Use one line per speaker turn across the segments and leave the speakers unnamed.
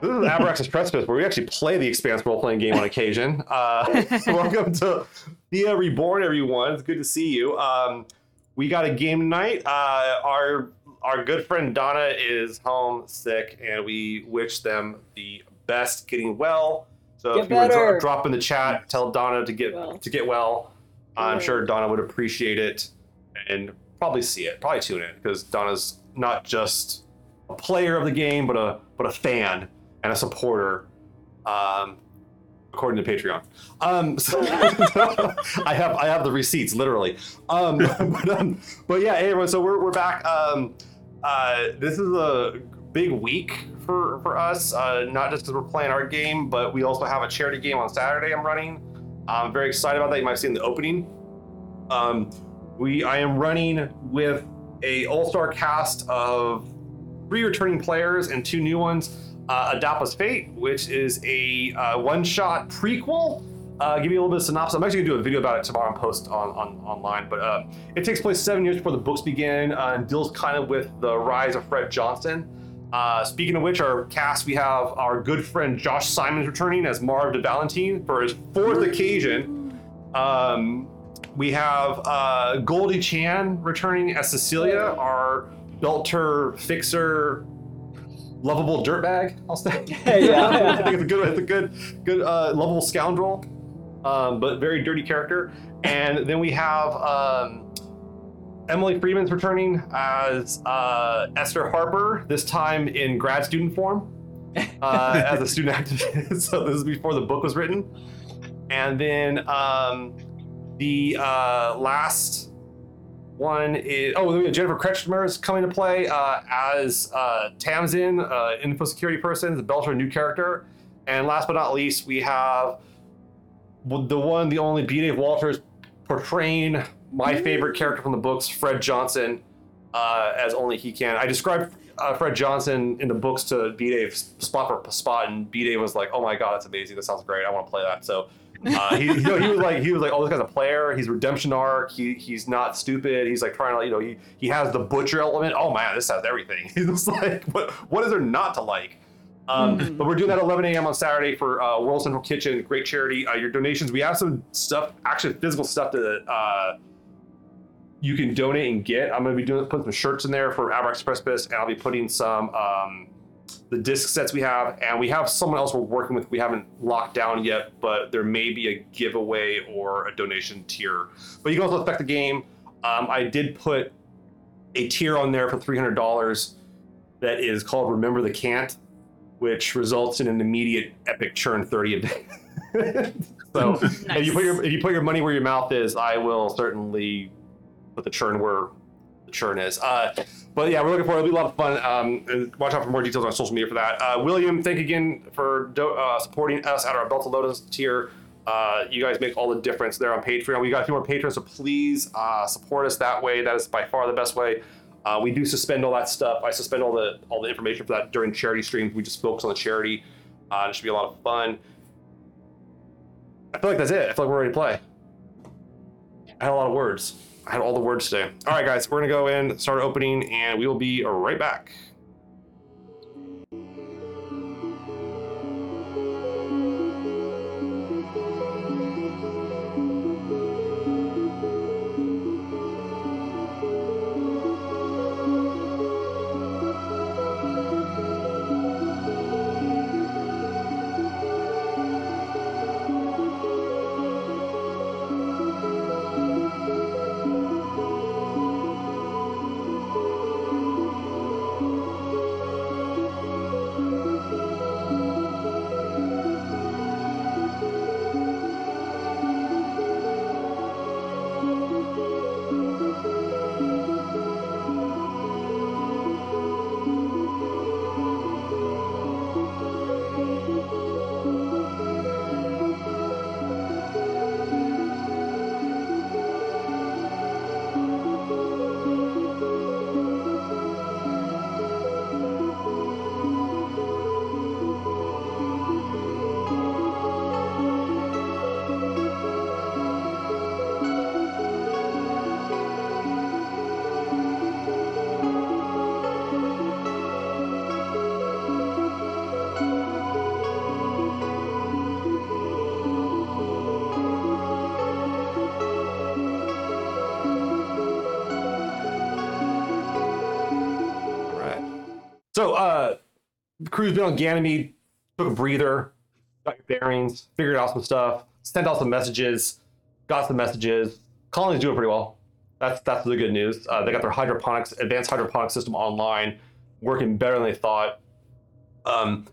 This is Abraxas Precipice, where we actually play the Expanse role playing game on occasion. Uh, so welcome to Theia Reborn, everyone. It's good to see you. Um, we got a game tonight. Uh, our our good friend Donna is home sick, and we wish them the best getting well. So
Get
if you would
better.
dro- drop in the chat, tell Donna to get
Well.
to get well. I'm
Good.
sure Donna would appreciate it and probably see it, probably tune in because Donna's not just a player of the game, but a but a fan and a supporter, um, according to Patreon. Um, so I have I have the receipts literally. Um, but, um, but yeah, hey everyone. So we're we're back. Um, uh, this is a big week for for us. Uh, not just because we're playing our game, but we also have a charity game on Saturday. I'm running. I'm very excited about that. You might have seen the opening. Um, we I am running with a all-star cast of three returning players and two new ones. Uh, Adapa's Fate, which is a uh, one-shot prequel. Uh, give you a little bit of synopsis. I'm actually gonna do a video about it tomorrow and post on, on online. But uh, it takes place seven years before the books begin uh, and deals kind of with the rise of Fred Johnson. Uh, speaking of which, our cast we have our good friend Josh Simons returning as Marv de Valentine for his fourth occasion. Um, we have uh, Goldie Chan returning as Cecilia, our belter fixer, lovable dirtbag. I'll say.
Yeah.
I think it's a good, it's a good, good uh, lovable scoundrel, um, but very dirty character. And then we have um, Emily Freeman's returning as uh, Esther Harper, this time in grad student form uh, as a student activist. so this is before the book was written. And then um, the uh, last one is oh we have Jennifer Kretschmer is coming to play uh, as uh, Tamsin, uh, info security person, the Belter new character. And last but not least, we have the one, the only B. Dave Walters portraying my favorite character from the books, Fred Johnson, uh, as only he can. I described uh, Fred Johnson in the books to B. Dave spot for spot, and B. Dave was like, "Oh my god, that's amazing! That sounds great. I want to play that." So. Uh, he, you know, he was like, he was like, oh, this guy's a player. He's redemption arc. He, he's not stupid. He's like trying to, you know, he, he has the butcher element. Oh man, this has everything. He's like, what, what is there not to like? Um,
Mhm.
But we're doing that 11 a.m. on Saturday for uh, World Central Kitchen. Great charity. Uh, your donations. We have some stuff, actually physical stuff that uh, you can donate and get. I'm going to be doing putting some shirts in there for Abrax Precipice, and I'll be putting some um, the disc sets we have, and we have someone else we're working with. We haven't locked down yet, but there may be a giveaway or a donation tier. But you can also affect the game. Um, I did put a tier on there for $300 that is called Remember the Cant, which results in an immediate epic churn 30 a day. so if you put your if you put your money where your mouth is, I will certainly put the churn where churn is. Uh, but yeah, we're looking forward. It'll be a lot of fun. Um, watch out for more details on social media for that. Uh, William, thank you again for do- uh, supporting us at our Belt of Lotus tier. Uh, you guys make all the difference there on Patreon. We got a few more patrons, so please uh, support us that way. That is by far the best way. Uh, we do suspend all that stuff. I suspend all the all the information for that during charity streams. We just focus on the charity. Uh, it should be a lot of fun. I feel like that's it. I feel like we're ready to play. I had a lot of words. I had all the words today. All right, guys, we're gonna go in, start opening, and we will be right back. Crew's been on Ganymede, took a breather, got your bearings, figured out some stuff, sent out some messages, got some messages. Colony's doing pretty well. That's that's the good news. Uh, they got their hydroponics, advanced hydroponics system online, working better than they thought. Um,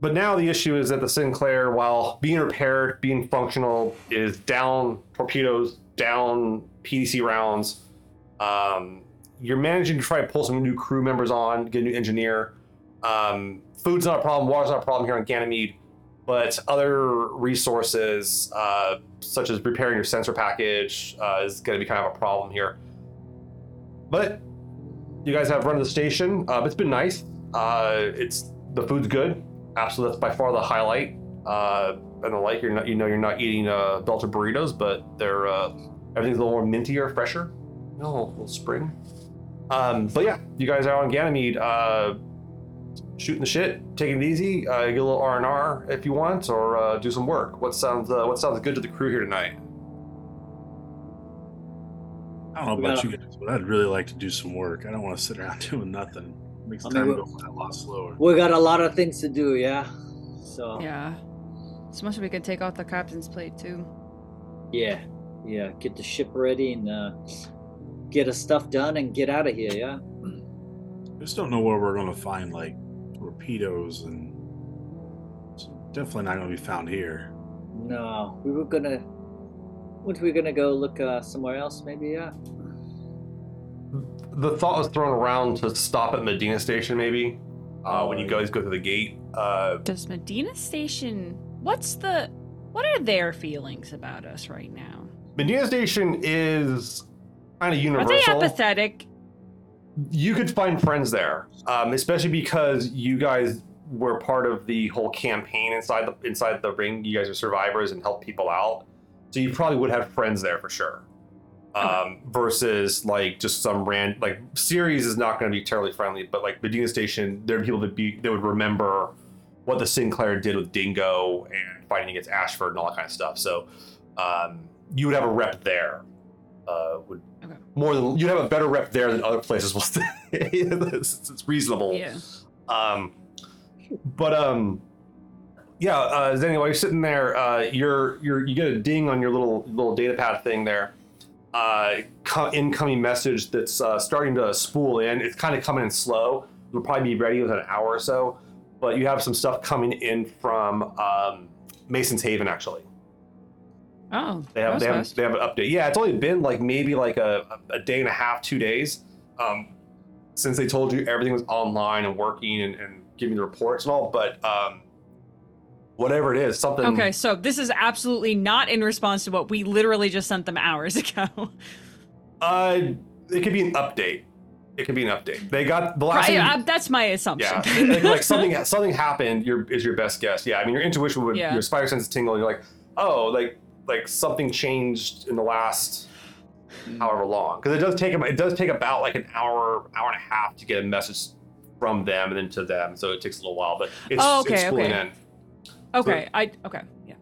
but now the issue is that the Sinclair, while being repaired, being functional, is down torpedoes, down PDC rounds. Um, you're managing to try to pull some new crew members on, get a new engineer. Um, food's not a problem, water's not a problem here on Ganymede, but other resources, uh, such as repairing your sensor package, uh, is going to be kind of a problem here. But you guys have run to the station. Uh, it's been nice. Uh, it's the food's good. Absolutely, that's by far the highlight. Uh, and the like, you're not, you know, you're not eating uh, burritos, but they're uh, everything's a little more mintier, fresher. No, a little spring. Um, but yeah, you guys are on Ganymede, shooting the shit, taking it easy. Uh, get a little R and R if you want, or uh, do some work. What sounds uh, what sounds good to the crew here tonight?
I don't know about
gotta-
you guys, but I'd really like to do some work. I don't want to sit around doing nothing. makes
I mean,
time
we-
go a lot slower.
We got a lot of things to do, yeah. So
Yeah. So much as we could take off the captain's plate too.
yeah, yeah. Get the ship ready and uh, get us stuff done and get out of here. Yeah.
I just don't know where we're going to find like torpedoes and it's definitely not going to be found here.
No, we were gonna. Weren't we gonna go look uh, somewhere else? Maybe. Yeah.
The thought was thrown around to stop at Medina Station, maybe. Uh, when you
Oh,
guys go through the gate, uh,
Does Medina Station what's the what are their feelings about us right now?
Medina Station is kind of universal.
Are
universal.
they apathetic?
You could find friends there, um, especially because you guys were part of the whole campaign inside the inside the ring. You guys are survivors and help people out, so you probably would have friends there for sure. Um, versus like just some rand like Ceres is not going to be terribly friendly, but like Medina Station, there are people that be that would remember what the Sinclair did with Dingo and fighting against Ashford and all that kind of stuff. So um, you would have a rep there. Uh, would. More than you'd have a better rep there than other places it's, it's reasonable.
Yeah.
Um, but um, yeah. Uh, Zeni, while you're sitting there, uh, you're you're you get a ding on your little little data pad thing there. Uh, co- incoming message that's uh, starting to spool in. It's kind of coming in slow. It'll probably be ready within an hour or so. But you have some stuff coming in from um, Mason's Haven actually.
Oh,
They have
that was
they have
fast.
they have an update. Yeah, it's only been like maybe like a, a day and a half, two days, um, since they told you everything was online and working and, and giving the reports and all. But um, whatever it is, something.
Okay, so this is absolutely not in response to what we literally just sent them hours ago.
Uh, it could be an update. It could be an update. They got the last.
Right,
thing-
uh, that's my assumption.
yeah, like, like something something happened. Your is your best guess. Yeah, I mean your intuition would
Yeah.
your spider sense tingle. And you're like, oh, like like something changed in the last however long because it does take it does take about like an hour hour and a half to get a message from them and then to them so it takes a little while but it's,
Oh, okay,
it's
okay.
in
okay, I okay, yeah.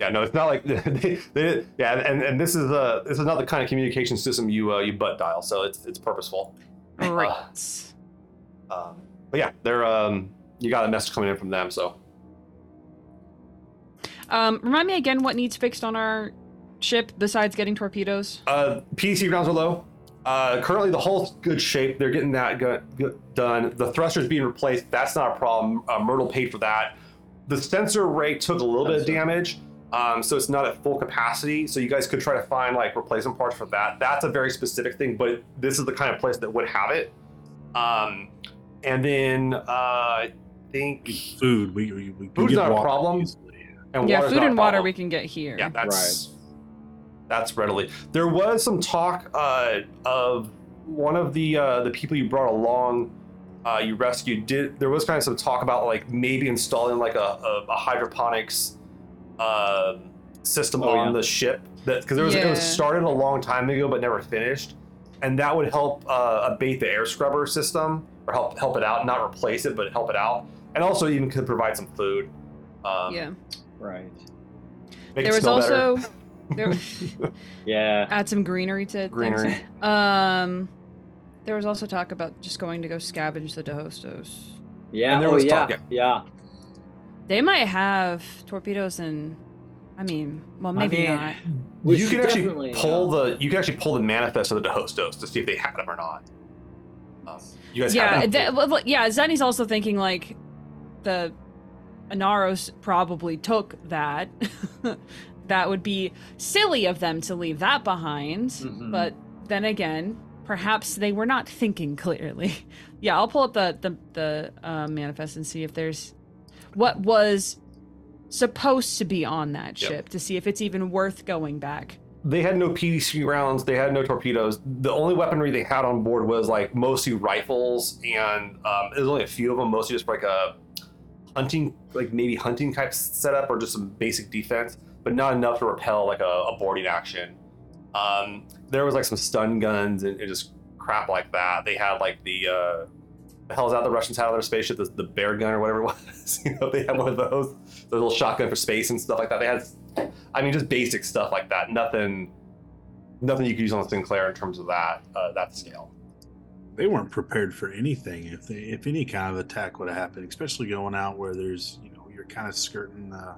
yeah no it's not like they, they, yeah and, and this is uh this is not the kind of communication system you uh, you butt dial so it's it's purposeful
Great.
um, but yeah they're um you got a message coming in from them so
Um, remind me again what needs fixed on our ship besides getting torpedoes.
Uh, PDC grounds are low. Uh, currently, the hull's good shape. They're getting that go- go- done. The thruster's being replaced. That's not a problem. Uh, Myrtle paid for that. The sensor array took a little bit of damage, um, so it's not at full capacity. So you guys could try to find like replacement parts for that. That's a very specific thing, but this is the kind of place that would have it. Um, and then uh, I think
Food, we, we, we can
Food's
get
not a problem.
easily.
And
yeah, food and water we can get here.
Yeah, that's right. that's readily. There was some talk uh, of one of the uh, the people you brought along, uh, you rescued. Did there was kind of some talk about like maybe installing like a, a, a hydroponics uh, system
Oh,
on
yeah.
the ship that because there was it was started a long time ago but never finished, and that would help uh, abate the air scrubber system or help help it out, not replace it but help it out, and also even could provide some food. Um,
yeah.
Right.
make
There was
smell better.
also there
Yeah.
add some greenery to things.
Greenery.
Um, There was also talk about just going to go scavenge the Dehostos.
Yeah.
And there
oh
was
yeah.
talk-
yeah.
They might have torpedoes and, I mean, well,
I
maybe
mean,
not.
We
you
should
can actually pull
uh,
the you can actually pull the manifest of the Dehostos to see if they had them or not. Um, you guys
Yeah,
have that?
th- well, well, yeah. Zeni's also thinking like the Anaros probably took that. that would be silly of them to leave that behind.
Mhm.
But then again, perhaps they were not thinking clearly. yeah, I'll pull up the the the uh, manifest and see if there's what was supposed to be on that
Yep.
ship to see if it's even worth going back.
they had no PDC rounds. They had no torpedoes. The only weaponry they had on board was like mostly rifles, and um, there's only a few of them. Mostly just like a hunting, like maybe hunting type setup or just some basic defense, but not enough to repel like a, a boarding action. Um, there was like some stun guns and, and just crap like that. They had like the uh, the hell's that the Russians had on their spaceship, the, the bear gun or whatever it was. you know, they had one of those, the little shotgun for space and stuff like that. They had I mean, just basic stuff like that. Nothing, nothing you could use on Sinclair in terms of that uh, that scale.
They weren't prepared for anything. If they, if any kind of attack would have happened, especially going out where there's, you know, you're kind of skirting uh,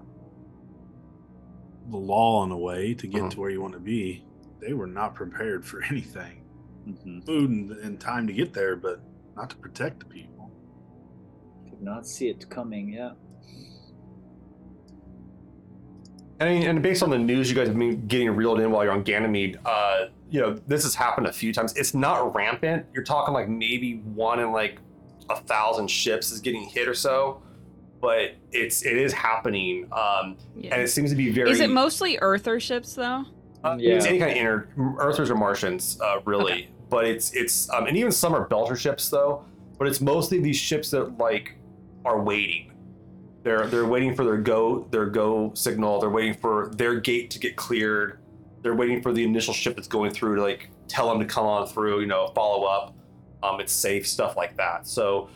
the law in a way to get
Mhm.
to where you want to be. They were not prepared for anything.
mhm.
Food and, and time to get there, but not to protect the people.
Could not see it coming. Yeah.
I mean, and based on the news you guys have been getting reeled in while you're on Ganymede, uh, you know, this has happened a few times. It's not rampant. You're talking like maybe one in like a thousand ships is getting hit or so, but it's it is happening, um,
Yeah.
and it seems to be very.
Is it mostly Earther ships though?
Uh,
Yeah.
It's any kind of inner Earthers or Martians, uh, really. But it's it's um, and even some are Belter ships though. But it's mostly these ships that like are waiting. They're they're waiting for their go their go signal. They're waiting for their gate to get cleared. They're waiting for the initial ship that's going through to like tell them to come on through. You know, follow up. Um, it's safe stuff like that. So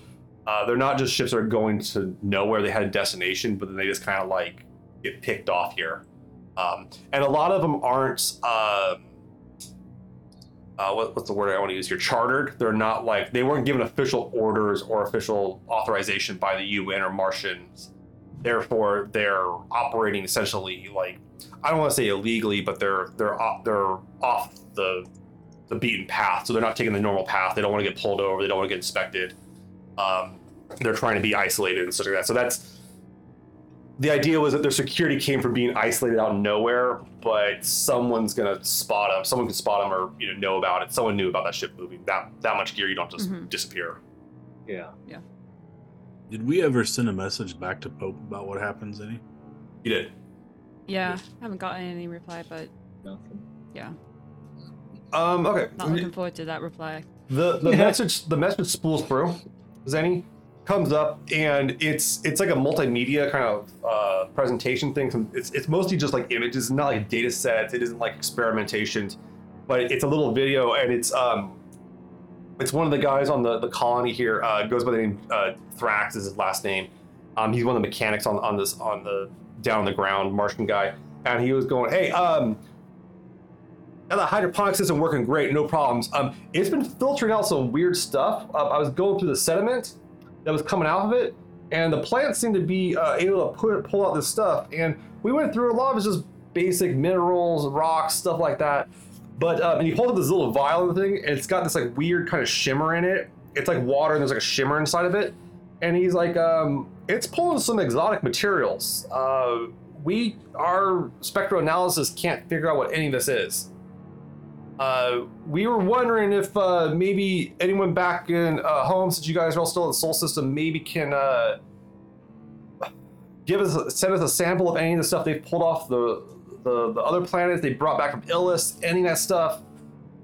uh, they're not just ships that are going to nowhere. They had a destination, but then they just kind of like get picked off here. Um, and a lot of them aren't um uh, what, what's the word I want to use here? Chartered. They're not like they weren't given official orders or official authorization by the UN or Martians. Therefore, they're operating essentially like I don't want to say illegally, but they're they're off, they're off the the beaten path. So they're not taking the normal path. They don't want to get pulled over. They don't want to get inspected. Um, they're trying to be isolated and stuff like that. So that's the idea was that their security came from being isolated out in nowhere, but someone's gonna spot them. Someone can spot them or you know know about it. Someone knew about that ship moving. That that much gear, you don't just
Mhm.
disappear.
Yeah. Yeah.
Did we ever send a message back to Pope about what happens? Any?
You did.
Yeah, I haven't gotten any reply, but
Nothing.
yeah,
Um. Okay.
not looking forward to that reply.
The the message the message spools through. Zeni comes up and it's it's like a multimedia kind of uh, presentation thing. It's it's mostly just like images, not like data sets. It isn't like experimentations, but it's a little video and it's um it's one of the guys on the the colony here uh, goes by the name uh, Thrax is his last name. Um, he's one of the mechanics on on this on the down the ground Martian guy, and he was going, hey um. The isn't working great, no problems. Um, it's been filtering out some weird stuff. Uh, I was going through the sediment that was coming out of it, and the plants seemed to be uh, able to put, pull out this stuff. And we went through a lot of just basic minerals, rocks, stuff like that. But um, and you hold up this little vial thing, and it's got this like weird kind of shimmer in it. It's like water, and there's like a shimmer inside of it. And he's like, um, it's pulling some exotic materials. Uh, we, our spectroanalysis can't figure out what any of this is. Uh, we were wondering if uh, maybe anyone back in uh, home, since you guys are all still in the Sol System, maybe can uh, give us send us a sample of any of the stuff they've pulled off the the, the other planets they brought back from Ilus, any of that stuff.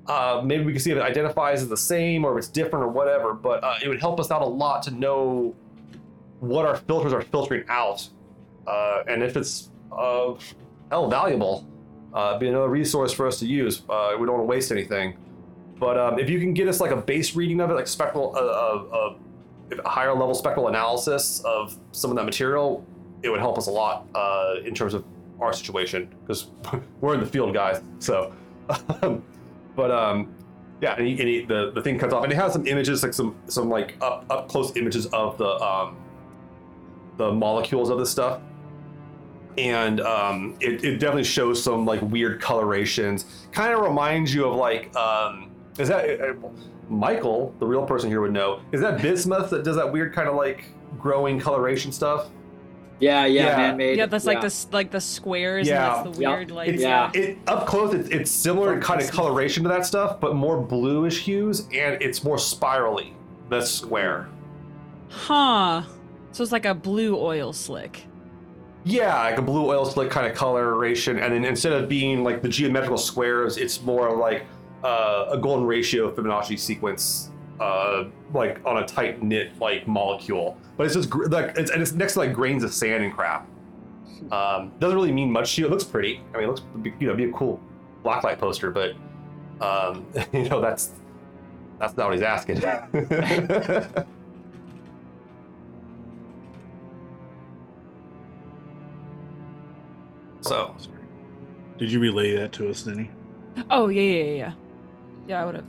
Uh, maybe we can see if it identifies as the same or if it's different or whatever. But uh, it would help us out a lot to know what our filters are filtering out, uh, and if it's uh, hell valuable uh, be another resource for us to use. Uh, we don't want to waste anything. But um, if you can get us like a base reading of it, like spectral, uh, a higher level spectral analysis of some of that material, it would help us a lot uh, in terms of our situation because we're in the field, guys. So, but um, Yeah, and, he, and he, the the thing cuts off, and it has some images, like some some like up up close images of the um the molecules of this stuff, and um it, it definitely shows some like weird colorations. Kind of reminds you of like um is that uh, Michael, the real person here would know. Is that bismuth that does that weird kind of like growing coloration stuff?
Yeah, yeah,
Yeah.
man-made.
Yeah, that's like
yeah.
this, like the squares.
Yeah.
and that's the
Yeah.
weird, like
It's,
Yeah.
It up close. It's, it's similar
From
kind of coloration to that stuff, but more bluish hues, and it's more spirally. The square.
huh? So it's like a blue oil slick.
Yeah, like a blue oil slick kind of coloration, and then instead of being like the geometrical squares, it's more like uh, a golden ratio Fibonacci sequence, uh, like on a tight knit like molecule. But it's just gr- like it's and it's next to like grains of sand and crap. Um, doesn't really mean much to you. It looks pretty. I mean, it looks you know be a cool blacklight poster, but um, you know that's that's not what he's asking. so.
Did you relay that to us, Denny?
Oh yeah, yeah, yeah, yeah. Yeah, I would have.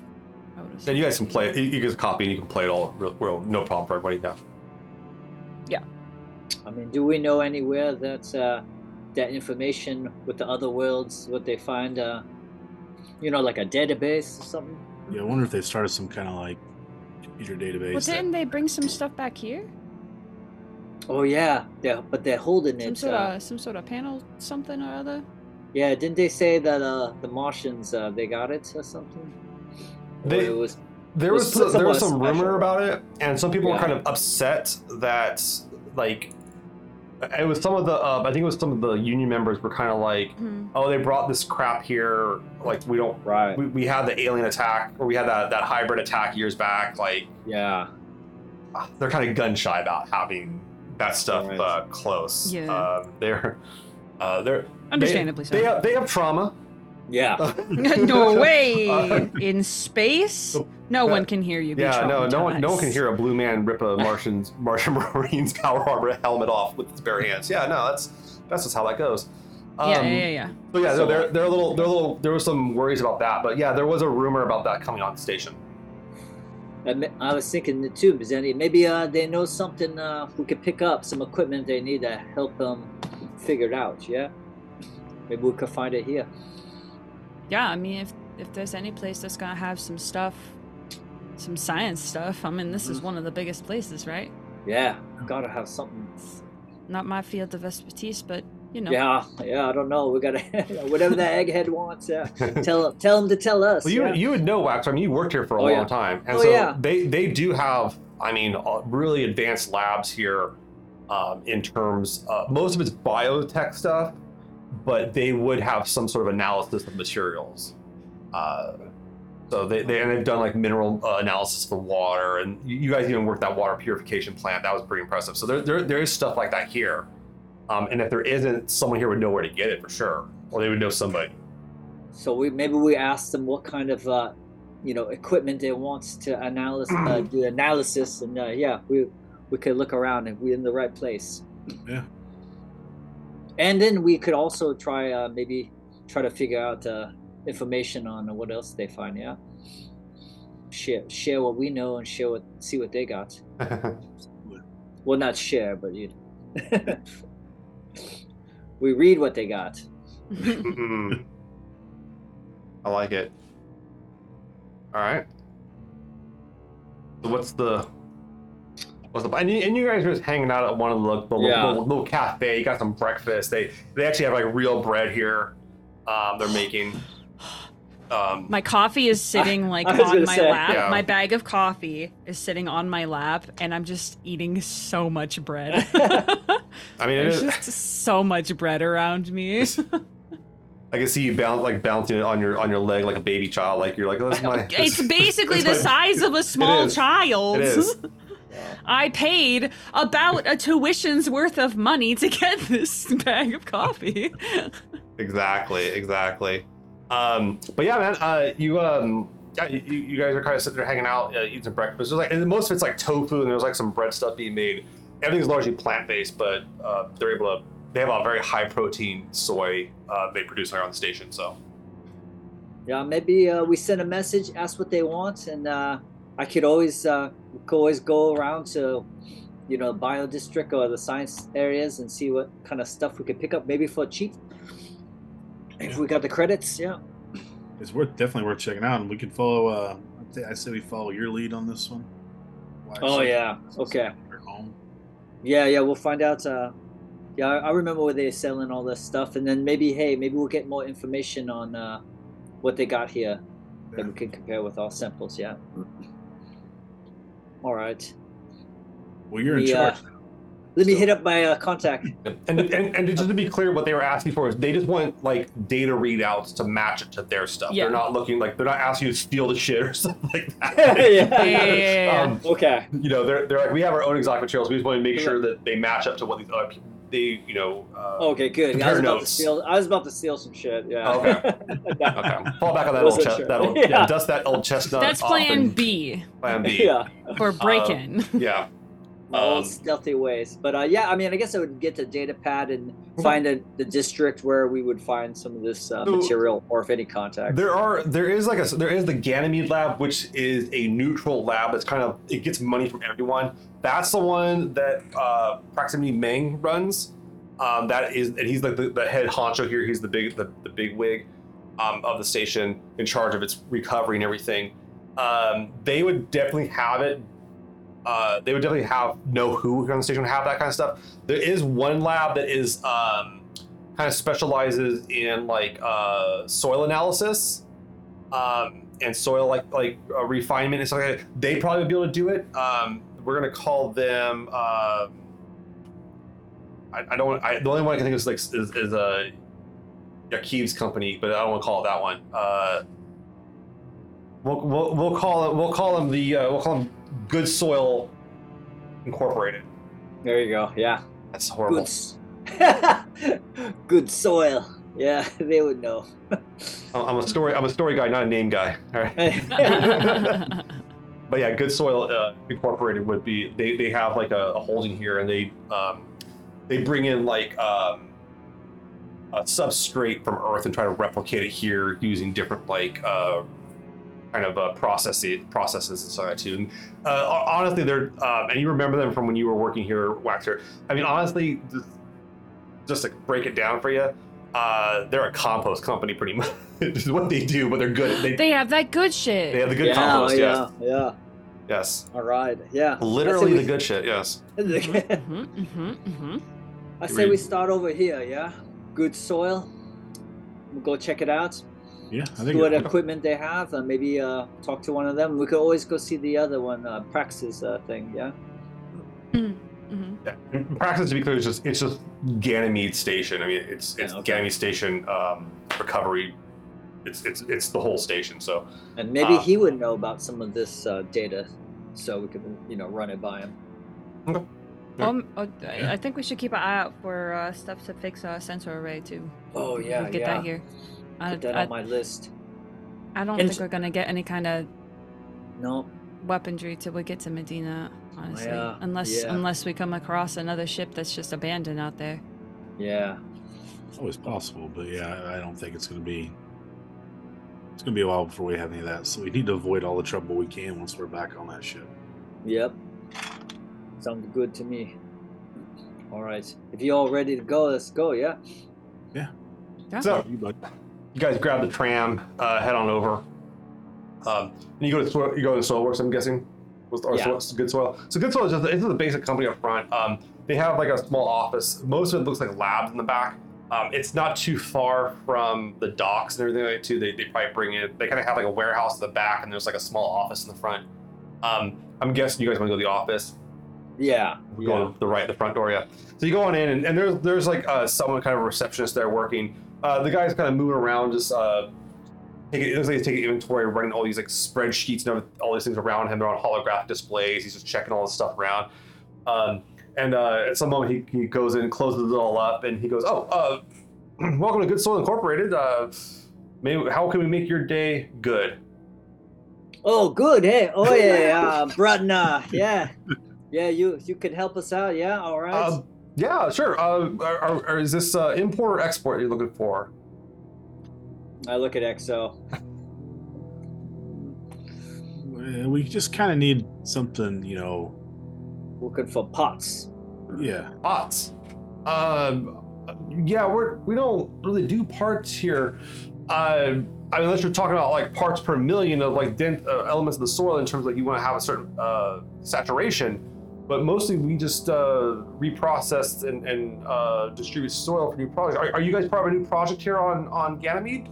I would have.
And you guys can play it. You you can copy and you can play it all real, real no problem for everybody now. Yeah.
I mean, do we know anywhere that uh, that information with the other worlds, what they find, uh, you know, like a database or something?
Yeah, I wonder if they started some kind of like computer database.
Well,
that-
didn't they bring some stuff back here?
Oh yeah, they're, but they're holding
Some
it.
sort
uh,
of, some sort of panel, something or other.
yeah, didn't they say that uh, the Martians uh, they got it or something? Or
They-
it was
There was
was
there was
somewhat
some rumor about it, and some people were kind of upset that like it was some of the uh, I think it was some of the union members were kind of like,
Hmm.
oh, they brought this crap here. Like we don't.
right.
We, we had the alien attack, or we had that, that hybrid attack years back. Like
yeah,
ah, they're kind of gun shy about having that stuff
Right.
uh, close.
Yeah.
Um, they're uh, they're
Understandably
they,
so.
They have, they have trauma.
Yeah.
no way!
Uh,
In space, no one can hear you.
Yeah, no, no one, no one can hear a blue man rip a Martian's Martian Marine's power armor helmet off with his bare hands. Yeah, no, that's that's just how that goes. Um,
Yeah, yeah, yeah, yeah.
So yeah,
So-
they're they're a little they're a little there was some worries about that, but yeah, there was a rumor about that coming on the station.
I I was thinking the too, Zeni. Maybe uh, they know something uh, we could pick up, some equipment they need to help them figure it out. Yeah, maybe we could find it here.
Yeah, I mean, if if there's any place that's gonna have some stuff, some science stuff, I mean, this is
Mhm.
one of the biggest places, right?
Yeah, gotta have something.
It's not my field of expertise, but you know.
Yeah, yeah. I don't know. We gotta whatever the egghead wants. Yeah, tell tell him to tell us.
Well, you
yeah.
you would know Wax. I mean, you worked here for a
Oh,
long
yeah.
time, and
Oh,
so
yeah.
they they do have. I mean, uh, really advanced labs here, um, in terms. of most of it's biotech stuff, but they would have some sort of analysis of materials. Uh, so they, they and they've done like mineral uh, analysis for water, and you you guys even worked that water purification plant. That was pretty impressive. So there there, there is stuff like that here, um, and if there isn't, someone here would know where to get it for sure, or they would know somebody.
So we maybe we ask them what kind of uh, you know equipment they want to analyze uh, do analysis, and uh, yeah, we we could look around and we're in the right place.
Yeah.
And then we could also try uh, maybe try to figure out uh, information on what else they find. Yeah. Share share what we know and share what see what they got. Well, not share, but you. we read what they got.
Mhm. I like it. All right. So what's the what's the and you, and you guys are just hanging out at one of the, the
Yeah.
little, little cafe. You got some breakfast. They they actually have like real bread here. Um, they're making. Um,
My coffee is sitting like
I was
on my
say.
lap.
Yeah.
My bag of coffee is sitting on my lap, and I'm just eating so much bread.
I mean,
There's
is,
just so much bread around me.
I can see you bounce like bouncing it on your on your leg like a baby child. Like you're like, oh, that's my.
it's basically the
my-
size of a small
is.
child.
It is.
I paid about a tuition's worth of money to get this bag of coffee.
Exactly, exactly. Um, but yeah, man, uh, you um, yeah, you, you guys are kind of sitting there hanging out, uh, eating some breakfast. There's like, and most of it's like tofu, and there's like some bread stuff being made. Everything's largely plant based, but uh, they're able to. They have a very high protein soy uh, they produce here on the station. So
Yeah, maybe uh, we send a message, ask what they want, and uh, I could always uh, could always go around to, you know, bio district or the science areas and see what kind of stuff we could pick up, maybe for cheap. If we got the credits, yeah.
It's worth definitely worth checking out, and we can follow. Uh, I say we follow your lead on this one. Watch
Oh yeah. Okay. Yeah, yeah. We'll find out. Uh, yeah, I I remember where they're selling all this stuff, and then maybe, hey, maybe we'll get more information on uh, what they got here that we can compare with our samples. Yeah. All right.
Well, you're in
The, uh,
charge.
Let me hit up my uh, contact.
And, and and just to be clear, what they were asking for is they just want like data readouts to match it to their stuff.
Yeah.
They're not looking like they're not asking you to steal the shit or something like that.
yeah,
Yeah, yeah, yeah, yeah.
Um,
Okay.
you know, they're they're like we have our own exotic materials. We just want to make sure that they match up to what these other people they you know. Uh,
Okay, good. I was about to steal. I was about to steal some shit. Yeah.
Okay. Okay, fall back on that old chest.
sure.
That old, yeah.
Yeah.
dust that old chestnut.
That's plan B
Plan B.
yeah.
for break in.
Yeah.
My old
Um,
stealthy ways. But uh, yeah, I mean, I guess I would get the data pad and find a, the district where we would find some of this uh,
So-
material, or if any contact.
There are there is like a there is the Ganymede lab, which is a neutral lab. It's kind of it gets money from everyone. That's the one that uh, Praxidike Meng runs. Um, that is and he's like the, the head honcho here. He's the big the, the big wig um, of the station in charge of its recovery and everything. Um, they would definitely have it. Uh, they would definitely have know who on the station would have that kind of stuff. There is one lab that is um, kind of specializes in like uh, soil analysis um, and soil like like uh, refinement and stuff like that. They probably would be able to do it. Um, we're gonna call them. Uh, I, I don't. I, the only one I can think of is like is, is a Yakiv's company, but I don't want to call it that one. Uh, we'll, we'll, we'll call it. We'll call them the. Uh, we'll call them Good Soil Incorporated.
there you go. Yeah.
That's horrible.
Good. s- Good soil. Yeah, they would know.
I'm I'm a story. I'm a story guy, not a name guy. All right. but yeah, Good Soil uh, Incorporated would be they, they have like a, a holding here, and they um, they bring in like um, a substrate from Earth and try to replicate it here using different like uh, kind of uh, processes processes and stuff like that too. And, uh, honestly, they're um, and you remember them from when you were working here, Waxor. I mean, honestly, just, just to break it down for you. Uh, they're a compost company, pretty much. is what they do, but they're good. They,
they have that good shit.
they have the good
yeah,
compost.
yeah,
Yes,
yeah.
yes.
All right. Yeah.
Literally the
say
good shit. Yes.
we,
hmm hmm hmm
I say we start over here. Yeah. Good soil. We'll go check it out.
Yeah, I think
what equipment they have, and maybe uh, talk to one of them. We could always go see the other one, uh, Praxis uh, thing. Yeah.
hmm
Yeah. In practice, to be clear, it's just it's just Ganymede Station. I mean, it's it's
Yeah, okay.
Ganymede Station um, recovery. It's it's it's the whole station. So
And maybe
Uh,
he would know about some of this uh, data, so we could, you know, run it by him.
Um, oh, I I think we should keep an eye out for uh, stuff to fix our sensor array too.
Oh yeah,
could get
yeah.
that here. I,
Put that
I,
on my list.
I don't
And
think we're gonna get any kind of
No.
weaponry till we get to Medina, honestly.
Yeah,
Unless
yeah.
unless we come across another ship that's just abandoned out there.
Yeah.
It's always possible, but yeah, I I don't think it's going to be. It's going to be a while before we have any of that. So we need to avoid all the trouble we can once we're back on that ship.
Yep. Sounds good to me. All right. If you're all ready to go, let's go. Yeah.
Yeah.
so
You bud.
You guys grab the tram, uh, head on over. Um, and you go to soil, you go to Soilworks. I'm guessing. Was or
Yeah.
soil, good soil. So good soil is just it's just a basic company up front. Um, they have like a small office. Most of it looks like labs in the back. Um, it's not too far from the docks and everything like that too. They, they probably bring it. They kind of have like a warehouse in the back, and there's like a small office in the front. Um, I'm guessing you guys want to go to the office.
Yeah.
We go to the right, the front door, yeah. So you go on in, and, and there's there's like uh, someone kind of a receptionist there working. Uh, the guy's kind of moving around, just uh, taking, it looks like he's taking inventory, running all these like spreadsheets and all these things around him. They're on holographic displays. He's just checking all this stuff around. Um, and uh, at some moment, he, he goes in, closes it all up, and he goes, "Oh, uh, welcome to Good Soil Incorporated. Uh, maybe how can we make your day good?"
Oh, good. Hey. Oh yeah. yeah. Bratna. Yeah. Yeah. You you can help us out. Yeah. All right.
Yeah, sure. Uh, are, are, are- is this uh, import or export you're looking for?
I look at EXO.
Uh, we just kind of need something, you know.
Looking for pots.
Yeah.
Pots. Um, yeah, we're we don't really do parts here. Uh, I mean, unless you're talking about like parts per million of like dent uh, elements of the soil in terms of like you want to have a certain uh, saturation. But mostly we just uh, reprocess and, and uh, distribute soil for new projects. Are, are you guys part of a new project here on on Ganymede?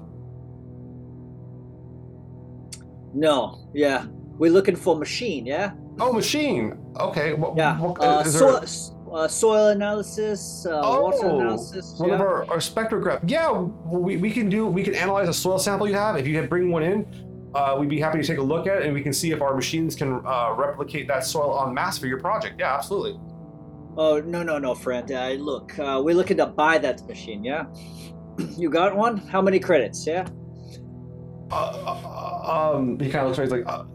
No, yeah, we're looking for machine. Yeah,
Oh, machine. Okay. What,
yeah.
what-
Uh,
there-
soil, uh, soil analysis, uh, water
Oh,
analysis.
One
yeah.
of our, our spectrograph. Yeah, we, we can do we can analyze a soil sample you have. If you bring one in, uh, we'd be happy to take a look at it and we can see if our machines can uh, replicate that soil en masse for your project. Yeah, absolutely.
Oh no no no, friend. Uh, look, uh, we're looking to buy that machine. Yeah, you got one? How many credits? Yeah.
Uh, uh, um, he kind of looks around. He's like, uh,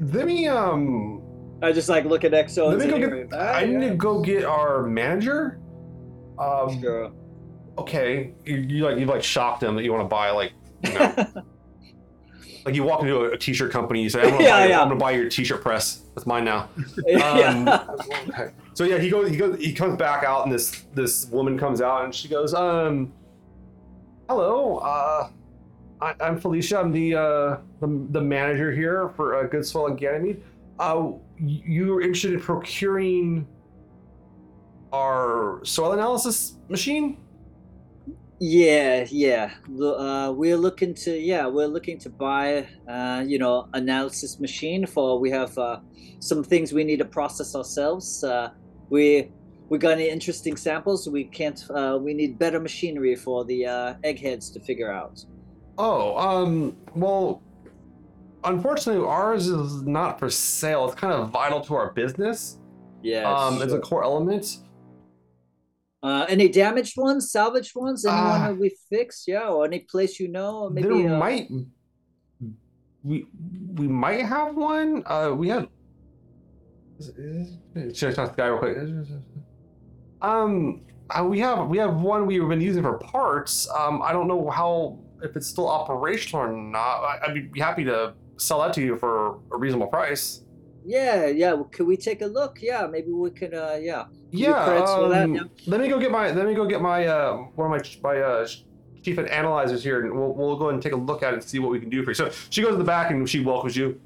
let me um,
I just like look at Exo.
let me go get.
"Ah,
I need
yeah,
to go get our manager. Um,
Sure.
okay, you, you like you like shocked him that you want to buy like you know. Like you walk into a, a t-shirt company, you say, "I'm gonna,
Yeah,
buy,
yeah.
I'm gonna buy your t-shirt press. That's mine now."
yeah.
Um. So yeah, he goes. He goes. He comes back out, and this this woman comes out, and she goes, "Um, hello. Uh, I, I'm Felicia. I'm the uh the, the manager here for uh, Good Soil and Ganymede. Uh, y- you were interested in procuring our soil analysis machine?
Yeah, yeah. Uh, we're looking to yeah, we're looking to buy uh, you know analysis machine for we have uh, some things we need to process ourselves. Uh, we we got any interesting samples. We can't. Uh, we need better machinery for the uh, eggheads to figure out.
Oh, um, well, unfortunately, ours is not for sale. It's kind of vital to our business.
Yeah.
um, it's a core element.
Uh, any damaged ones, salvaged ones, anyone
Ah.
that we fix? Yeah, or any place you know? Maybe.
there
uh,
might we we might have one. Uh, we have. Should I talk to the guy real quick? Um, uh, we have we have one we've been using for parts. Um, I don't know how if it's still operational or not. I, I'd be happy to sell that to you for a reasonable price.
Yeah, yeah. well, Could we take a look? Yeah, maybe we could. Uh, yeah.
Yeah, um, let me go get my let me go get my uh, one of my my uh, chief analyzers here, and we'll we'll go ahead and take a look at it and see what we can do for you. So she goes to the back and she welcomes you.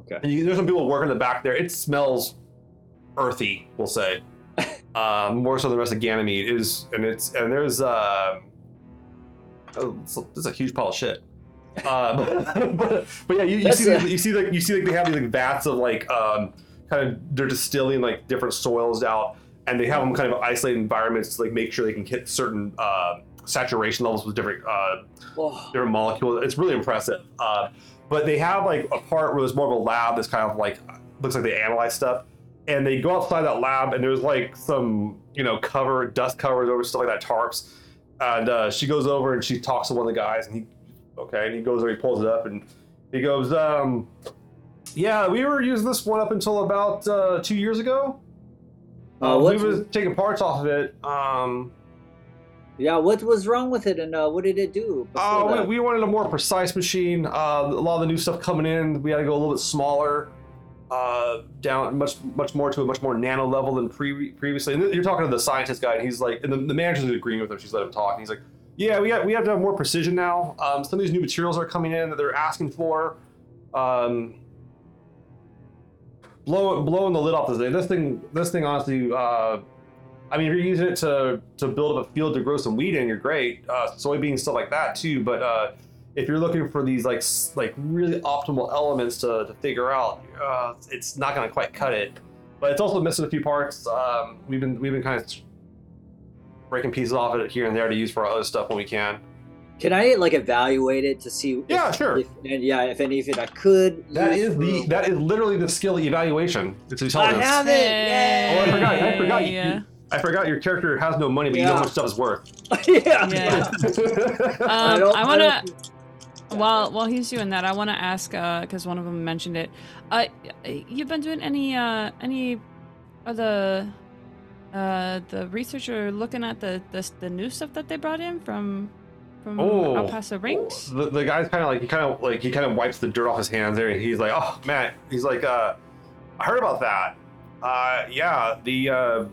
Okay.
And you, there's some people working in the back there. It smells earthy, we'll say, uh, more so than the rest of Ganymede It is, and it's and there's uh, oh, it's a, there's a huge pile of shit. Uh, but, but, but yeah, you, you see
a-
you see like you see like they have these like vats of like um, kind of they're distilling like different soils out, and they have them kind of isolated environments to like make sure they can hit certain uh, saturation levels with different uh,
Oh,
different molecules. It's really impressive. Uh, but they have like a part where there's more of a lab that's kind of like looks like they analyze stuff, and they go outside that lab and there's like some you know cover dust covers over stuff like that tarps, and uh, she goes over and she talks to one of the guys and he okay and he goes over he pulls it up and he goes um yeah we were using this one up until about uh, two years ago.
Uh,
Uh, we were taking parts off of it. Um,
yeah. What was wrong with it, and uh, what did it do?
Uh, we, we wanted a more precise machine. Uh, a lot of the new stuff coming in, we had to go a little bit smaller, uh, down much much more to a much more nano level than pre- previously. And you're talking to the scientist guy, and he's like, and the, the manager's agreeing with him. She's let him talk, and he's like, yeah, we have, we have to have more precision now. Um, some of these new materials are coming in that they're asking for. Um, blow blowing the lid off this thing. This thing, this thing, honestly. Uh, I mean, if you're using it to to build up a field to grow some wheat in, you're great. Uh, soybeans, stuff like that too. But uh, if you're looking for these like like really optimal elements to, to figure out, uh, it's not going to quite cut it. But it's also missing a few parts. Um, we've been we've been kind of breaking pieces off of it here and there to use for our other stuff when we can.
Can I like evaluate it to see? If,
Yeah, sure.
If, and yeah, if any of it I could.
That is the
for-
that is literally the skill evaluation. It's
I
intelligence.
have it.
Oh, I forgot. I forgot.
Yeah.
you- I forgot your character has no money, but you know
Yeah.
how much stuff is worth.
yeah.
Yeah.
I
Um, I
I
want to. While while he's doing that, I want to ask because one of them mentioned it. Uh, you've been doing any uh any of the uh the researcher looking at the the the new stuff that they brought in from from
Oh.
El Paso Rings?
The, the guy's kind of like he kind of like he kind of wipes the dirt off his hands there, he's like, "Oh man," he's like, uh, "I heard about that. Uh, yeah, the uh,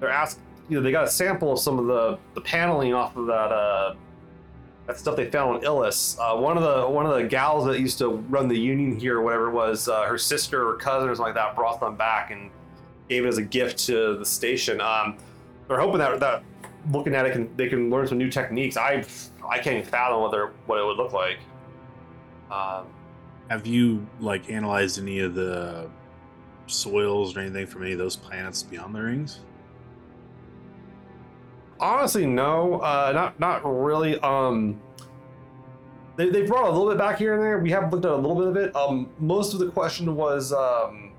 they're asked, you know, they got a sample of some of the the paneling off of that uh that stuff they found on Ilus. Uh, one of the one of the gals that used to run the union here, or whatever it was, uh, her sister or cousin or something like that, brought them back and gave it as a gift to the station. Um, they're hoping that that looking at it can they can learn some new techniques. I I can't even fathom what what it would look like. Um,
Have you like analyzed any of the soils or anything from any of those planets beyond the rings?
honestly, no, uh, not not really. Um, they they brought a little bit back here and there. We have looked at a little bit of it. Um, most of the question was um,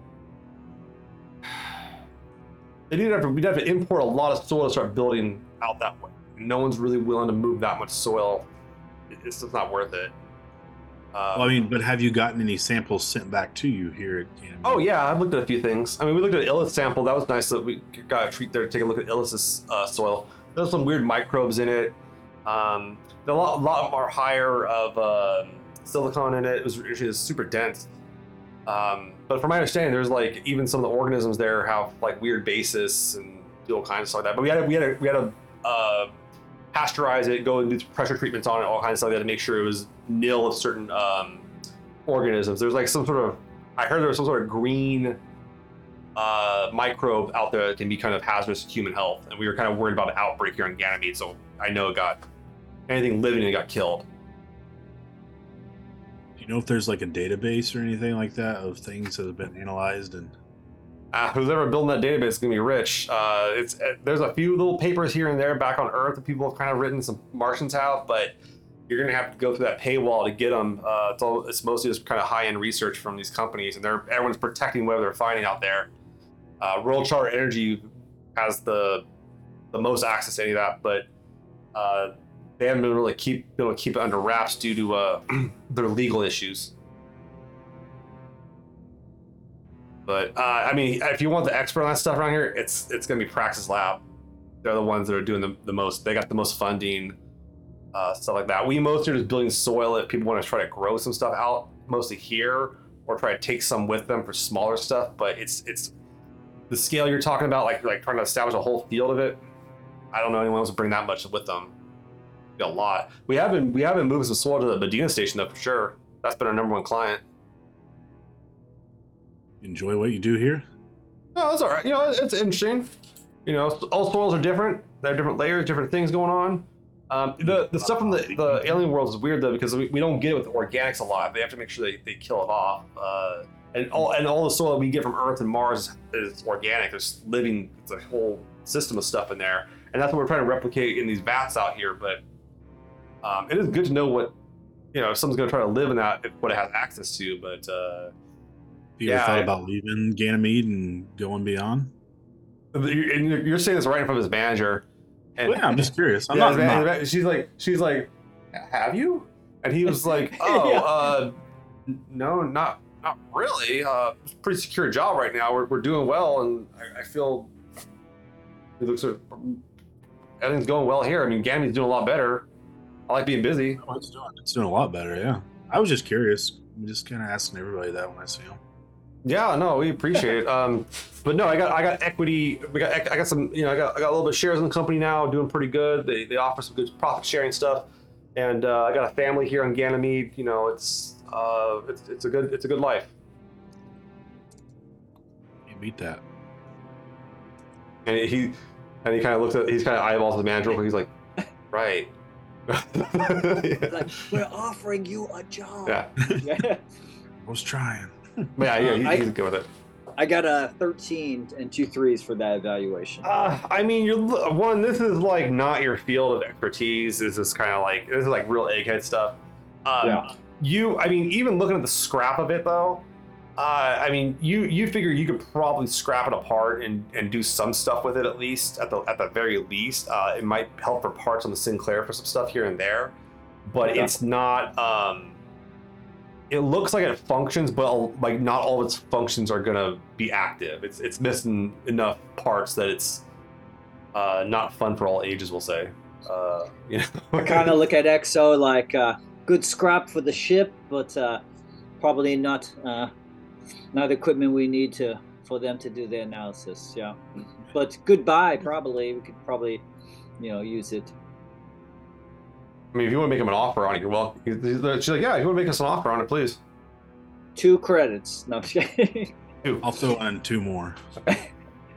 they have to. We'd have to import a lot of soil to start building out that way. No one's really willing to move that much soil. It's just not worth it. Um,
Well, I mean, but have you gotten any samples sent back to you here at Ganymede?
Oh yeah, I've looked at a few things. I mean, we looked at Ilus sample. That was nice that we got a treat there to take a look at Ilus's uh, soil. There's some weird microbes in it. Um, a lot, a lot more higher of um silicon in it. It was actually super dense. Um, but from my understanding, there's like even some of the organisms there have like weird basis and do all kinds of stuff like that. But we had to, we had to, we had to uh, pasteurize it, go and do pressure treatments on it, all kinds of stuff. We had to make sure it was nil of certain um, organisms. There's like some sort of I heard there was some sort of green uh, microbe out there that can be kind of hazardous to human health, and we were kind of worried about an outbreak here on Ganymede. So I know it got anything living it got killed.
Do you know if there's like a database or anything like that of things that have been analyzed and
Uh, who's ever building that database is gonna be rich. Uh, it's uh, there's a few little papers here and there back on Earth that people have kind of written. Some Martians have, but you're gonna have to go through that paywall to get them. Uh, it's all it's mostly just kind of high end research from these companies, and they're everyone's protecting whatever they're finding out there. Uh, World Charter Energy has the the most access to any of that, but uh, they haven't been really keep been able to keep it under wraps due to their legal issues. But uh, I mean, if you want the expert on that stuff around here, it's it's gonna be Prax's Lab. They're the ones that are doing the, the most. They got the most funding, uh, stuff like that. We mostly are just building soil if people want to try to grow some stuff out, mostly here, or try to take some with them for smaller stuff. But it's it's the scale you're talking about, like like trying to establish a whole field of it. I don't know anyone else to bring that much with them. A lot. We have been we have been moving some soil to the Medina station though for sure. That's been our number one client.
Enjoy what you do here?
No, that's all right. You know, it's interesting. You know, all soils are different. They have different layers, different things going on. Um, the the stuff from the, the alien world is weird though because we, we don't get it with organics a lot. They have to make sure they, they kill it off. Uh, and all and all the soil that we get from Earth and Mars is, is organic. There's living. It's a whole system of stuff in there, and that's what we're trying to replicate in these vats out here. But um, it is good to know what you know. If someone's going to try to live in that, what it has access to. But uh,
you
Yeah,
ever thought
I-
about leaving Ganymede and going beyond?
you're, and you're you're saying this right in front of his manager. And,
Well, yeah, I'm just curious. I'm
yeah,
not,
man-
not-
she's like, she's like, have you? And he was like, oh,
Yeah.
uh, no, not not really. Uh, it's a pretty secure job right now. We're, we're doing well, and I, I feel it looks sort of, everything's going well here. I mean, Gammy's doing a lot better. I like being busy.
Oh, it's doing it's doing a lot better. Yeah, I was just curious. I'm just kind of asking everybody that when I see them.
Yeah, no, we appreciate it. Um, but no, I got I got equity. We got I got some. You know, I got I got a little bit of shares in the company now, doing pretty good. They they offer some good profit sharing stuff, and uh, I got a family here on Ganymede. You know, it's uh, it's it's a good it's a good life.
You beat that.
And he and he kind of looks at he's kind of eyeballs the manager. real. He's like, right.
like, we're offering you a job.
yeah,
Yeah.
I was trying.
But yeah, yeah, he,
I-
he's good with it.
I got a 13 and two threes for that evaluation.
Uh, I mean, you're one. This is like not your field of expertise. This is kind of like this is like real egghead stuff. Um,
Yeah.
You, I mean, even looking at the scrap of it though, uh, I mean, you you figure you could probably scrap it apart and, and do some stuff with it at least at the at the very least. Uh, it might help for parts on the Sinclair for some stuff here and there, but
Yeah.
it's not. Um, it looks like it functions, but like not all of its functions are gonna be active. It's it's missing enough parts that it's uh, not fun for all ages. We'll say. Uh, you know,
I kind of look at EXO like uh, good scrap for the ship, but uh, probably not uh, not equipment we need to for them to do the analysis. Yeah, but goodbye. Probably we could probably you know use it.
I mean, if you want to make him an offer on it, you're welcome. He's- he's- She's like, yeah, if you want to make us an offer on it, please.
Two credits. No, I'm just kidding.
I'll throw in two more.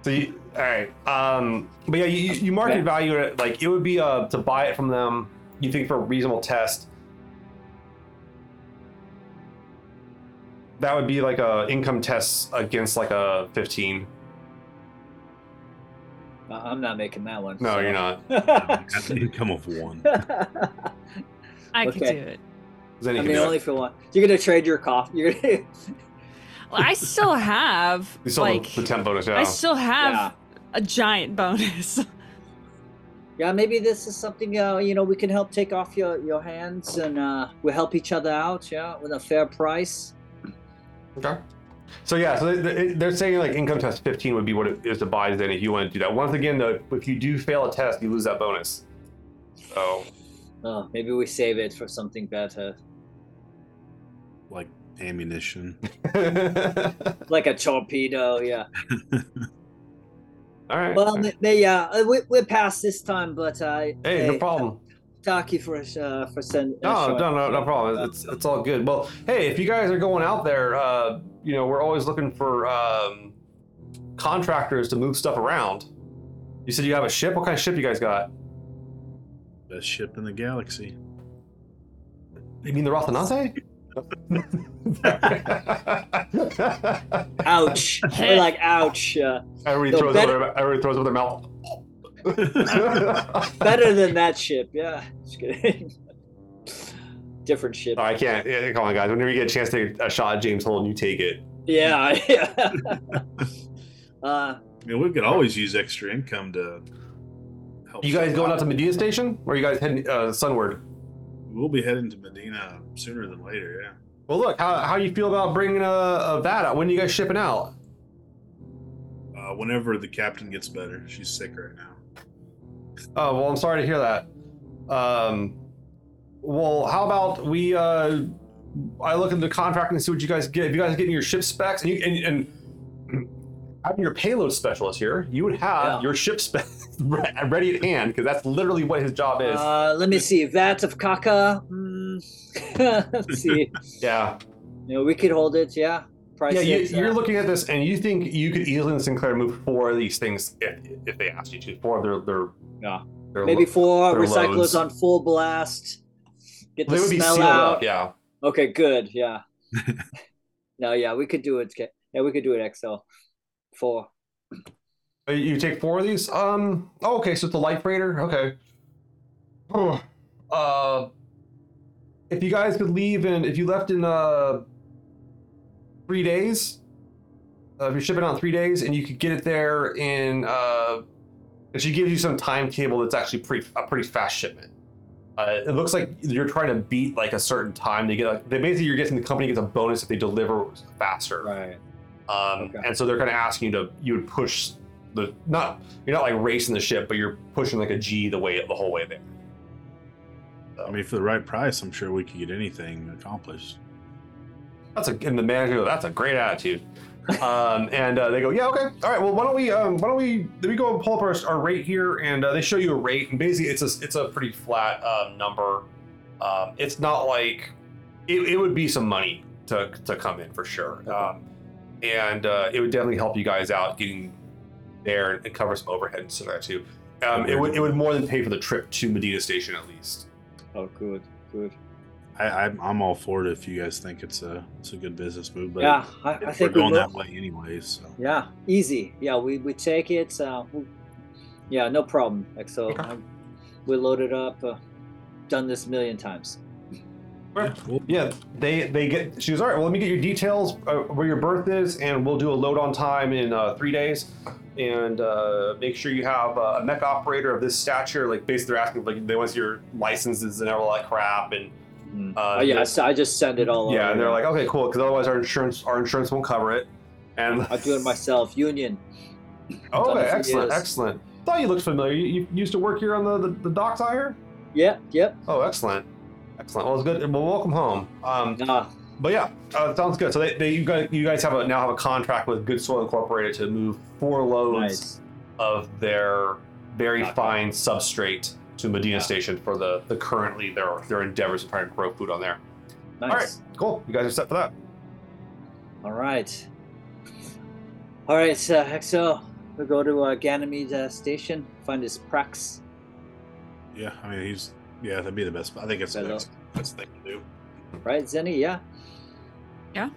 So, you, all right. Um, but yeah, you, you market
Yeah.
value it like it would be uh to buy it from them. You think for a reasonable test, that would be like a income test against like a 15.
I'm not making that one.
No,
so.
you're not.
That's an income of one.
I could
Okay.
do it.
I mean, only for one. You're gonna trade your coffee. You're gonna.
Well, I still have
You still
like
have the temp bonus, yeah.
I still have
Yeah.
a giant bonus.
Yeah, maybe this is something uh, you know we can help take off your your hands, and uh, we help each other out. Yeah, with a fair price.
Okay. So yeah, so they- they're saying like income test 15 would be what it is to buy then if you want to do that. Once again, though, if you do fail a test, you lose that bonus. So
Oh, maybe we save it for something better,
like ammunition.
like a torpedo. Yeah.
all right.
Well, may, may, yeah, uh, we we're past this time, but uh,
hey, no problem.
Taki for uh, for send. uh,
No, no, no, no problem. It's it's all good. Well, hey, if you guys are going out there, uh, you know, we're always looking for um, contractors to move stuff around. You said you have a ship. What kind of ship you guys got?
Best ship in the galaxy.
You mean the Rocinante?
Ouch! we're like ouch. Uh,
everybody
No,
throws
better-
over. Everybody throws over their mouth.
better than that ship. Yeah. Just kidding. Different ship.
No, I can't. Yeah, come on, guys. Whenever you get a chance to take a shot at James Holden, you take it.
Yeah. yeah. uh,
I mean, we could always use extra income to help.
You guys going out to
out.
Medina Station, or are you guys heading uh, sunward?
We'll be heading to Medina sooner than later. Yeah.
Well, look, how how you feel about bringing a, a vat out? When are you guys shipping out?
Uh, whenever the captain gets better, she's sick right now.
Oh well, I'm sorry to hear that. Um, well, how about we? Uh, I look into contract and see what you guys get. If you guys are getting your ship specs and you and, and having your payload specialist here, you would have
Yeah.
your ship specs ready at hand because that's literally what his job is.
uh, let me see. Vat of Kaka. Mm. Let's see.
yeah,
You know, we could hold it. Yeah. Price
yeah. you, you're
uh,
looking at this and you think you could easily in Sinclair move four of these things if, if they asked you to. Four of their their
Yeah.
their
maybe
lo-
four
their
recyclers
loads.
on full blast. Get the
They would be
smell
sealed
out.
up. Yeah.
Okay, good. Yeah. no, yeah, we could do it. Yeah, we could do it. XL four.
Uh, You take four of these? Um. Oh, okay. So it's a light freighter. Okay. Oh, Uh, if you guys could leave in, if you left in uh three days, uh, if you're shipping out in three days, and you could get it there in, uh, and she gives you some timetable that's actually pretty a pretty fast shipment. Uh, it looks like you're trying to beat like a certain time to get. Like, they basically you're getting the company gets a bonus if they deliver faster.
Right.
Um,
Okay.
And so they're kind of asking you to you would push the not you're not like racing the ship, but you're pushing like a G the way the whole way there.
I mean, for the right price, I'm sure we could get anything accomplished.
That's a and the manager that's a great attitude. Um, and uh, they go, yeah, okay, all right. Well, why don't we um, why don't we let me go and pull up our, our rate here, and uh, they show you a rate, and basically it's a it's a pretty flat um, number. Um, it's not like it, it would be some money to to come in for sure, um, and uh, it would definitely help you guys out getting there and cover some overhead and stuff like that too. Um, it would it would more than pay for the trip to Medina Station at least.
Oh, good, good.
I, I'm, I'm all for it if you guys think it's a it's a good business move. But
yeah, I,
if
I
we're
think we
going that way anyways. So.
Yeah, easy. Yeah, we, we take it. Uh, we, yeah, no problem. XO.
Okay.
I- we load it up. Uh, done this a million times.
Yeah, cool.
Yeah, they they get. She goes, all right. Well, let me get your details, uh, where your birth is, and we'll do a load on time in uh, three days, and uh, make sure you have uh, a mech operator of this stature. Like basically, they're asking like they want your licenses and all that crap, and
Mm.
Uh,
oh, yeah,
yeah.
so I just send it all over.
yeah,
over.
and they're like, okay, cool, because otherwise our insurance our insurance won't cover it. And
I do it myself. Union.
oh, okay, excellent, excellent. thought you looked familiar. You, you used to work here on the, the, the docks out here?
Yep, yep.
Oh, excellent. Excellent. Well, it's good. Well, welcome home. Um,
Ah,
but yeah, uh, sounds good. So they, they you guys you guys have a now have a contract with Good Soil Incorporated to move four loads
nice.
of their very
Okay.
fine substrate to Medina
Yeah.
Station for the the currently their their endeavors to try and grow food on there.
Nice.
All right, cool. You guys are set for that.
All right. All right, uh, Hexo, we'll go to uh, Ganymede uh, Station, find this Prax.
Yeah, I mean he's yeah, that'd be the best. I think it's the
Hello.
next best thing to do.
Right, Zeni? Yeah. Yeah.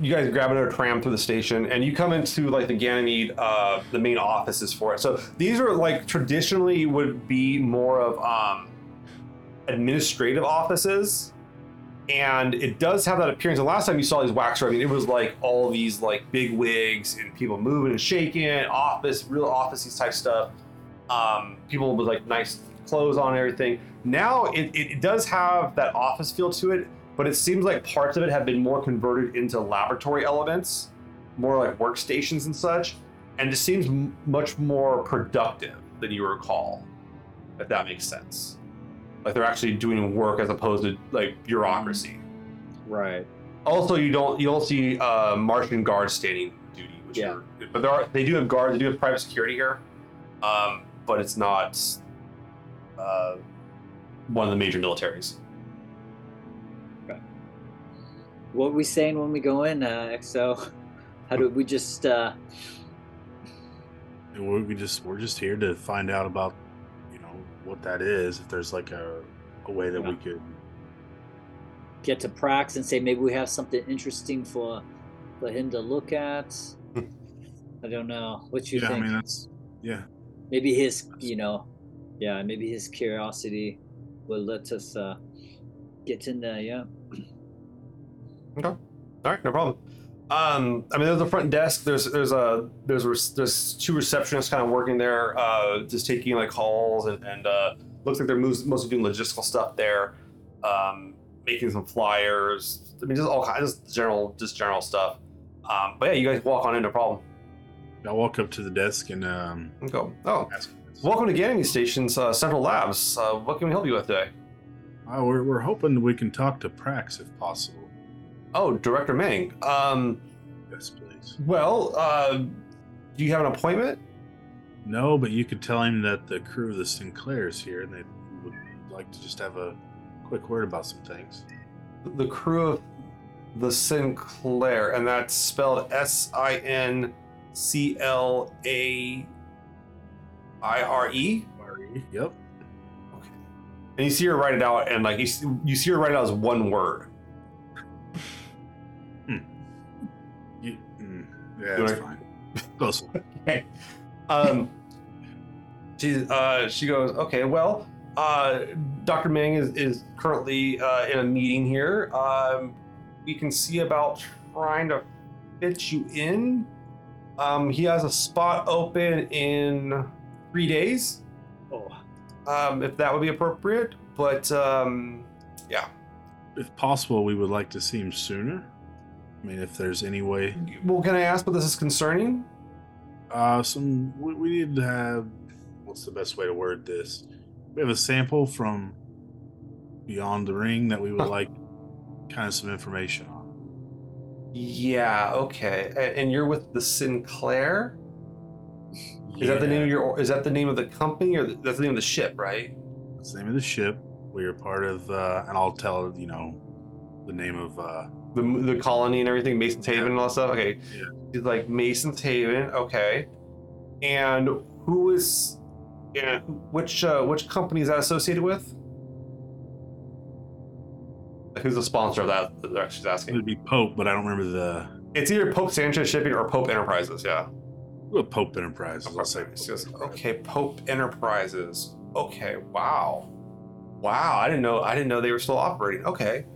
You guys grab another tram through the station and you come into like the Ganymede, uh, the main offices for it. So these are like traditionally would be more of um, administrative offices. And it does have that appearance. The last time you saw these Waxor, I mean, it was like all these like big wigs and people moving and shaking, office, real officey type stuff. Um, people with like nice clothes on and everything. Now it, it does have that office feel to it, but it seems like parts of it have been more converted into laboratory elements, more like workstations and such, and it seems m- much more productive than you recall, if that makes sense. Like they're actually doing work as opposed to like bureaucracy.
Right.
Also, you don't you don't see uh, Martian guards standing duty, which
Yeah.
are, but there are they do have guards, they do have private security here, um, but it's not uh, one of the major militaries.
What are we saying when we go in, uh, Exo? How do we just, uh,
we we just we're just here to find out about you know what that is. If there's like a a way that we could
get to Prax and say maybe we have something interesting for for him to look at? I don't know. What you
yeah,
think?
I mean that's yeah.
maybe his, you know, yeah, maybe his curiosity will let us uh, get in there. Yeah.
All right, no problem. Um, I mean, there's the front desk. There's there's a there's there's two receptionists kind of working there, uh, just taking like calls and, and uh, looks like they're mostly doing logistical stuff there, um, making some flyers. I mean, just all kinds, just general, just general stuff. Um, but yeah, you guys walk on in, no problem.
I walk up to the desk and um
Go. Oh, welcome to Ganymede Station's uh, Central Labs. Uh, what can we help you with today?
Uh, we're we're hoping we can talk to Prax if possible.
Oh, Director Meng. Um,
Yes, please.
well, uh, do you have an appointment?
No, but you could tell him that the crew of the Sinclair is here, and they would like to just have a quick word about some things.
the crew of the Sinclair, and that's spelled S I N C L A I R E.
Yep.
Okay. And you see her write it out, and like you, see- you see her write it out as one word.
Yeah,
You
that's
wanna-
fine. Close one.
Um, she uh, she goes, okay, well, uh, Dr. Meng is, is currently uh, in a meeting here. Um, we can see about trying to fit you in. Um, he has a spot open in three days,
Oh,
um, if that would be appropriate. But um, yeah,
If possible, we would like to see him sooner. I mean, if there's any way.
well, can I ask what this is concerning?
Uh, some we, we need to have. What's the best way to word this? We have a sample from beyond the ring that we would like kind of some information on.
Yeah, okay. And you're with the Sinclair? Yeah. Is that the name of your? Is that the name of the company, or the, that's the name of the ship, right?
That's the name of the ship. We are part of, uh, and I'll tell you know, the name of. Uh,
The the colony and everything, Mason's Haven and all that stuff. Okay,
Yeah.
He's like Mason's Haven. Okay, and who is, and which uh, which company is that associated with? Who's the sponsor of that? that She's asking.
it'd be Pope, but I don't remember the.
It's either Pope Sanchez Shipping or Pope Enterprises. Yeah.
Well, Pope Enterprises. I'll say Pope
goes,
Enterprises.
okay, Pope Enterprises. Okay, wow, wow. I didn't know. I didn't know they were still operating. Okay,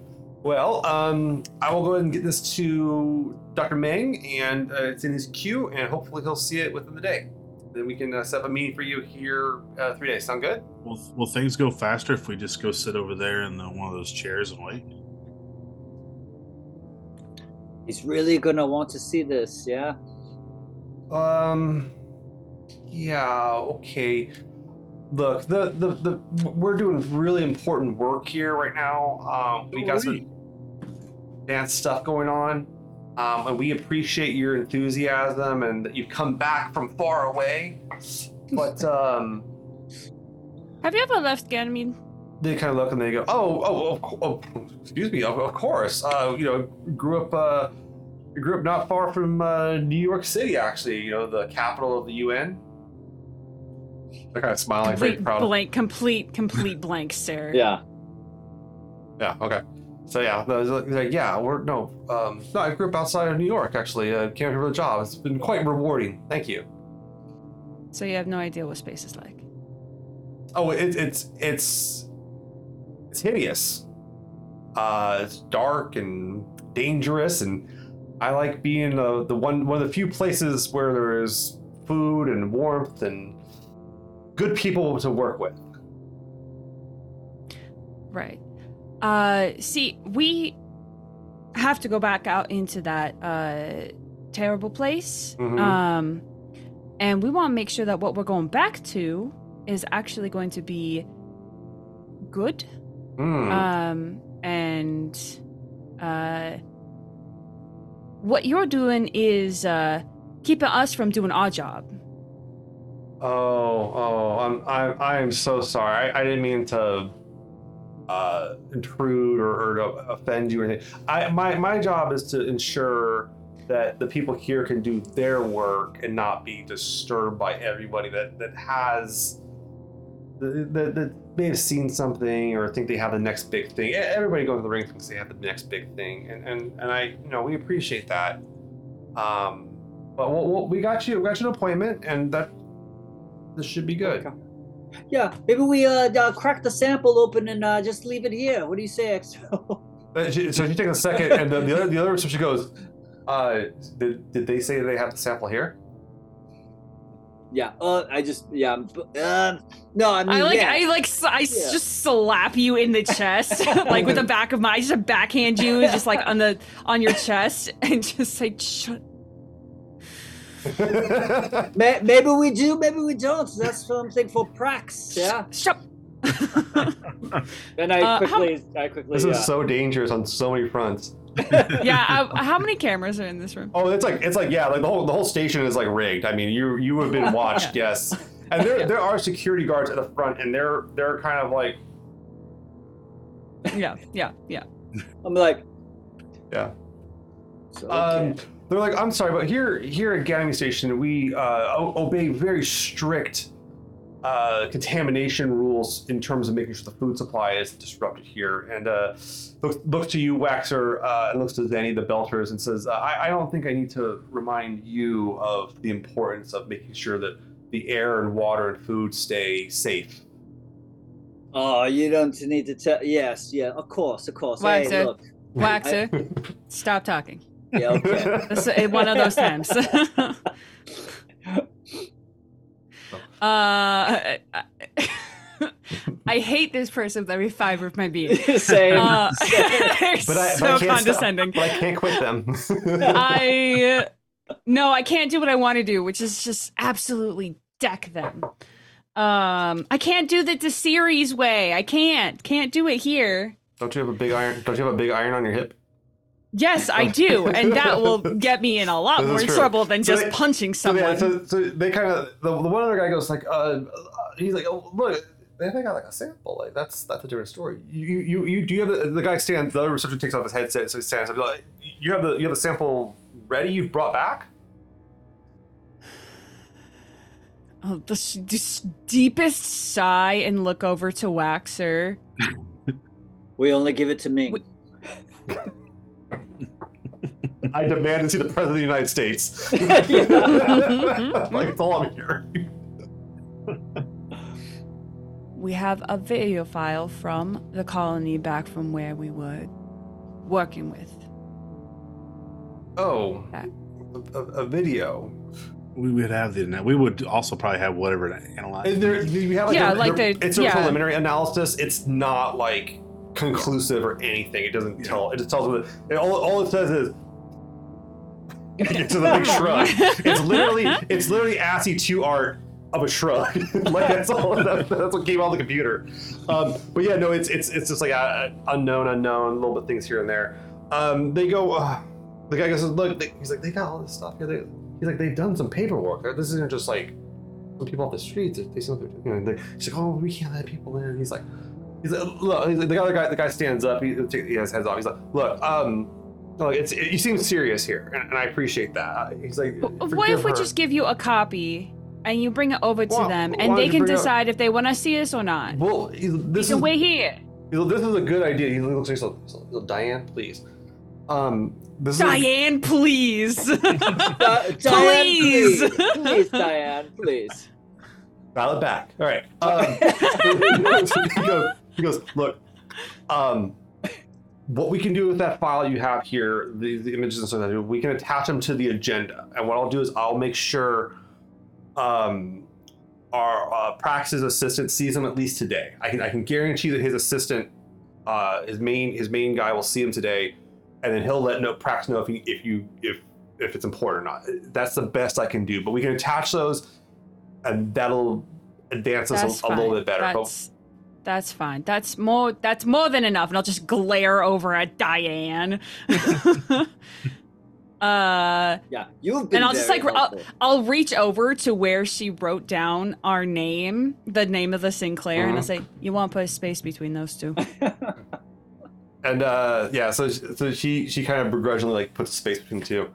well, um, I will go ahead and get this to Dr. Meng, and uh, it's in his queue, and hopefully he'll see it within the day. Then we can uh, set up a meeting for you here uh, three days. Sound good?
Will, will things go faster if we just go sit over there in the, one of those chairs and wait?
he's really gonna want to see this. Yeah.
Um, Yeah, okay. Look, the, the the we're doing really important work here right now. Um, we got some dance stuff going on, um, and we appreciate your enthusiasm and that you've come back from far away. But um,
Have you ever left Ganymede?
they kind of look and they go, "Oh, oh, of oh excuse me, of, of course. Uh, you know, grew up, uh, grew up not far from uh, New York City, actually. You know, the capital of the UN." They're kind of smiling, very
Complete
proud.
blank, complete, complete blank stare.
Yeah.
Yeah. Okay. So yeah, no, it's like, like, yeah, we're no, um, no, I grew up outside of New York. Actually, uh, came here for the job. It's been quite rewarding. Thank you.
So you have no idea what space is like.
Oh, it, it's it's it's hideous. Uh, it's dark and dangerous, and I like being the the one one of the few places where there is food and warmth and good people to work with.
Right. Uh see, we have to go back out into that uh terrible place.
Mhm.
Um and we want to make sure that what we're going back to is actually going to be good.
Hmm.
Um and uh what you're doing is uh keeping us from doing our job.
Oh, oh, I'm, I'm, I am so sorry. I, I didn't mean to uh, intrude or, or to offend you or anything. I, my, my job is to ensure that the people here can do their work and not be disturbed by everybody that, that has that, that, may have seen something or think they have the next big thing. Everybody going to the ring thinks they have the next big thing, and and, and I, you know, we appreciate that. Um, but we'll, we'll, we got you, we got you an appointment, and that this should be good.
Okay. Yeah. Maybe we uh, uh crack the sample open and uh, just leave it here. What do you say, Exo?
Uh, she- So she takes a second, and the, the other the other so she goes, uh, did, did they say they have the sample here?
yeah. Uh, I just yeah. but, Um, no, I mean
I like
yeah.
I like s- I s-
Yeah.
just slap you in the chest like with the back of my I just backhand you just like on the on your chest and just like shut
May- maybe we do, maybe we don't. That's something for Prax. Yeah.
shut
And I
Uh, how-
quickly, I quickly.
this
uh,
is so dangerous on so many fronts.
yeah uh, how many cameras are in this room
Oh, it's like it's like yeah, like the whole the whole station is like rigged. I mean, you you have been watched, yes. And there there are security guards at the front, and they're they're kind of like
yeah yeah yeah
I'm like.
Yeah.
So,
Um,
okay.
They're like, I'm sorry, but here here at Ganymede Station, we uh, obey very strict uh, contamination rules in terms of making sure the food supply is disrupted here. And uh, looks, looks to you, Waxor, uh, and looks to Zeni, the Belters, and says, uh, I, I don't think I need to remind you of the importance of making sure that the air and water and food stay safe.
Oh, you don't need to tell. Yes, yeah, of course, of course. Hey,
Waxor.
look.
Waxor stop talking
Yeah, okay.
this one of those times uh I, I hate this person with every fiber of my being
Same.
uh, they're
But I,
so
but I can't stop-
condescending
but I can't quit them.
I no, I can't do what I want to do, which is just absolutely deck them. Um, I can't do the the series way. I can't, can't do it here.
don't you have a big iron? Don't you have a big iron on your hip?
Yes, I do, and that will get me in a lot
This
more trouble than
So
just
they-
punching
So, yeah,
someone.
so, so they kind of the, the one other guy goes like, uh, uh, he's like, oh, look, they they got like a sample. Like that's that's a different story. You you you do you have the, the guy stands. The other reception takes off his headset, so he stands up. Like, you have the you have the sample ready. You've brought back.
oh, the, s- the deepest sigh and look over to Waxor.
we only give it to me.
Wait.
I demand to see the president of the United States. like it's all I'm here.
We have a video file from the colony back from where we were working with.
Oh,
Back.
a, a, a video.
We would have the. We would also probably have whatever to analyze.
Is there, do you have like
Yeah,
a,
like
there-
the-
it's a
yeah.
preliminary analysis. It's not like conclusive or anything. It doesn't tell. It just tells what it, all, all it says is It's a big shrug. It's literally it's literally ASCII two art of a shrug. like that's all. That, that's what came on the computer. Um, but yeah, no, it's it's it's just like uh, unknown, unknown, little bit things here and there. Um, they go. Uh, the guy goes, look. They, he's like, they got all this stuff here. They, he's like, they've done some paperwork. This isn't just like some people off the streets. They, they, you know, they, he's like, oh, we can't let people in. He's like, he's like, look. He's like, the other guy, the guy stands up. He, he has heads off. He's like, look, um. Look, it's it, you seem serious here, and, and I appreciate that. He's like,
What if we
her."
just give you a copy and you bring it over to
Why-
them and they can
bring it-
decide if they want to see us or not?
Well, he's, this
So
is
we're here.
he's this is a good idea. He looks like he's like, he's Diane, please. Um, this is a-
Diane, please.
Di- Diane,
Please.
please, please, Diane, please.
Dial it back. All right. Um, he, goes, he goes, look, um, what we can do with that file you have here, the, the images and stuff, we can attach them to the agenda. And what I'll do is I'll make sure um, our uh, Prax's assistant sees them at least today. I can I can guarantee that his assistant, uh, his main his main guy will see him today, and then he'll let no prax know if he, if you if if it's important or not. That's the best I can do. But we can attach those, and that'll advance us a, a little bit better.
That's, that's fine. That's more. That's more than enough. And I'll just glare over at Diane. uh,
Yeah, you've been
And I'll just, like,
helpful.
I'll reach over to where she wrote down our name, the name of the Sinclair, and I'll
Mhm.
say, "You want to put a space between those two?
and uh, yeah, so so she she kind of begrudgingly like puts a space between the two,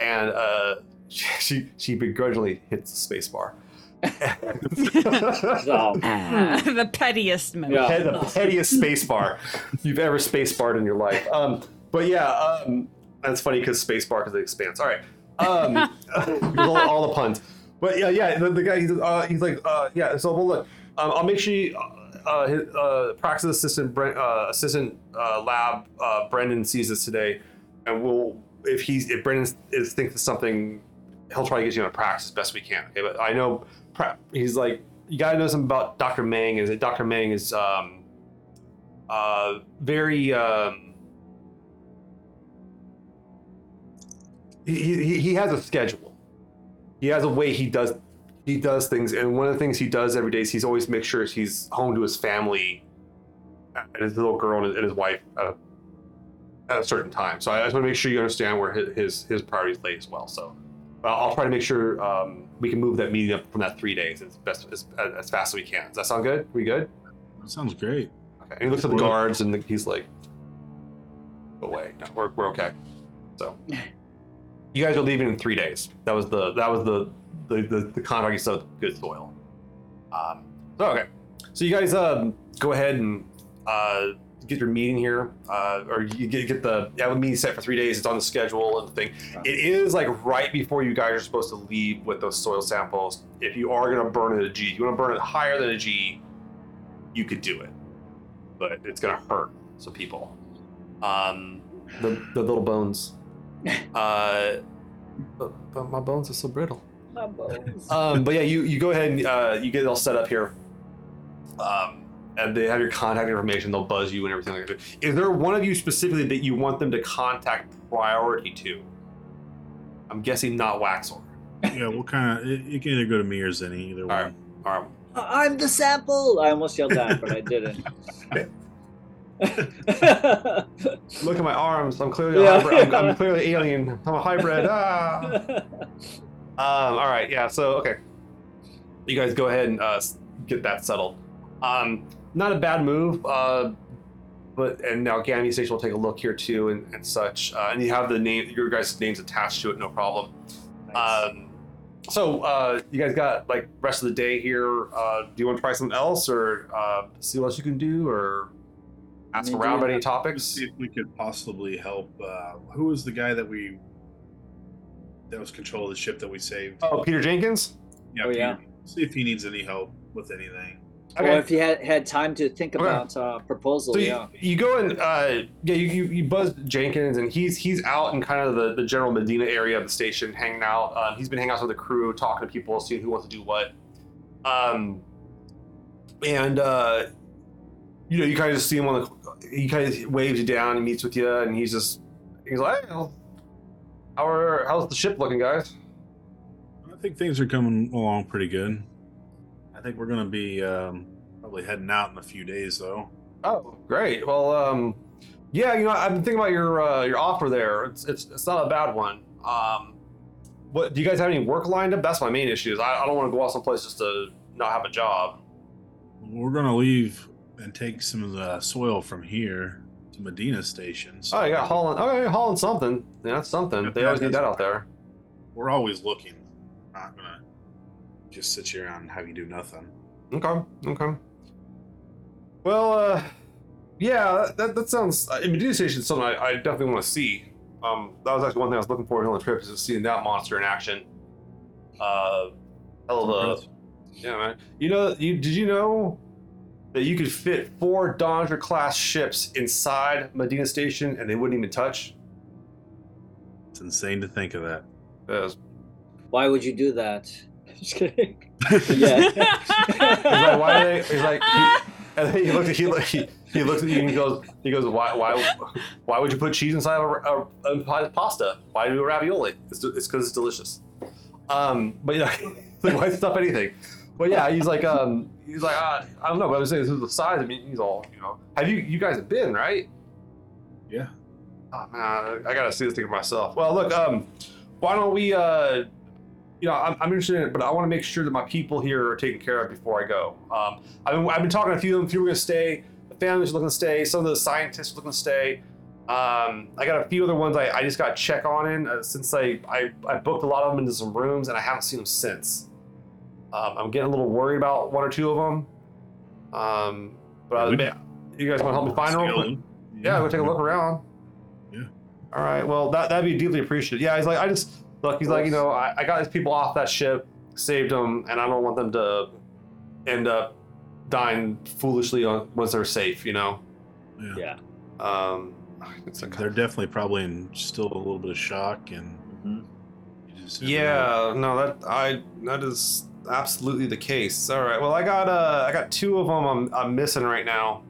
and uh, she she begrudgingly hits the space bar.
So,
Ah, the pettiest move.
Yeah.
The pettiest space bar you've ever space barred in your life. Um, but yeah, um, that's funny because space bar because it expands. All right, um, all, all the puns. But yeah, yeah, the, the guy he's, uh, he's like, uh, yeah. So well, look, um, I'll make sure you, uh, his, uh, Prax's assistant, Brent, uh, assistant uh, lab, uh, Brendan sees this today, and we'll if he's if Brendan is thinks of something, he'll try to get you on praxis as best we can. Okay, but I know pra- he's like you gotta know something about Dr. Meng is that Dr. Meng is um uh very um he, he, he has a schedule. He has a way he does he does things and one of the things he does every day is he's always makes sure he's home to his family and his little girl and his, and his wife at a, at a certain time. So I just want to make sure you understand where his his, his priorities lay as well. So uh, I'll try to make sure um, we can move that meeting up from that three days as best as, as fast as we can. Does that sound good? we good?
That sounds great.
Okay. And he looks at the guards and he's like, "Go away. No, we're, we're okay." So you guys are leaving in three days. That was the that was the the the, the contract you said good soil. Um, so okay. So you guys um, go ahead and uh, get your meeting here, uh, or you get, get the yeah, the meeting set for three days. It's on the schedule and the thing. It is like right before you guys are supposed to leave with those soil samples. If you are gonna burn it a G, if you want to burn it higher than a G, you could do it, but it's gonna hurt some people. Um, the the little bones. Uh, but, but my bones are so brittle.
my bones.
Um, but yeah, you, you go ahead and uh, you get it all set up here. Um, and they have your contact information. They'll buzz you and everything like that. Is there one of you specifically that you want them to contact priority to? I'm guessing not Waxor.
Yeah, what kind of? It, it can either go to me or Zeni. Either
All right.
one.
All right.
I'm the sample. I almost yelled that, but I didn't.
Look at my arms. I'm clearly
Yeah.
hybrid. I'm, I'm clearly alien. I'm a hybrid. Ah. Um, all right, yeah. So okay, you guys go ahead and uh, get that settled. Um, not a bad move, uh, but and now Gammy Station will take a look here too and, and such. Uh, and you have the name, your guys' names attached to it, no problem. Um, so uh, you guys got like rest of the day here. Uh, do you want to try something else, or uh, see what else you can do, or ask
mean,
around about any
Let's
topics?
see if we could possibly help. Uh, who was the guy that we that was control of the ship that we saved?
Oh, Peter Jenkins.
Yeah, Oh, yeah.
See if he needs any help with anything.
Or if you had had time to think
Okay.
about uh, proposal,
So you,
yeah.
you go and uh, yeah, you, you, you buzz Jenkins, and he's he's out in kind of the, the general Medina area of the station, hanging out. Um, he's been hanging out with the crew, talking to people, seeing who wants to do what. Um, and uh, you know, you kind of just see him on the. He kind of waves you down and meets with you, and he's just he's like, "Hey, How are how's the ship looking, guys?
I think things are coming along pretty good. I think we're gonna be um, probably heading out in a few days, though.
Oh, great. Well, um, yeah, you know, I've been thinking about your uh, your offer there. It's it's it's not a bad one. Um, what do you guys have any work lined up? That's my main issue. Is I, I don't want to go out someplace just to not have a job.
We're gonna leave and take some of the soil from here to Medina Station. so
Oh, you got hauling. Okay, hauling something. Yeah, that's something.
Yeah,
They always need that out there.
We're always looking. Not gonna just sit here and have you do nothing.
Okay. Okay. Well, uh, yeah, that, that sounds. Uh, Medina Station is something I, I definitely want to see. Um, that was actually one thing I was looking for on the trip is just seeing that monster in action. Uh, hell of a yeah, man. You know, you did you know that you could fit four Dodger class ships inside Medina Station and they wouldn't even touch?
It's insane to think of that.
Yes.
Why would you do that? Just kidding. yeah.
He's like, why are they? He's like, he, and then he looked at he, look- he he looks at you and he goes he goes why why why would you put cheese inside of a, a, a pasta? Why do a ravioli? It's it's because it's delicious. Um, but yeah, like why stuff anything? But yeah, he's like um he's like ah, I don't know, but I was saying this is the size. I mean, he's all you know. Have you you guys have been right?
Yeah.
Oh man, I gotta see this thing for myself. Well, look, um, why don't we, uh, you know, I'm, I'm interested in it, but I want to make sure that my people here are taken care of before I go. Um, I've been, I've been talking to a few of them. A few are gonna stay. The families are looking to stay. Some of the scientists are looking to stay. Um, I got a few other ones I, I just got to check on in uh, since I, I I booked a lot of them into some rooms and I haven't seen them since. Um, I'm getting a little worried about one or two of them. Um, but you guys want to help me find them? quick? Yeah, go take a look around.
Yeah.
All right. Well, that that'd be deeply appreciated. Yeah, he's like, I just look. He's like, you know, I, I got these people off that ship, saved them, and I don't want them to end up dying foolishly on once they're safe. You know.
Yeah.
Yeah.
Um, it's like,
They're definitely probably in still a little bit of shock and
Mhm.
you just never know.
yeah. No, that I that is absolutely the case. All right. Well, I got uh, I got two of them. I'm I'm missing right now.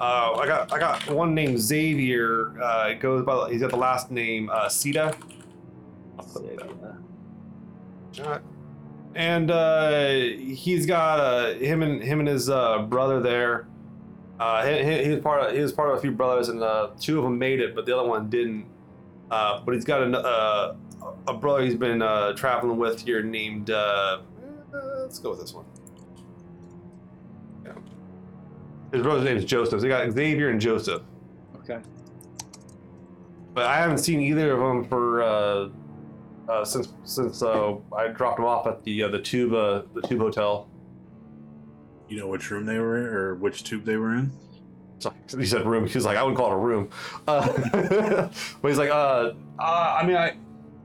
Uh, I got I got one named Xavier. Uh, it goes by he's got the last name uh, Sita. Uh, and uh, he's got uh, him and him and his uh, brother there. Uh, he, he, he was part of he was part of a few brothers, and uh, two of them made it, but the other one didn't. Uh, but he's got a, uh, a brother he's been uh, traveling with here named. Let's go with this one. Yeah. His brother's name is Joseph. He got Xavier and Joseph.
Okay.
But I haven't seen either of them for uh, since since uh, I dropped them off at the uh, the tube uh, the tube hotel.
You know which room they were in or which tube they were in?
So he said room. He was like, I wouldn't call it a room. Uh, but he's like, uh, uh, I mean, I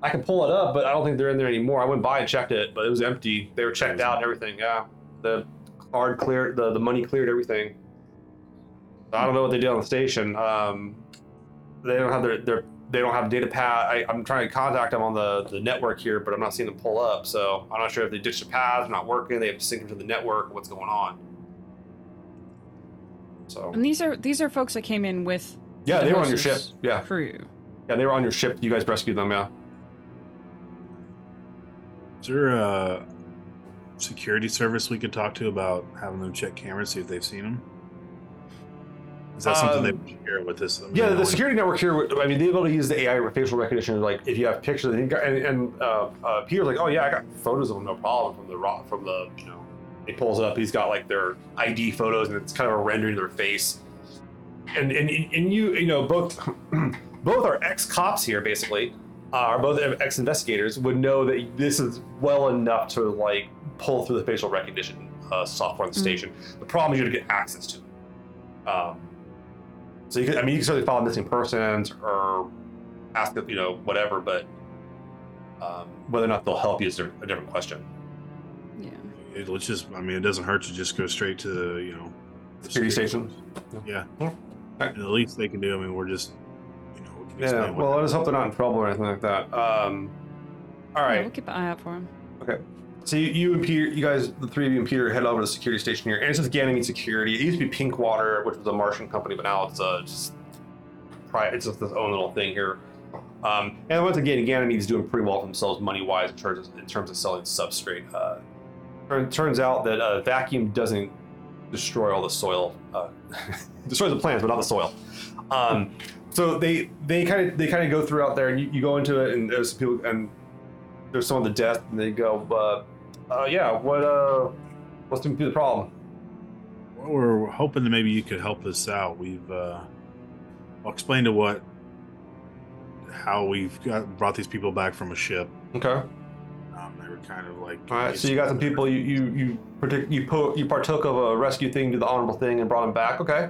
I can pull it up, but I don't think they're in there anymore. I went by and checked it, but it was empty. They were checked out and everything. Yeah, the card cleared, the the money cleared, everything. I don't know what they did on the station. Um, they don't have their, their they don't have data path. I, I'm trying to contact them on the, the network here, but I'm not seeing them pull up. So I'm not sure if they ditched the pads, not working. They have to sync them to the network. What's going on? So
And these are these are folks that came in with
yeah,
the
they were on your ship.
host's
Yeah,
crew.
yeah, they were on your ship. You guys rescued them. Yeah.
Is there a security service we could talk to about having them check cameras, see if they've seen them? Is that something they
Um,
would share with us? I mean,
Yeah, the security network here. I mean, they're able to use the AI facial recognition. Like, if you have pictures, and, and, and uh, uh, Peter's like, "Oh yeah, I got photos of them, no problem." From the raw, from the you know, he pulls it up. He's got like their ID photos, and it's kind of a rendering of their face. And and and you you know both both are ex cops here basically, uh, are both ex investigators would know that this is well enough to like pull through the facial recognition uh, software on the
Mhm.
station. The problem is you have to get access to. it. Um, so you could, I mean, you can certainly follow missing persons or ask, you know, whatever, but um, whether or not they'll help you is a different question.
Yeah.
It, let's just, I mean, it doesn't hurt to just go straight to the, you know, the
Security station.
Yeah.
Yeah.
And the least they can do, I mean, we're just, you know, we can
Yeah. Well, I just hope they're not in trouble or anything like that. Um, all
Yeah, we'll keep an eye out for him.
So you, you and Peter, you guys, the three of you and Peter, head over to the security station here, and it's just Ganymede Security. It used to be Pinkwater, which was a Martian company, but now it's uh, just it's just its own little thing here. Um, and once again, Ganymede's doing pretty well for themselves money wise in terms of, in terms of selling substrate. Uh, turn- turns out that uh, vacuum doesn't destroy all the soil, uh, destroys the plants, but not the soil. Um, so they they kind of they kind of go through out there, and you, you go into it, and there's some people, and there's some on the desk, and they go, uh, uh, "Yeah, what uh, what's the the problem?"
Well, we're hoping that maybe you could help us out. We've uh, I'll explain to what how we've got brought these people back from a ship.
Okay.
Um, they were kind of like
All right. So you got some people you you you partic- you po- you partook of a rescue thing, did the honorable thing, and brought them back. Okay.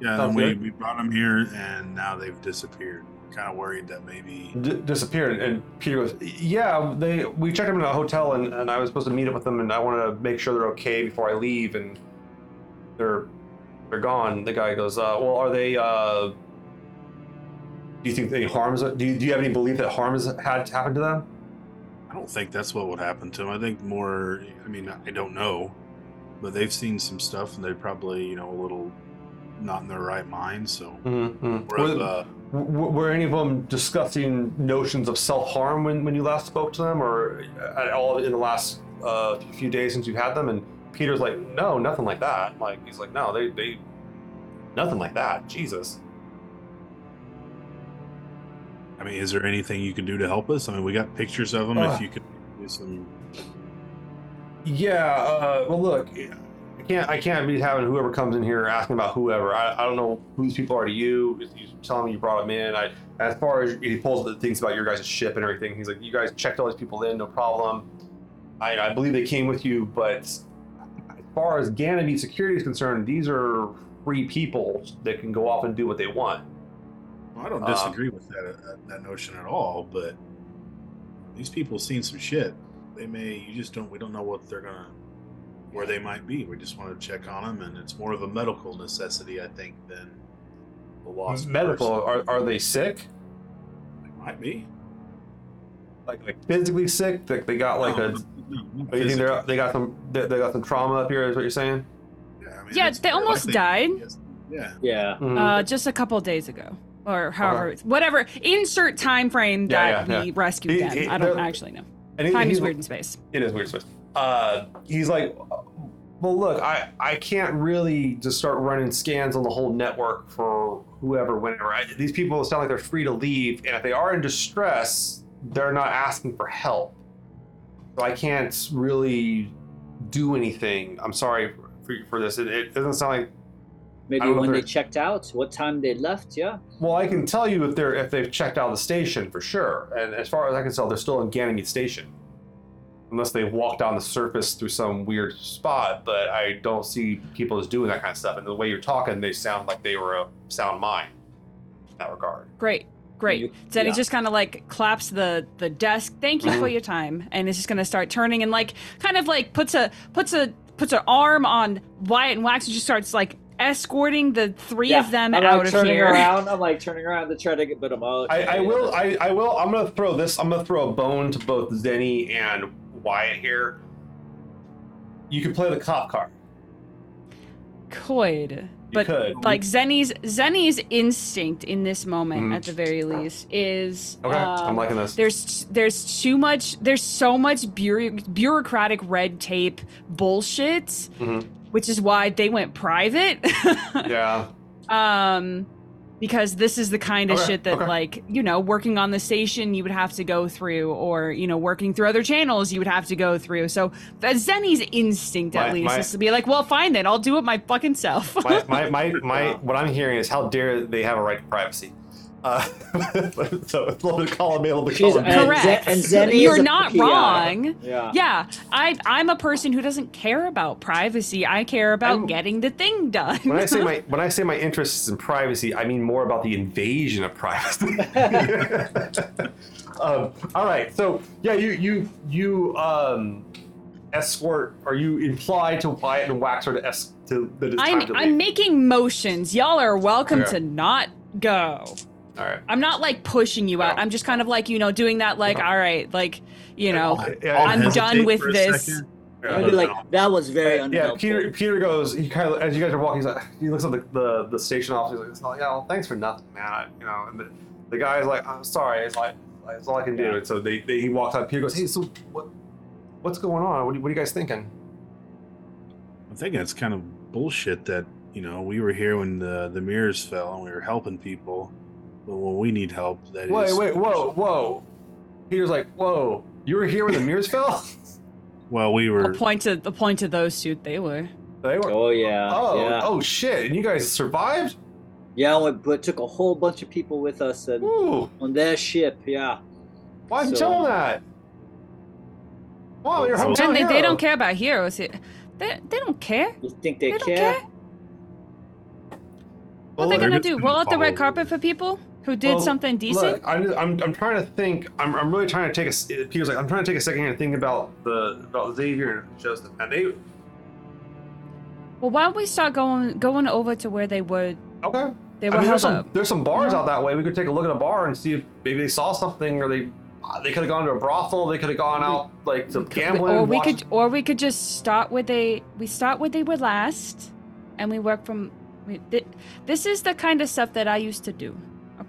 Yeah,
Sounds
and we,
good.
we brought them here, and now they've disappeared. Kind of worried that maybe
D- disappeared, and Peter goes, "Yeah, they we checked them in a hotel, and, and I was supposed to meet up with them, and I wanted to make sure they're okay before I leave, and they're they're gone." The guy goes, uh, "Well, are they? Uh, do you think any harms? Do you, do you have any belief that harm has had happened to them?"
I don't think that's what would happen to them. I think more. I mean, I don't know, but they've seen some stuff, and they're probably you know a little not in their right mind. So
Mm-hmm.
of, uh,
W- were any of them discussing notions of self-harm when, when you last spoke to them or at all in the last uh, few days since you had them and peter's like no nothing like that like he's like no they, they nothing like that jesus
I mean, is there anything you can do to help us? I mean, we got pictures of them.
Uh.
if you could do some,
yeah uh, well look i can't i can't be having whoever comes in here asking about whoever i, I don't know who these people are to you you telling me you brought them in i as far as he pulls the things about your guys' ship and everything he's like you guys checked all these people in no problem I, I believe they came with you, but as far as Ganymede security is concerned, these are free people that can go off and do what they want.
I don't
Uh,
disagree with that uh, that notion at all. But these people seen some shit. They may. You just don't. We don't know what they're gonna, where they might be. We just want to check on them, and it's more of a medical necessity, I think, than a lost
Medical,
person.
are, are they sick?
They might be.
Like like physically sick? Like they got like
No,
a.
no, no,
you think they're,
physically.
they got some they, they got some trauma up here? Is what you're saying?
Yeah, I mean,
Yeah, they
more
almost
likely-
died.
Yes. Yeah.
Yeah.
Mhm.
Uh, just a couple days ago, or however, whatever. Insert time frame
Yeah,
that
yeah,
we rescued
He-
them.
he-
I don't actually know.
and he-
Time is weird in space.
It is weird space. Uh, he's like, well, look, I I can't really just start running scans on the whole network for whoever, whenever. I, these people sound like they're free to leave, and if they are in distress, they're not asking for help. So I can't really do anything. I'm sorry for, for this. It, it doesn't sound like.
Maybe when they checked out, what time they left. Yeah.
Well, I can tell you if they're if they've checked out of the station for sure. And as far as I can tell, they're still in Ganymede Station, unless they walked down the surface through some weird spot. But I don't see people as doing that kind of stuff. And the way you're talking, they sound like they were a sound mind in that regard.
Great, great.
You-
Then
yeah.
just kind of like claps the the desk. Thank you for
Mhm.
your time, and is just gonna start turning and like kind of like puts a puts a puts an arm on Wyatt and Wax and just starts like escorting the three
yeah.
of them
I'm
out
like
of
turning
here.
around. I'm like turning around to try to get, but I'm out.
I, I will. I, I will. I'm gonna throw this. I'm gonna throw a bone to both Zeni and Wyatt here. You can play the cop card.
Could, but
could.
like Zeni's Zeni's instinct in this moment,
Mhm.
at the very least, is
Okay, I'm
um,
liking this.
there's there's too much there's so much bureau- bureaucratic red tape bullshit
Mhm.
which is why they went private
Yeah.
um because this is the kind of
Okay,
shit that
okay.
like you know working on the station you would have to go through or you know working through other channels you would have to go through so that's zeni's instinct at
My-
least
my-
is to be like well fine then i'll do it my fucking self
my, my, my, my, what I'm hearing is how dare they have a right to privacy. Uh, so it's a little bit column A, a little bit
She's-
column B.
and
correct
and Zeni
you're
is a
not
PI.
wrong
Yeah.
yeah I, i'm a person who doesn't care about privacy i care about
I'm-
getting the thing done
When I say my when I say my interest is in privacy, I mean more about the invasion of privacy. um, all right, so yeah, you you you um, escort, or you imply to Wyatt and Waxor to es to that it's time
I'm
to
I'm making motions. Y'all are welcome
Okay.
to not go.
All right.
I'm not like pushing you out.
No.
I'm just kind of like you know doing that like
No.
all right like you know
Yeah,
I'll
I'm done with this.
second.
Yeah.
I'd be like, that was very
yeah. Peter. Peter goes. He kind of, as you guys are walking, he's like, he looks at the, the, the station office. He's like, "Oh, yeah, well, thanks for nothing, man. I, you know." And the, the guy's like, I'm sorry, it's like it's all I can do. And so they, they he walks up. Peter goes, Hey, so what what's going on? What, are- what are you guys thinking?
I'm thinking it's kind of bullshit that you know we were here when the the mirrors fell and we were helping people, but when we need help, that is
Wait, wait, whoa, whoa. Peter's like, whoa, you were here when the mirrors fell?
Well, we
A
were.
point to the point to those two, they were.
They were.
Oh yeah,
oh, oh,
yeah,
oh shit! And you guys survived?
yeah. We, but took a whole bunch of people with us and
Ooh,
on their ship. Yeah.
why didn't you
So-
tell them that? Wow, you're
So-
hometown
And they, they don't care about heroes. They, they, they don't care.
You think they,
They don't
care?
care.
Well,
What are
they
gonna do? Roll out the red carpet for people who did
Well,
something decent?
Look, I'm, I'm, I'm trying to think. I'm, I'm really trying to take a. Peter's like, I'm trying to take a second and think about the about Xavier and Joseph. And they
well, why don't we start going going over to where they were?
okay.
They
I mean, there's some there's some bars
Yeah.
out that way. We could take a look at a bar and see if maybe they saw something or they they could have gone to a brothel. They could have gone out like to gambling.
or we
watched-
could, or we could just start where they we start where they were last, and we work from. We, thi- this is the kind of stuff that I used to do.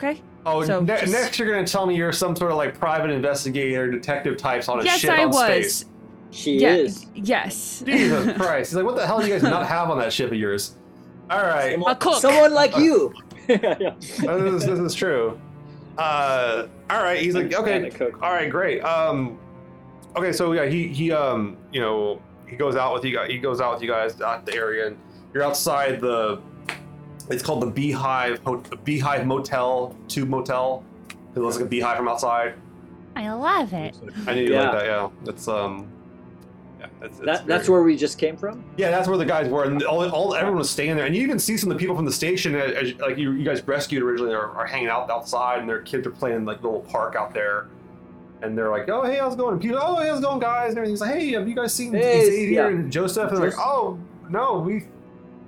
Okay.
Oh,
So
ne-
just-
next you're gonna tell me you're some sort of like private investigator, detective types on a
yes,
ship
I
on
was.
space.
She
yeah.
is.
Yes.
Jesus Christ! He's like, what the hell do you guys not have on that ship of yours? All right,
Someone,
A cook.
someone like you. yeah.
this, is, this is true. Uh, all right. He's like, okay, all right, great. Um, okay, so yeah, he he um, you know, he goes out with you guys. He goes out with you guys out the area, and you're outside the. It's called the Beehive Ho- Beehive Motel, Tube Motel. It looks like a beehive from outside.
I love it.
I knew you
Yeah.
like that. Yeah, it's um, yeah, it's, it's
That, that's where we just came from.
Yeah, that's where the guys were, and all, all everyone was staying there. And you even see some of the people from the station, as, as- like you, you guys rescued originally, are, are hanging out outside, and their kids are playing in like the little park out there. And they're like, "Oh, hey, how's it going?" And people, "Oh, hey, how's it going, guys?" And everything's like, "Hey, have you guys seen
Hey,
Xavier
yeah.
and Joseph?" And they're like, "Oh, no, we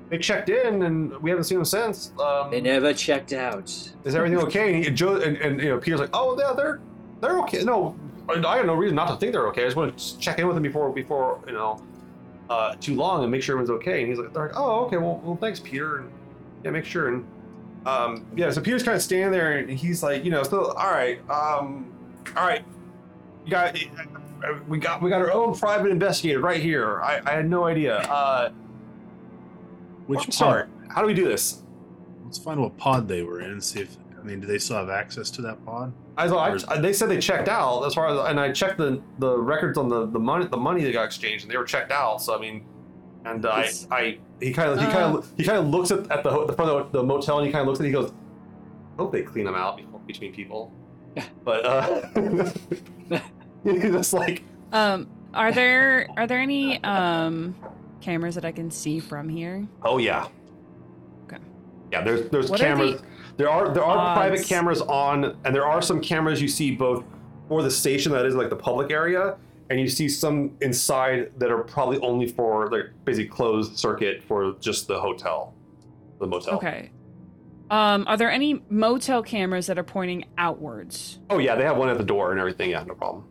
they checked in, and we haven't seen them since." Um,
They never checked out.
is everything okay? And, he, Joe, and, and you know, Peter's like, "Oh, yeah, they're they're okay. No, I I have no reason not to think they're okay. I just want to check in with them before before you know uh, too long and make sure everyone's okay." And he's like, they're like "Oh, okay. Well, well, thanks, Peter. And yeah, make sure." And um, yeah, so Peter's kind of standing there, and he's like, you know, so all right, um, all right, you got. We got we got our own private investigator right here. I, I had no idea. Uh,
Which
I'm
pod?
sorry. How do we do this?
Let's find what pod they were in and see if. I mean, do they still have access to that pod?
I, thought- I, they said they checked out as far as, and I checked the, the records on the, the money the money that got exchanged, and they were checked out. So I mean, and I, I he kind of he
Uh.
kind of he kind of looks at, at the the front of the motel, and he kind of looks at it, he goes, "Hope they clean them out before, between people." But uh, he's just like,
Um, are there are there any um cameras that I can see from here?
"Oh yeah,
Okay.
yeah." There's there's
What are
cameras. There are there are private cameras on, and there are some cameras you see both for the station that is like the public area, and you see some inside that are probably only for like basically closed circuit for just the hotel, the motel.
Okay. Um, are there any motel cameras that are pointing outwards?
Oh yeah, they have one at the door and everything. Yeah, no problem.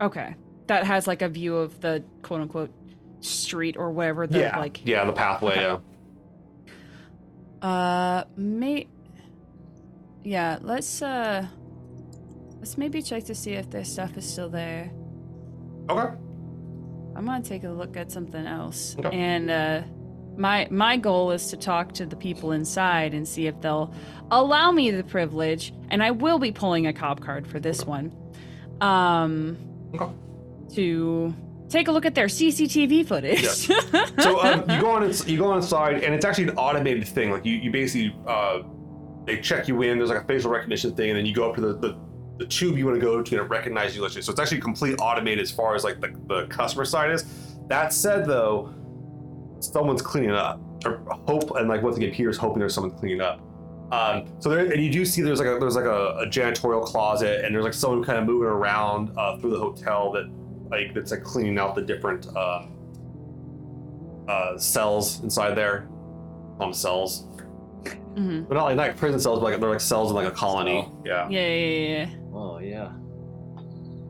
Okay. That has like a view of the quote unquote street or whatever the
yeah,
like
yeah, the pathway.
Okay.
Yeah.
uh may Yeah, let's uh let's maybe check to see if their stuff is still there.
Okay.
I'm gonna take a look at something else.
Okay.
And uh my my goal is to talk to the people inside and see if they'll allow me the privilege, and I will be pulling a cop card for this one. Um
Okay.
to take a look at their CCTV footage.
So um, you go on, ins- you go inside, and it's actually an automated thing. Like you, you basically, uh, they check you in. There's like a facial recognition thing, and then you go up to the, the, the tube you want to go to, and it recognizes you. literally. So it's actually complete automated as far as like the, the customer side is. That said, though, someone's cleaning up. Or hope, and like once again, Peter's hoping there's someone cleaning up. Um, so there, and you do see there's like a there's like a, a janitorial closet, and there's like someone kind of moving around uh, through the hotel that like that's like cleaning out the different. Um, uh, cells inside there. Um, cells.
Mhm.
They're not like not prison cells, but like they're like cells in like a colony. Yeah.
Yeah, yeah, yeah, yeah.
Oh yeah.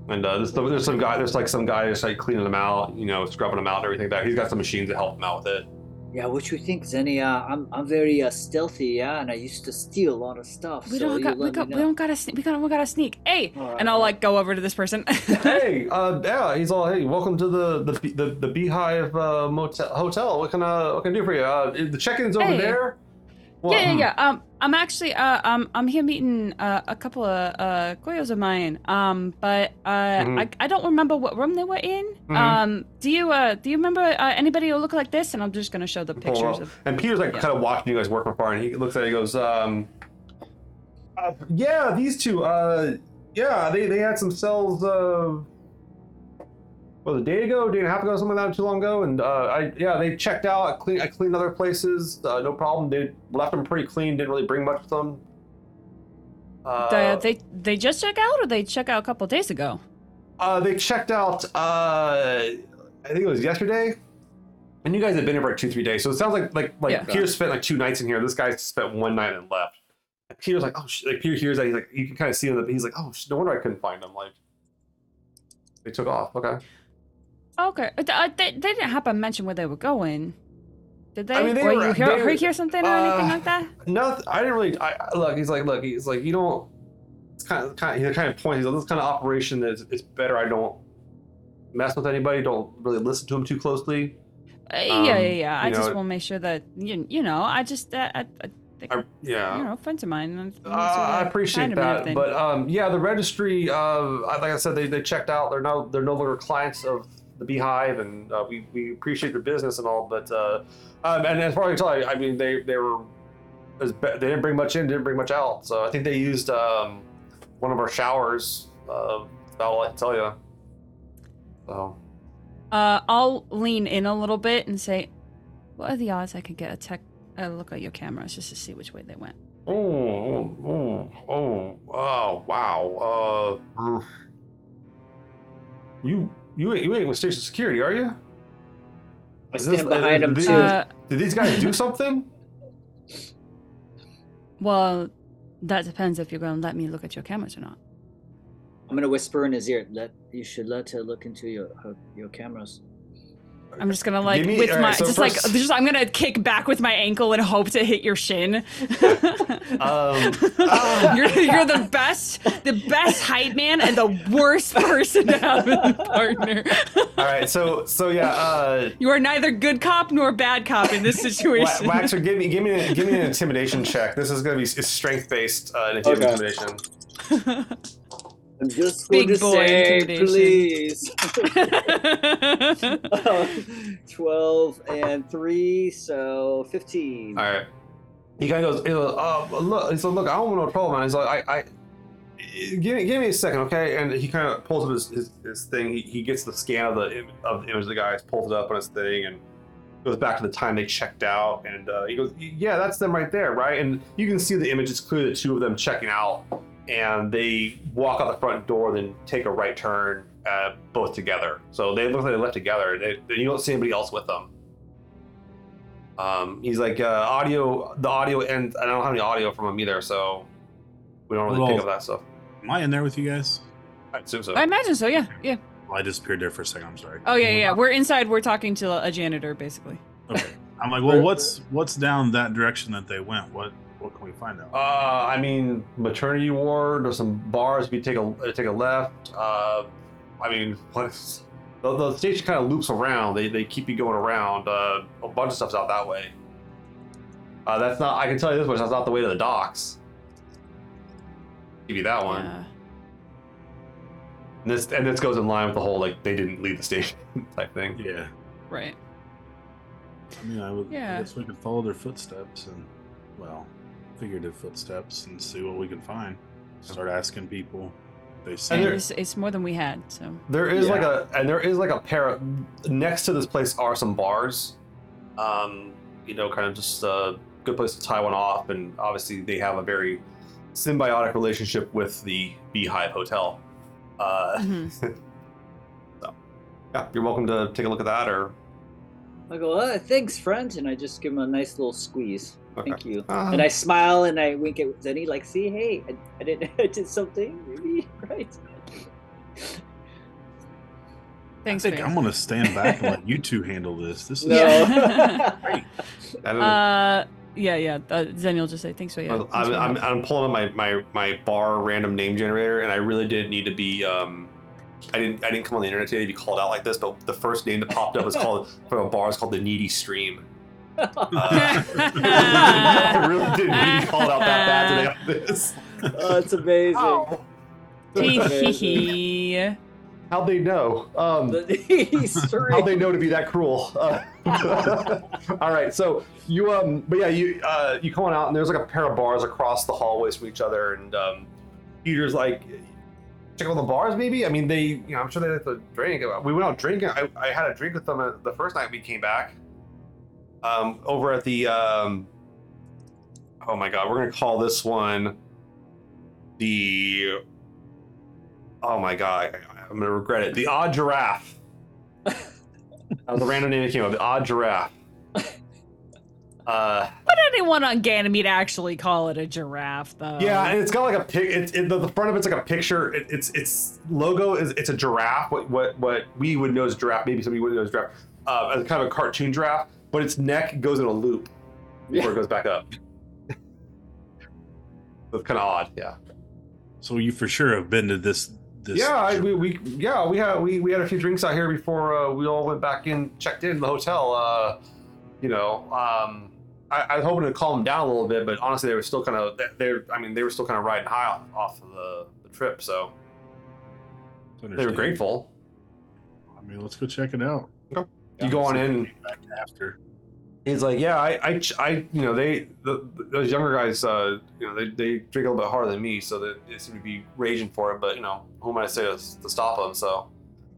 And uh, there's, there's some guy, there's like some guy just like cleaning them out, you know, scrubbing them out and everything. Like that he's got some machines that help him out with it.
Yeah, what you think, Zeni? Uh, I'm I'm very uh, stealthy, yeah, and I used to steal a lot of stuff.
We
so
don't
you
got we got we don't gotta sneak. We got we gotta sneak. Hey,
Alright,
and I'll
alright.
like go over to this person.
hey, uh, yeah, he's all, hey, welcome to the the the, the Beehive uh, motel hotel. What can uh, what can I do for you? Uh, the check-in's over
Hey.
there.
Yeah, yeah, yeah. Um, I'm actually uh, um, I'm here meeting uh, a couple of uh, coyos of mine. Um, but uh,
Mhm.
I, I don't remember what room they were in.
Mhm.
Um, do you uh, do you remember uh, anybody who look like this? And I'm just gonna show the
Pull
pictures
up.
of.
And Peter's like
Yeah.
kind of watching you guys work from far, and he looks at it. He goes, um, uh, "Yeah, these two. Uh, yeah, they they had some cells. Uh, what was it, a day ago, day and a half ago, something like that, too long ago. And uh, I yeah, they checked out. I cleaned I cleaned other places. Uh, no problem. They left them pretty clean. Didn't really bring much with them. Uh,
The, they they just check out, or they check out a couple days ago.
Uh, they checked out. Uh, I think it was yesterday, and you guys have been here for like two, three days. So it sounds like like like
Yeah.
Peter spent like two nights in here. This guy spent one night and left. And Peter's like, oh, like Peter hears that he's like, you can kind of see him. He's like, oh, no wonder I couldn't find him. Like, they took off. Okay.
Okay, uh, uh, they, they didn't happen to mention where they were going, did they?
I mean, they
or
were-
you hear,
they
hear something or anything
uh,
like that?
No, I didn't really. I look. He's like, look. He's like, you don't. It's kind of kind of he kind of points. He's like, this kind of operation is it's better. I don't mess with anybody. Don't really listen to him too closely.
Uh, yeah,
um,
yeah, yeah. I
you
just want to make sure that you, you know, I just, uh, I, I,
I, yeah.
you know, friends of mine.
Uh,
wanna make sure
I appreciate
find 'em and
that, but um, yeah, the registry. Uh, like I said, they, they checked out. They're no they're no longer clients of the Beehive, and uh, we, we appreciate their business and all. But uh, um, and as far as I can tell, I mean, they they were as be- they didn't bring much in, didn't bring much out. So I think they used um, one of our showers. Uh, about all I can tell you. So
Uh, I'll lean in a little bit and say, "What are the odds I could get a tech a look at your cameras just to see which way they went?"
oh oh oh oh wow. Uh, you you ain't, you ain't with station security, are you?
I
Is this-
stand behind
uh,
him
these-
too.
Uh,
Did these guys do something?
well, that depends if you're going to let me look at your cameras or not.
I'm gonna whisper in his ear. Let you should let her look into your her, your cameras.
I'm just gonna like
me-
with
alright,
my
so
just
first-
like just I'm gonna kick back with my ankle and hope to hit your shin.
Um,
you're you're the best the best hype man and the worst person to have as a partner.
All right, so so yeah, uh,
You are neither good cop nor bad cop in this situation.
Waxor, give me give me an, give me an intimidation check. This is gonna be strength based uh,
Okay.
intimidation.
I'm just
Big
going to
boy
say,
intimidation.
please. Twelve and three, so fifteen.
All right. He kind of goes, he goes uh, look. He said, look, I don't want no trouble, man. He's like, I, I, give me give me a second, okay? And he kind of pulls up his, his, his thing. He, he gets the scan of the of the image of the guy, pulls it up on his thing, and goes back to the time they checked out. And uh, he goes, yeah, that's them right there, right? And you can see the image. It's clear the two of them checking out, and they walk out the front door, then take a right turn, uh, both together. So they look like they left together. They, they- you don't see anybody else with them. Um, he's like uh, audio, the audio, and I don't have any audio from him either, so we don't really pick
Well-
up that stuff.
Am I in there with you guys?
I assume so.
I imagine so. Yeah, yeah.
Well, I disappeared there for a second. I'm sorry.
Oh yeah, yeah. yeah. We're inside. We're talking to a janitor, basically.
Okay. I'm like, well, what's what's down that direction that they went? What what can we find out?
Uh, I mean, maternity ward. There's some bars. If you take a uh, take a left. Uh, I mean, what's the, the station kind of loops around. They, they keep you going around. Uh, a bunch of stuff's out that way. Uh, that's not. I can tell you this much. That's not the way to the docks. Give you that one.
Yeah.
And this and this goes in line with the whole like they didn't leave the station type thing.
yeah.
Right.
I mean, I, would,
Yeah.
I guess we could follow their footsteps and, well, figurative footsteps and see what we can find. Start asking people. They see.
And
And
there-
it's, it's more than we had. So
There is like a and there is like a pair next to this place are some bars. Um, you know, kind of just a good place to tie one off, and obviously they have a very symbiotic relationship with the Beehive Hotel. Uh,
Mhm.
yeah, you're welcome to take a look at that, or
I go, oh, thanks, friend, and I just give him a nice little squeeze.
Okay.
Thank you.
Uh,
And I smile and I wink at Zeni, like, see, hey, I, I did, I did something, maybe, right?
Thanks,
I think
Faith.
I'm gonna stand back and let you two handle this. This is
No.
Yeah.
I don't know.
uh, yeah, yeah. Uh, Zen will just say thanks, Faith. Yeah,
I'm,
thanks,
I'm, I'm, I'm pulling up my, my, my bar random name generator, and I really didn't need to be. Um, I didn't I didn't come on the internet today to be called out like this, but the first name that popped up was called from a bar is called the Needy Stream. Uh, I really didn't need to be called out that bad today on this.
oh, it's amazing.
Ow.
Hee hee hee.
How'd they know? Um, How'd they know to be that cruel? Uh, all right, so you um, but yeah, you uh, you come on out and there's like a pair of bars across the hallways from each other, and um, Peter's like, check out the bars, maybe. I mean, they, you know, I'm sure they have to drink. We went out drinking. I, I had a drink with them uh, the first night we came back. Um, over at the um, oh my god, we're gonna call this one the oh my god, I'm gonna regret it. The odd giraffe. That was a random name that came up. The odd giraffe. Uh,
Why anyone on Ganymede actually call it a giraffe, though?
yeah, and it's got like a pic. It's it, the, the front of it's like a picture. It, it's its logo is it's a giraffe. What what what we would know as giraffe. Maybe somebody wouldn't know as giraffe. Uh, as kind of a cartoon giraffe, but its neck goes in a loop before it goes back up. That's kind of odd. Yeah.
so you for sure have been to this. this
yeah, I, we, we yeah we had we, we had a few drinks out here before uh, we all went back in, checked in the hotel. Uh, you know, um, I, I was hoping to calm them down a little bit, but honestly, they were still kind of they're I mean they were still kind of riding high off, off of the, the trip, so they were grateful.
I mean, let's go check it out.
Okay. You go on in.
after.
He's like, yeah, I, I, I you know, they, the, those younger guys, uh, you know, they, they drink a little bit harder than me, so that they seem to be raging for it. But you know, who am I to say to, to stop them? So,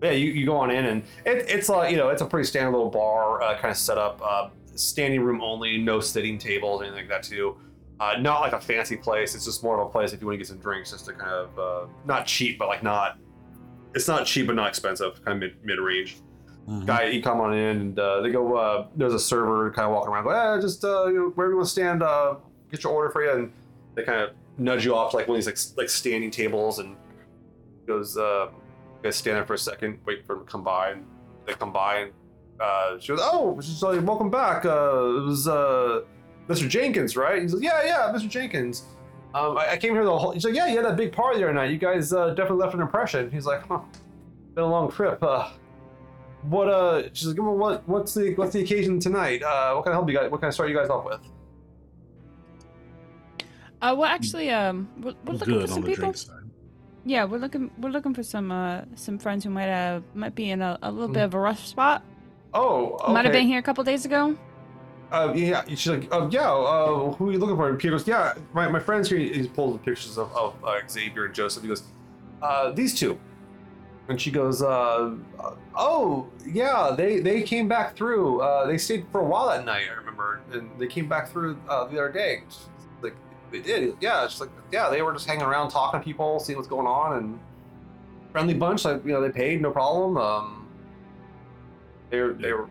yeah, you, you go on in, and it, it's like, you know, it's a pretty standard little bar uh, kind of setup, uh, standing room only, no sitting tables, anything like that too. Uh, not like a fancy place. It's just more of a place if you want to get some drinks, just to kind of uh, not cheap, but like not. It's not cheap, but not expensive, kind of mid mid range
Mhm.
guy you come on in and uh, they go uh, there's a server kind of walking around go eh, just uh, you know, wherever you want to stand uh, get your order for you and they kind of nudge you off like one of these like, like standing tables and goes uh, you guys stand there for a second wait for them to come by and they come by and uh, she goes oh she's like, welcome back uh, it was Mr. Jenkins right he's like yeah yeah Mr. Jenkins um, I, I came here the whole he's like yeah you had that big party the other night you guys definitely left an impression he's like huh been a long trip what uh she's like well, what what's the what's the occasion tonight uh what kind of help you guys what kind of start you guys off with
Uh, well, actually, um, we're, we're
Well,
looking
good
for some
on the
people.
side.
Yeah, we're looking. We're looking for some uh some friends who might have might be in a, a little
Hmm.
bit of a rough spot.
oh okay.
Might have been here a couple days ago.
uh yeah she's like uh, yeah uh who are you looking for and Peter goes yeah my, my friends here he pulls the pictures of, of uh, Xavier and Joseph he goes uh these two and she goes uh oh yeah they they came back through uh they stayed for a while that night I remember and they came back through uh, the other day She's like they did yeah she's like yeah they were just hanging around talking to people seeing what's going on and friendly bunch like you know they paid no problem um they were they were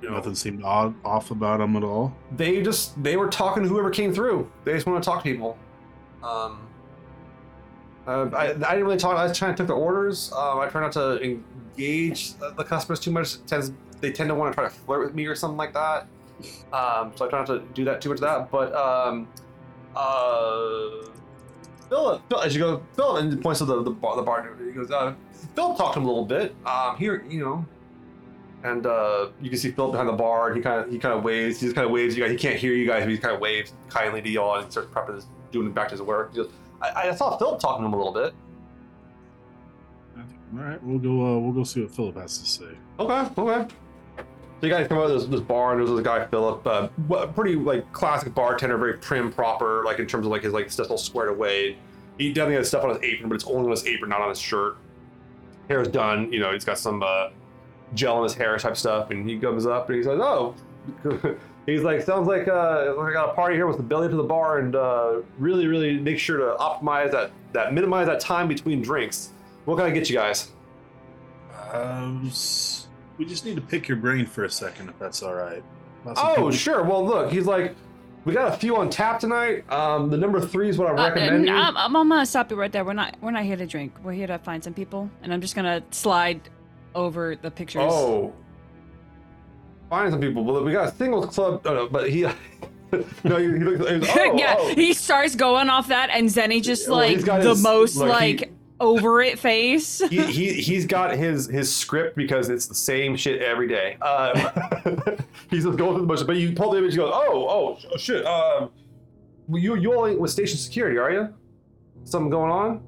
you know
Nothing seemed odd off about them at all.
they just they were talking to whoever came through. They just want to talk to people. Um, uh, I, I didn't really talk. I was trying to take the orders. Um, I try not to engage the customers too much. Tends they tend to want to try to flirt with me or something like that. Um, so I try not to do that too much of that. But um, uh, Philip, Phil, as you go, Philip, and points to the the, bar, the. He goes, uh, talked to him a little bit. Um, here, you know, and uh, you can see Philip behind the bar, and he kind of he kind of waves. He just kind of waves. You guys, he can't hear you guys, but he kind of waves kindly to y'all and starts prepping doing back to his work. He goes, I, I saw Philip talking to him a little bit.
All right, we'll go. Uh, we'll go see what Philip has to say.
Okay, okay. So you guys come out of this, this bar, and there's this guy Philip, uh, pretty like classic bartender, very prim, proper, like in terms of like his like stuff all squared away. He definitely has stuff on his apron, but it's only on his apron, not on his shirt. Hair's done, you know. He's got some uh, gel in his hair type stuff, and he comes up and he says, "Oh." He's like, sounds like uh, I got a party here with the belly to the bar, and uh, really, really make sure to optimize that, that minimize that time between drinks. What can I get you guys?
Um, we just need to pick your brain for a second, if that's all right.
Oh,
people-
sure. Well, look, he's like, we got a few on tap tonight. Um, the number three is what I'm
Uh,
recommending.
and I'm, I'm gonna stop you right there. We're not we're not here to drink. We're here to find some people, and I'm just gonna slide over the pictures.
Oh, find some people. but we got a singles club. Oh, no, but he. no, he, he looks. He was, oh,
yeah,
oh.
he starts going off that, and Zeni just
Well,
like the
his-
most
like,
like,
he-
over it face.
he, he he's got his his script because it's the same shit every day. Uh, he's just going through the motions. But you pull the image, you go, oh, oh, sh- shit. Um, you you all ain't with station security, are you? Something going on?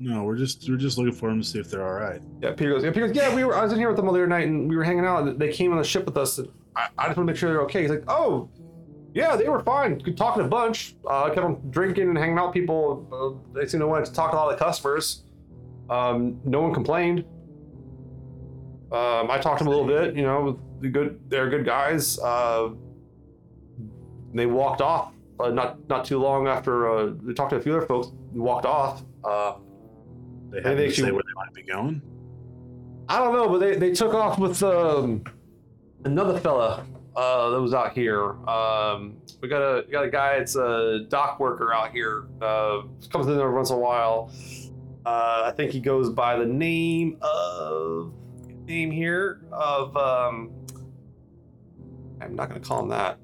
No, we're just we're just looking for them to see if they're all right.
Yeah, Peter goes. Yeah, Peter goes. Yeah, we were. I was in here with them the other night, and we were hanging out. They came on the ship with us. And I, I just want to make sure they're okay. He's like, oh, yeah, they were fine. Good talking a bunch. Uh, kept on drinking and hanging out. People, uh, they seemed to want to talk to a lot of the customers. Um, no one complained. Um, I talked to them a little bit. You know, the good. They're good guys. Uh, they walked off. Uh, not not too long after uh, they talked to a few other folks. Walked off. Uh,
They
They
have to say where they might be going.
I don't know, but they, they took off with um, another fella uh, that was out here. Um, we got a got a guy that's a dock worker out here. Uh, comes in every once in a while. Uh, I think he goes by the name of name here of um, I'm not going to call him that.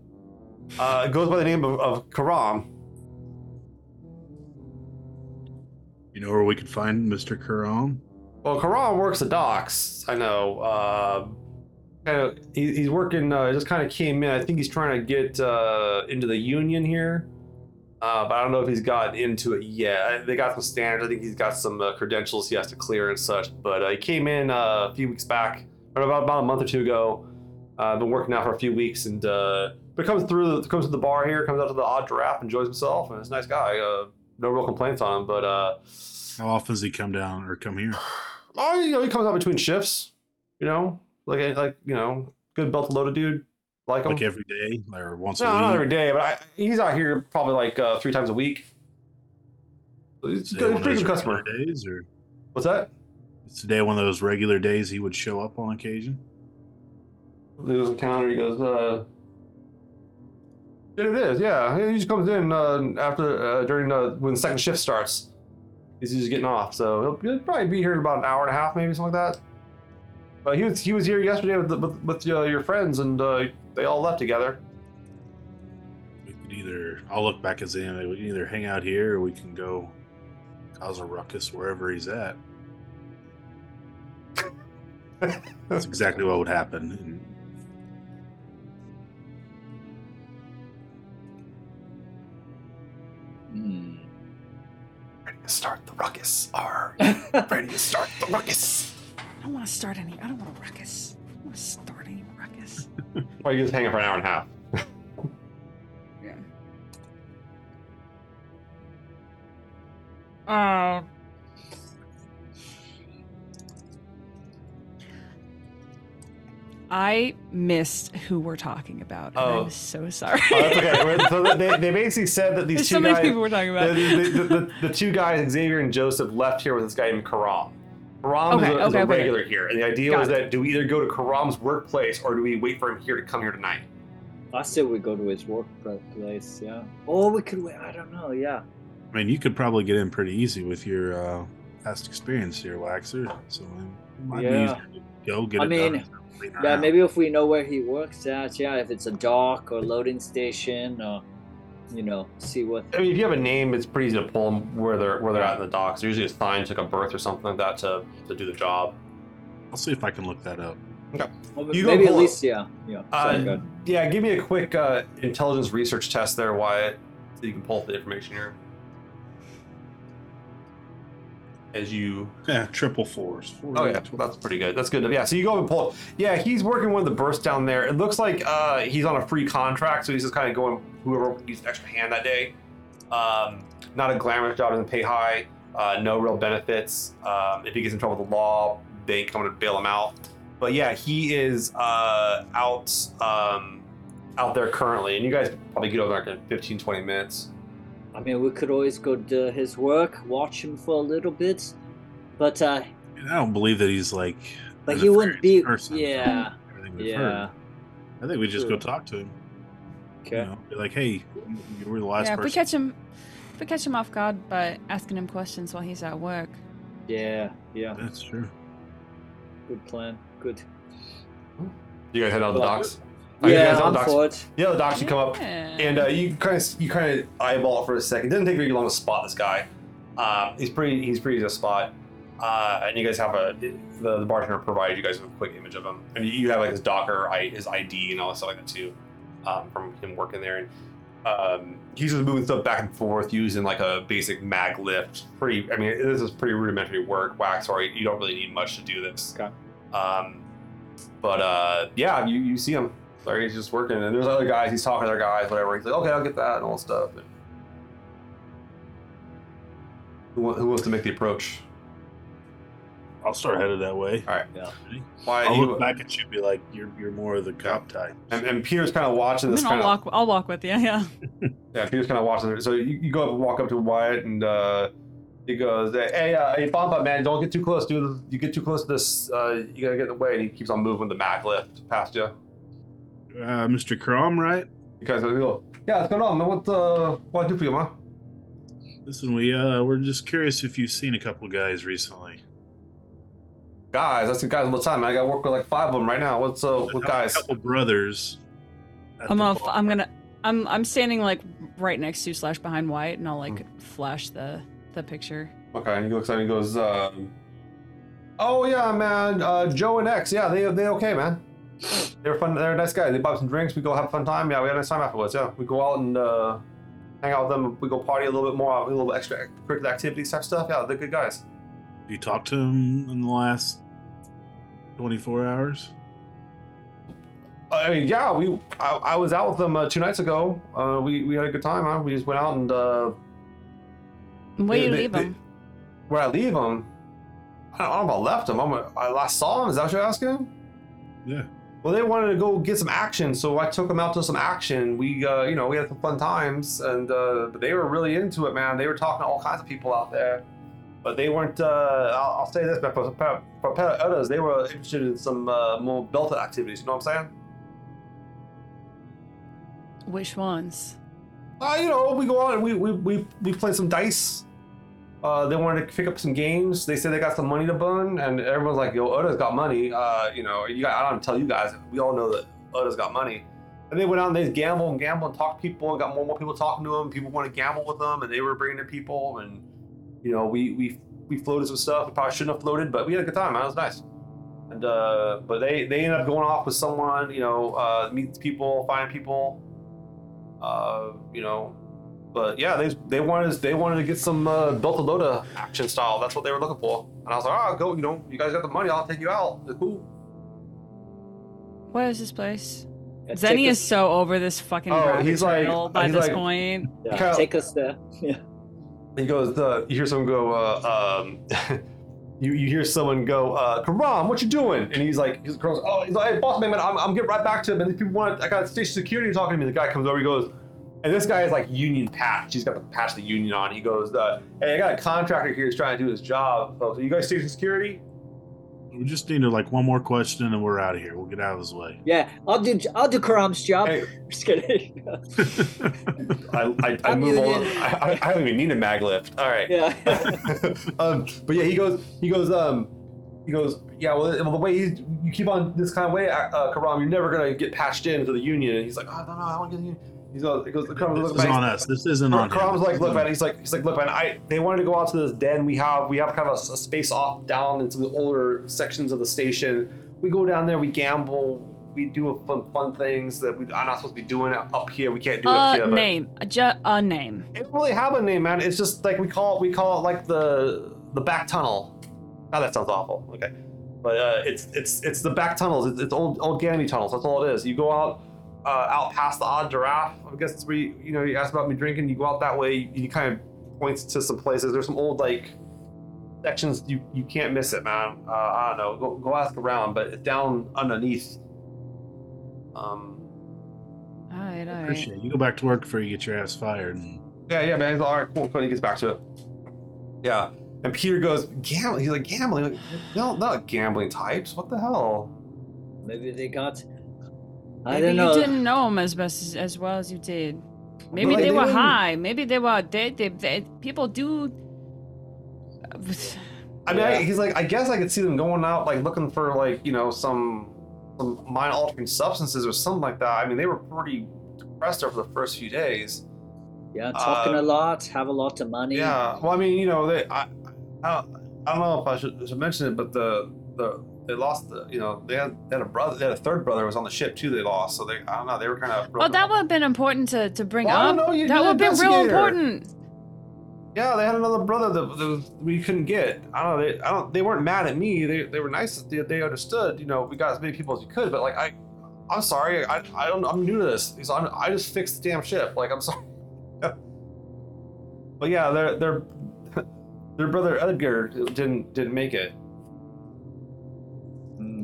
Uh, it goes by the name of, of Karam.
You know where we could find Mr. Karam?
Well, Karam works the docks. I know. Uh, kind of, he, he's working. Uh, just kind of came in. I think he's trying to get uh, into the union here, uh, but I don't know if he's gotten into it yet. They got some standards. I think he's got some uh, credentials he has to clear and such. But uh, he came in uh, a few weeks back, or about about a month or two ago. Uh, been working out for a few weeks, and uh, but comes through. Comes to the bar here. Comes out to the odd giraffe. Enjoys himself, and it's a nice guy. Uh, no real complaints on him, but. Uh,
How often does he come down or come here?
Oh, you know, he comes out between shifts. You know, like like you know, good belt loaded dude. Like him.
Like every day or once
no,
a week?
not every day, but I, he's out here probably like uh, three times a week. So He's, a pretty good customer.
Days or
What's that?
is today one of those regular days he would show up on occasion?
He goes on the counter. He goes, uh, "Yeah, it is. Yeah, he just comes in uh, after uh, during uh, when the second shift starts. He's just getting off, so he'll, he'll probably be here in about an hour and a half, maybe something like that. But he was he was here yesterday with the, with, with uh, your friends, and uh, they all left together.
We could either I'll look back and say we can either hang out here or we can go cause a ruckus wherever he's at. That's exactly what would happen. And
Hmm.
Ready to start the ruckus. Are ready to start the ruckus.
I don't want to start any. I don't want a ruckus. I don't want to start any ruckus.
Or you just hanging for an hour and a half. Yeah.
Uh, I missed who we're talking about. and
Oh.
I'm so sorry.
Oh, that's okay. So they, they basically said that these
There's
two
so many
guys,
people we're talking about.
the, the, the, the, the two guys, Xavier and Joseph, left here with this guy named Karam. Karam
Okay,
is, a, is
okay,
a
okay.
regular here, and the idea
Got
was
it.
that do we either go to Karam's workplace or do we wait for him here to come here tonight?
I said we go to his workplace, yeah. Or we could wait. I don't know, yeah.
I mean, you could probably get in pretty easy with your uh, past experience here, Waxor. So it might
Yeah.
be easier to go get
I
it
mean,
done. Instead of waiting
Yeah,
around.
maybe if we know where he works at, yeah, if it's a dock or loading station or, you know, see what.
I mean, if you have a name, it's pretty easy to pull them where they're where they're at in the docks. They're usually assigned to like a berth or something like that to, to do the job.
I'll see if I can look that up.
Well,
You go
maybe at
pull
least, yeah. Yeah. Sorry,
Uh,
go
yeah, give me a quick uh, intelligence research test there, Wyatt, so you can pull up the information here. As you
Yeah, triple fours. Four,
Oh yeah, that's pretty good. That's good. Yeah, so you go and pull. Yeah, he's working one of the bursts down there. It looks like uh, he's on a free contract, so he's just kind of going whoever needs an extra hand that day. Um, not a glamorous job, doesn't pay high. Uh, no real benefits. Um, if he gets in trouble with the law, they coming to bail him out. But yeah, he is uh, out um, out there currently, and you guys probably get over there in 15, 20 minutes.
I mean, we could always go to his work, watch him for a little bit. But, uh,
And I don't believe that he's like.
but he wouldn't be.
person
Yeah.
from everything we've
Yeah.
heard. I think we just go talk to him.
Okay.
You know, be like, hey, you were the last
yeah, if we catch him, if we catch him off guard by asking him questions while he's at work,
Yeah. Yeah.
That's true.
Good plan. Good.
You guys head out the docks. Guys
Yeah,
head out
I'm
the docks.
for it.
Yeah, the docks. You come up.
Yeah.
And uh, you kind of you kind of eyeball it for a second. It doesn't take very long to spot this guy. Uh, he's pretty he's pretty easy to spot. Uh, and you guys have a the, the bartender provided you guys with a quick image of him, and you have like his Docker, I, his ID, and all that stuff like that too, um, from him working there. And um, he's just moving stuff back and forth using like a basic mag lift. Pretty, I mean, this is pretty rudimentary work. Wax, or you don't really need much to do this.
Okay.
Um, but uh, yeah, you, you see him. Sorry, he's just working, and there's other guys. He's talking to other guys, whatever. He's like, okay, I'll get that and all stuff. And who, who wants to make the approach?
I'll start headed that way.
All right.
Yeah.
Why?
I'll
you-
look back at you and be like, you're you're more of the cop type.
and, and Peter's kind of watching this.
then
Kind
I'll
of,
walk. I'll walk with you. Yeah.
yeah, Peter's kind of watching. it. So you, you go up and walk up to Wyatt, and uh, he goes, "Hey, uh, hey, Bomba, man, don't get too close, dude. You get too close to this, uh, you gotta get in the way." And he keeps on moving the mag lift past you.
Uh, Mr. Karam, right?
You guys go, "Yeah, what's going on, man? What uh, what I do for you, man?"
Listen, we uh we're just curious if you've seen a couple guys recently.
Guys, I see guys all the time. Man. I gotta work with like five of them right now. What's uh, what
A
guys?
couple brothers. at
I'm
the
gonna.
bar.
I'm gonna. I'm. I'm standing like right next to slash behind Wyatt, and I'll like
Hmm.
flash the the picture.
Okay, and he looks at me and goes, um, "Oh yeah, man, uh, Joe and X, yeah, they they okay, man. They're fun. They're nice guys. They bought some drinks. We go have a fun time. Yeah, we had a nice time afterwards. Yeah, we go out and uh, hang out with them. We go party a little bit more, a little extra curricular activities type stuff. Yeah, they're good guys.
you talked to him in the last 24 hours?
I mean, yeah, we I, I was out with them uh, two nights ago. Uh, we we had a good time. Huh? We just went out and uh,
Where
They-
you
they-
leave
they-
them?
where I leave them. I don't, know if I left them. I'm, I last saw them. Is that what you're asking?
Yeah.
Well, they wanted to go get some action, so I took them out to some action. We, uh, you know, we had some fun times, and uh, but they were really into it, man. They were talking to all kinds of people out there, but they weren't. Uh, I'll, I'll say this, for, for, for others, they were interested in some uh, more belted activities. You know what I'm saying?
Which ones?
Uh, you know, we go out and we we we, we play some dice. Uh, they wanted to pick up some games. They said they got some money to burn, and everyone's like, "Yo, Oda's got money." Uh, you know, you I don't tell you guys. We all know that Oda's got money. And they went out and they gamble and gamble and talk to people and got more and more people talking to them. People want to gamble with them, and they were bringing in people. And you know, we we we floated some stuff. We probably shouldn't have floated, but we had a good time. Man. It was nice. And uh, but they they ended up going off with someone. You know, uh, meet people, find people. Uh, you know, but yeah, they they wanted they wanted to get some uh, built a Loda action style. That's what they were looking for. And I was like, oh, go. You know, you guys got the money. I'll take you out. It's cool.
What is this place?
Yeah, Zeni
is
us-
so over this fucking
Oh, he's like-
trail by
he's
this
like-
point.
yeah,
Kyle-
take us there. Yeah.
He goes, uh, you hear someone go, uh, um, you, you hear someone go, uh, Karam, what you doing? And he's like, he's, goes, oh, he's like, hey, boss man, man, I'm, I'm getting right back to him. And these people want, I got station security talking to me. The guy comes over, he goes, and this guy is like union patch. He's got the patch of the union on. He goes, uh, hey, I got a contractor here who's trying to do his job. So, so you guys station security?
We just need to like one more question and we're out of here. We'll get out of his way.
Yeah, I'll do I'll do Karam's job.
Hey,
Just kidding.
I, I, I
I'm
move all,
union.
I, I- I don't even need a mag lift. All right.
yeah.
um, but yeah, he goes, he goes, um, he goes, yeah. Well, well the way you, you keep on this kind of way, uh, Karam, you're never gonna get patched into the union. And he's like, oh, no, no, I don't get in. He goes, he goes, Karam's
this
look,
is
man.
on us. This isn't on him.
Karam's like, look, man. He's like, he's like, look, man. I they wanted to go out to this den. We have, we have kind of a, a space off down into the older sections of the station. We go down there, we gamble. We do a fun, fun things that we, I'm not supposed to be doing up here. We can't do it up
A
here.
name. A, ju- a name.
it don't really have a name, man. It's just like we call it. We call it like the the back tunnel. Oh, that sounds awful. Okay, but uh, it's it's it's the back tunnels. It's, it's old old Ganymede tunnels. That's all it is. You go out uh, out past the odd giraffe. I guess it's where you, you know you asked about me drinking. You go out that way. You, kind of points to some places. There's some old like sections. You you can't miss it, man. Uh, I don't know. Go go ask around, but it's down underneath. Um.
All right, all right.
Appreciate it. You go back to work before you get your ass fired. And
Yeah, yeah, man. He's all right, cool. Cool. He gets back to it. Yeah. And Peter goes, gambling. He's like, gambling? Like, no, not gambling types. What the hell?
Maybe they got. I
Maybe
don't
you didn't know them as best as, as well as you did. Maybe
like,
they
they
were
didn't-
high. Maybe they were. They, they, they people do.
I mean,
Yeah.
I, he's like, I guess I could see them going out like looking for like you know some some mind altering substances or something like that. I mean, they were pretty depressed over the first few days.
Yeah, talking
Uh,
a lot, have a lot of money.
Yeah. Well, I mean, you know, they I I don't, I don't know if I should, should mention it, but the the they lost the you know they had, they had a brother they had a third brother was on the ship too. They lost, so they I don't know they were kind of.
Oh, that would have been important to, to bring
Well, I
up.
don't know, you-
that would have been real important.
Yeah, they had another brother that, that we couldn't get. I don't know. They, I don't. They weren't mad at me. They, they were nice. They, they understood. You know, we got as many people as we could. But like, I, I'm sorry. I, I don't. I'm new to this. So I'm, I just fixed the damn ship. Like, I'm sorry. but yeah, their their their brother Edgar didn't didn't make it.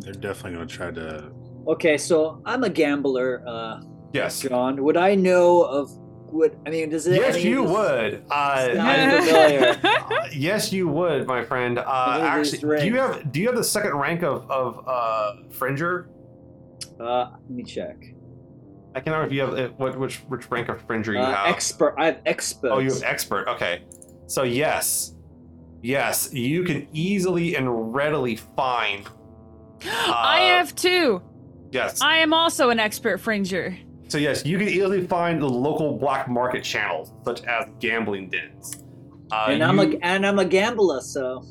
They're definitely going to try to.
Okay, so I'm a gambler, uh,
Yes.
John. Would I know of? Would I mean? Does it?
Yes, you
this-
would. Uh, uh, yes, you would, my friend. Uh,
Look at these
actually, do you have do you have the second rank of of uh, Fringer?
Uh, let me check.
I can't remember if you have what which which rank of Fringer you
Uh,
have.
expert. I have expert.
Oh, you have expert. Okay. So yes, yes, you can easily and readily find.
I
Uh,
have two.
Yes.
I am also an expert fringer.
So yes, you can easily find the local black market channels, such as gambling dens. Uh,
and I'm
you-
a and I'm a gambler, so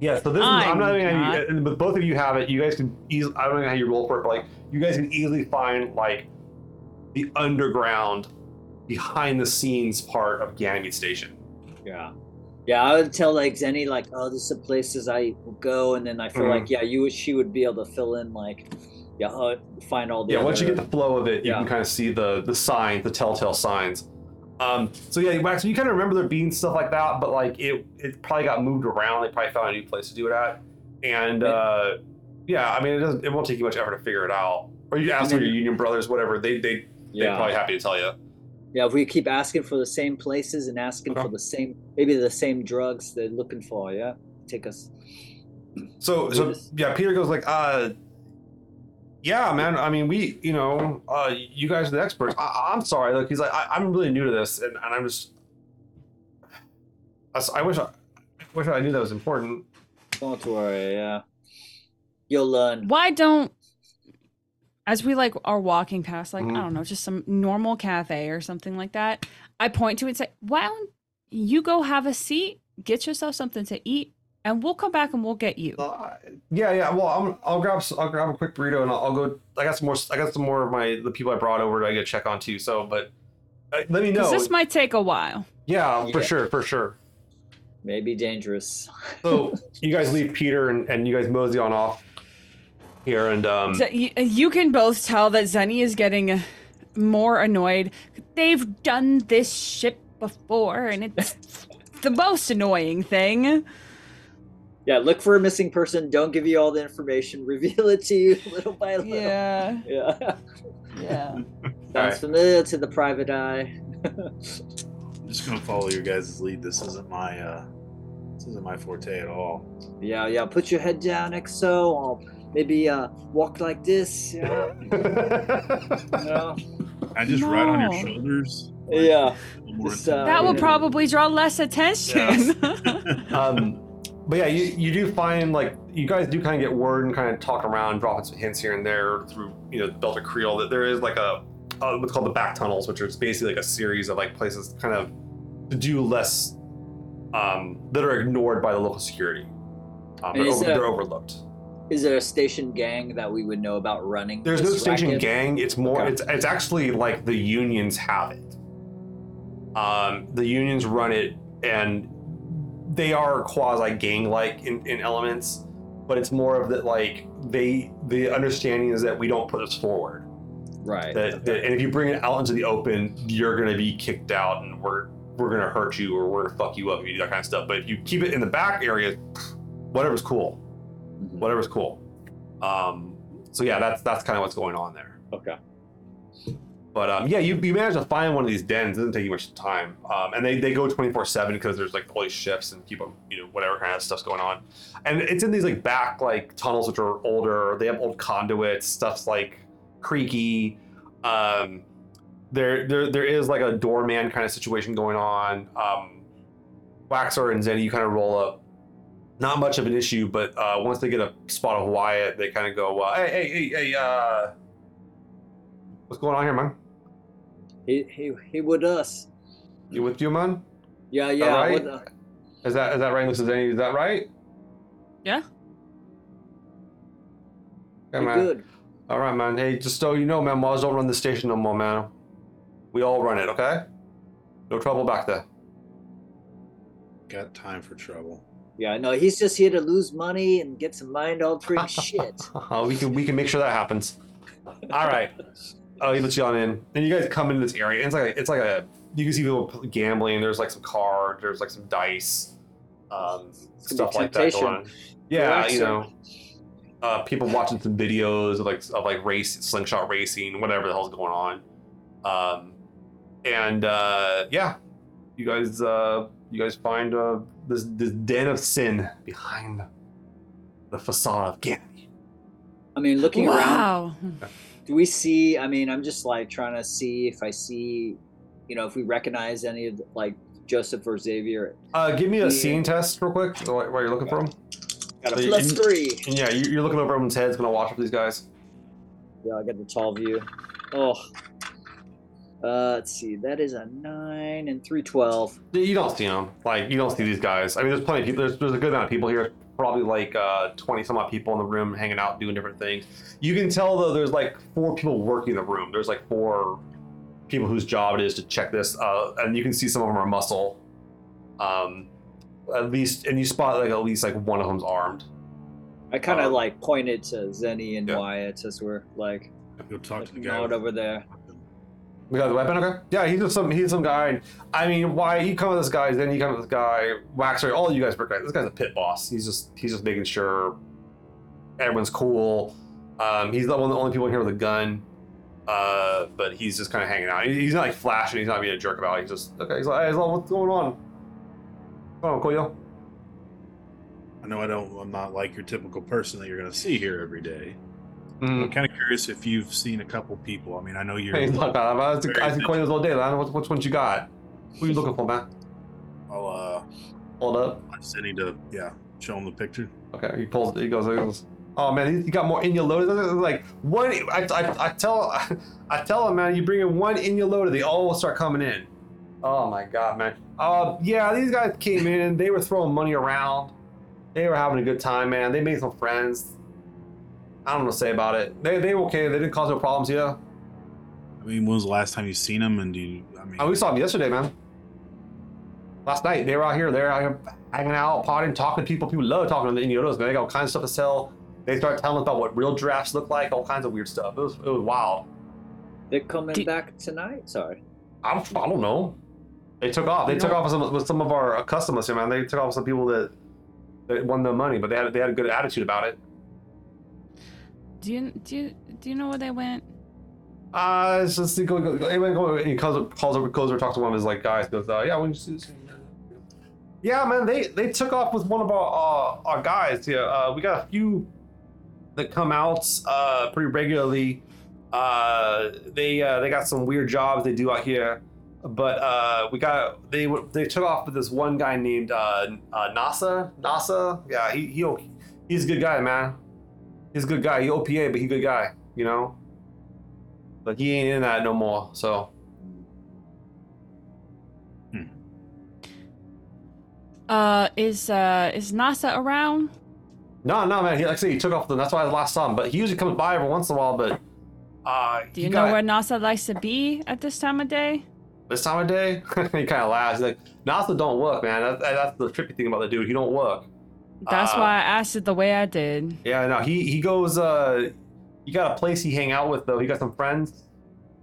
Yeah, so this is, I'm
I'm
not even
not.
gonna, and but both of you have it. You guys can easily, I don't know how you roll for it, but like, you guys can easily find like the underground, behind the scenes part of Ganymede Station.
yeah, yeah. I would tell like Zeni like, oh, this is the places I will go, and then I feel
Mhm.
like yeah, you or she would be able to fill in like, yeah, uh, find all the
Yeah, once you get the flow of it, you
Yeah.
can kind of see the the signs, the telltale signs. Um, so yeah, Wax, you kind of remember there being stuff like that, but like it, it probably got moved around. They probably found a new place to do it at, and uh, yeah, I mean, it doesn't, it won't take you much effort to figure it out. Or you ask
And
for
then-
your union brothers, whatever. They they they're probably happy to tell you.
Yeah, if we keep asking for the same places and asking
Okay.
for the same, maybe the same drugs they're looking for, yeah, take us.
So so yeah, Peter goes like, uh, yeah, man. I mean, we, you know, uh, you guys are the experts. I, I'm sorry, like he's like, I, I'm really new to this, and, and I'm just, I, s- I wish I, I wish I knew that was important.
Don't worry, yeah, you'll learn.
Why don't as we like are walking past like
Mhm.
I don't know, just some normal cafe or something like that, I point to it and say, Why don't you go have a seat, get yourself something to eat, and we'll come back and we'll get you.
Uh, yeah, yeah. Well, I'm, I'll grab, i'll grab a quick burrito, and I'll, I'll go. I got some more. I got some more of my the people I brought over. that I get to check on too. So, but uh, let me know.
This might take a while.
yeah, for
Yeah.
sure, for sure.
May be dangerous.
So you guys leave Peter, and, and you guys mosey on off here, and um.
So you, you can both tell that Zeni is getting more annoyed. They've done this ship before, and it's the most annoying thing.
Yeah, look for a missing person. Don't give you all the information. Reveal it to you little by little.
Yeah,
Yeah.
yeah.
Sounds
Alright.
familiar to the private eye.
I'm just gonna follow your guys' lead. This isn't my uh this isn't my forte at all.
yeah, yeah. Put your head down, XO. Or maybe uh, walk like this. Yeah. No.
I just ride on your
No.
shoulders.
Yeah.
A little more
Just, uh.
That will
yeah.
probably draw less attention.
um, but yeah, you, you do find like you guys do kind of get word and kind of talk around, dropping some hints here and there through you know Belter Creole that there is like a uh, what's called the back tunnels, which is basically like a series of like places kind of to do less um, that are ignored by the local security. Um, they're, over,
there-
they're overlooked.
Is there a station gang that we would know about running?
There's no station
racket?
gang. It's more.
Okay.
It's it's actually like the unions have it. Um, the unions run it, and they are quasi gang like in, in elements, but it's more of that like they the understanding is that we don't put this forward.
Right.
That, that and if you bring it out into the open, you're gonna be kicked out, and we're we're gonna hurt you or we're gonna fuck you up if you do that kind of stuff. But if you keep it in the back area, whatever's cool
Mhm.
whatever's cool. Um, so yeah, that's that's kind of what's going on there.
Okay.
But um, yeah, you, you manage to find one of these dens. It doesn't take you much time. Um, and they, they go 24 seven because there's like all these shifts and keep them, you know, whatever kind of stuff's going on. And it's in these like back like tunnels which are older. They have old conduits. Stuff's like creaky. Um, there there there is like a doorman kind of situation going on. Um, Waxor and Zeni, you kind of roll up not much of an issue. But uh, once they get a spot of Wyatt, they kind of go, uh, "Hey, hey, hey, hey, uh, what's going on here, man?
He he he with us.
You with you, man?
Yeah, yeah.
right?
with, uh,
Is that is that right, Mrs. Is that right?
Yeah.
Yeah, man.
good.
All right, man. Hey, just so you know, man, Mars don't run the station no more, man. We all run it, okay? No trouble back there.
Got time for trouble.
Yeah, no, he's just here to lose money and get some mind altering shit.
Uh, we can we can make sure that happens. All right. Oh, he lets you on in. And you guys come into this area. And it's like a, it's like a you can see people gambling. There's like some cards. There's like some dice, um, stuff like that going on. Yeah, you know, uh, people watching some videos of like of like race slingshot racing, whatever the hell's going on. Um, and uh, yeah, you guys uh, you guys find uh, this this den of sin behind the facade of Ganymede.
I mean, looking around,
wow.
do we see? I mean, I'm just like trying to see if I see, you know, if we recognize any of the, like Joseph or Xavier.
Uh, give me a
Yeah.
scene test real quick while while you're looking for them.
Got
So
a
you-
plus
you-
three.
And yeah, you- you're looking over everyone's heads, gonna watch for these guys.
Yeah, I got the tall view. Oh. Uh, let's see. That is a nine and three twelve.
You don't see them. Like you don't see these guys. I mean, there's plenty of people. There's, there's a good amount of people here. Probably like uh, 20 some odd people in the room hanging out, doing different things. You can tell though. There's like four people working the room. There's like four people whose job it is to check this. Uh, and you can see some of them are muscle. Um, at least, and you spot like at least like one of them's armed.
I kind of
Um,
like pointed to Zeni and
yeah.
Wyatt as we're like
Go talk to the guy.
nod over there.
We got the weapon, okay? Yeah, he's just some he's some guy. And I mean, why he come with this guy, then he come with this guy, Waxor, all you guys work guys. This guy's a pit boss. He's just he's just making sure everyone's cool. Um, he's the one of the only people in here with a gun. Uh, but he's just kind of hanging out. He's not like flashing. He's not being a jerk about it. He's just okay. He's like, hey, so what's going on? What's going on, Coyo?
I know I don't. I'm not like your typical person that you're going to see here every day. I'm
Mm.
kind of curious if you've seen a couple people. I mean, I know you're.
Hey, he's not bad. I was I see Coyo's all day, man. What's what's what you got? What are you looking for, man?
I'll uh,
Hold up.
I just need to yeah, show him the picture.
Okay, he pulls. He goes. He goes. Oh man, he got more in your loader. Like one, I, I, I tell, I tell him, man, you bring in one in your loader, they all will start coming in. Oh my god, man. Uh, yeah, these guys came in. They were throwing money around. They were having a good time, man. They made some friends. I don't know to say about it. They, they okay. They didn't cause no problems here.
I mean, when was the last time you seen them? And do you? I mean,
Oh, we saw them yesterday, man. Last night, they were out here. They're out here hanging out, partying, talking to people. People love talking to the Indiotos, man. They got all kinds of stuff to sell. They start telling us about what real drafts look like, all kinds of weird stuff. It was, it was wild.
They're coming
Do-
back tonight. Sorry.
I don't, I don't know. They took off. They
You
took
know-
off with some, with some of our customers here, man. They took off with some people that, that won the money, but they had they had a good attitude about it.
Do you do you do you know where they went?
Uh, it's just he go, go, anyway, go, he calls calls over, goes over, talks to one of his like guys. Goes, uh, yeah, when you see this, yeah, man, they they took off with one of our uh, our guys here. Uh, we got a few that come out uh pretty regularly. Uh, they uh, they got some weird jobs they do out here, but uh, we got they they took off with this one guy named uh, uh NASA NASA. Yeah, he he he's a good guy, man. He's a good guy. He OPA, but he a good guy. You know. But he ain't in that no more. So
Uh, is uh is NASA around?
no, no, man. He, like I say, he took off. The, that's why I last saw him. But he usually comes by every once in a while. But uh,
Do you know
got-
where NASA likes to be at this time of day?
this time of day? he kind of laughs. He's like, NASA don't work, man. That- that's the trippy thing about the dude. He don't work.
That's
Uh,
why I asked it the way I did.
Yeah, no. He he goes. Uh, he got a place he hang out with though. He got some friends.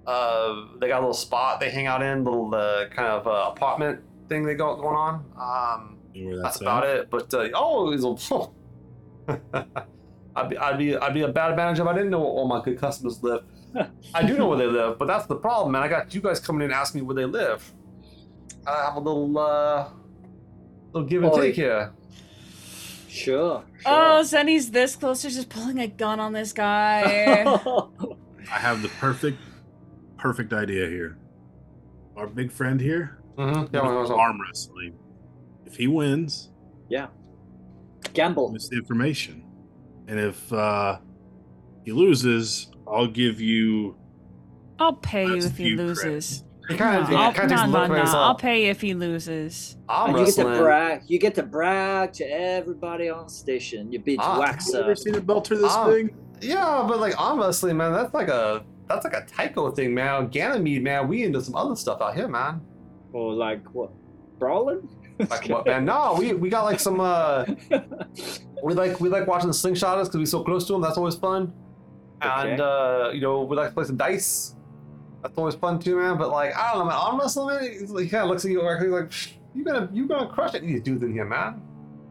Uh, they got a little spot they hang out in, little uh, kind of uh, apartment thing they got going on. Um,
you know where
That's
that's,
about it. But uh, oh, he's a. I'd be, I'd be, I'd be a bad manager if I didn't know where all my good customers live. I do know where they live, but that's the problem, man. I got you guys coming in asking me where they live. I have a little, uh, little give and
Oh,
take here.
Sure.
Oh,
sure.
Zeni's this close to just pulling a gun on this guy.
I have the perfect, perfect idea here. Our big friend here,
Mm-hmm. Yeah,
yeah,
well, so-
arm wrestling. If he wins,
Yeah. Gamble.
It's the information. And if uh, he loses, I'll give you.
I'll pay you if he
few
loses.
He kind of,
No, I'll,
kind
no,
of takes
no, no. I'll pay if he loses.
I'm
And you get to brag. You get to brag to everybody on station. You beat
Ah.
Have you ever
Waxor.
seen a belter this
Ah.
big?
Yeah, but like arm wrestling, man, that's like a that's like a Tycho thing, man. Ganymede, man, we into some other stuff out here, man.
Or like what? Brawling?
Like what, man? No, we we got like some. uh We like we like watching the slingshotters because we're so close to them. That's always fun. And uh, you know, we like to play some dice. That's always fun too, man. But like, I don't know, man. Arm wrestling, man. He's like, he kind of looks at you like, he's like, you gonna you gonna crush it, these dudes in here, man.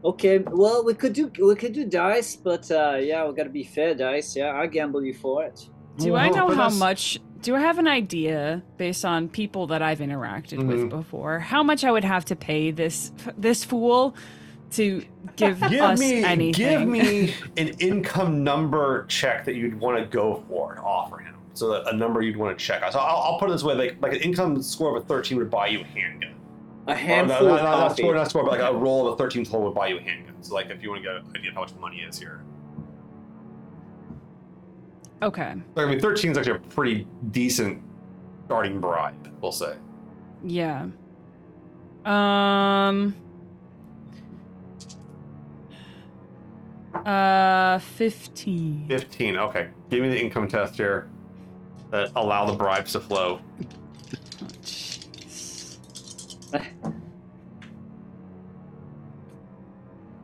Okay, well we could do we could do dice, but uh yeah, we gotta be fair dice. Yeah, I gamble you for it.
Do I know how
that's-
much? Do I have an idea based on people that I've interacted with
Mhm.
before? How much I would have to pay this this fool to give,
Give
us
me
anything?
give me an income number check that you'd want to go for and offer him. So that a number you'd want to check. So I'll, I'll put it this way: like like an income score of a thirteen would buy you a handgun.
A
Or
handful
no,
of
no, not
coffee.
score, not score, but like a roll of a 13 total would buy you a handgun. So like if you want to get an idea of how much money is here.
Okay.
Like, I mean, 13 is actually a pretty decent starting bribe, we'll say.
Yeah. Um. Uh, fifteen.
15, okay. Give me the income test here that allow the bribes to flow.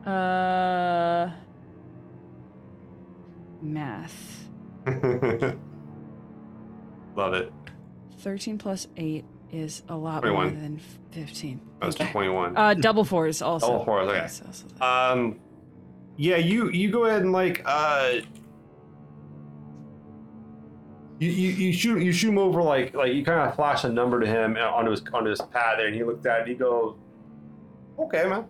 Oh, uh. Math.
Love it.
Thirteen plus eight is a lot more than fifteen.
That's
Okay.
21.
Uh, double fours also.
Double fours, okay.
Yes, also that.
Um, yeah, you you go ahead and like uh, you, you, you shoot you shoot him over like like you kind of flash a number to him uh, onto his onto his pad there, and he looked at it. and He goes, "Okay, man,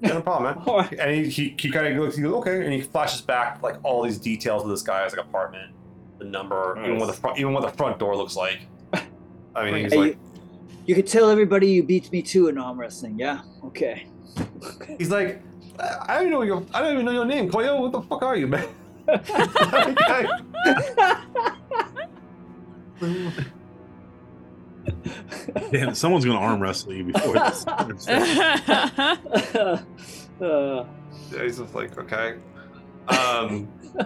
no problem, man."
Right.
And he he, he kind of looks, he goes, "Okay," and he flashes back like all these details of this guy's like apartment, the number, even what the front even what the front door looks like. I mean, he's
Hey,
like
you, you could tell everybody you beat me too in arm wrestling. Yeah. Okay.
he's like, I I don't even know your I don't even know your name, Coyo. What the fuck are you, man?
Damn, someone's gonna arm wrestle you before this.
uh,
Yeah, he's just like, okay. Um,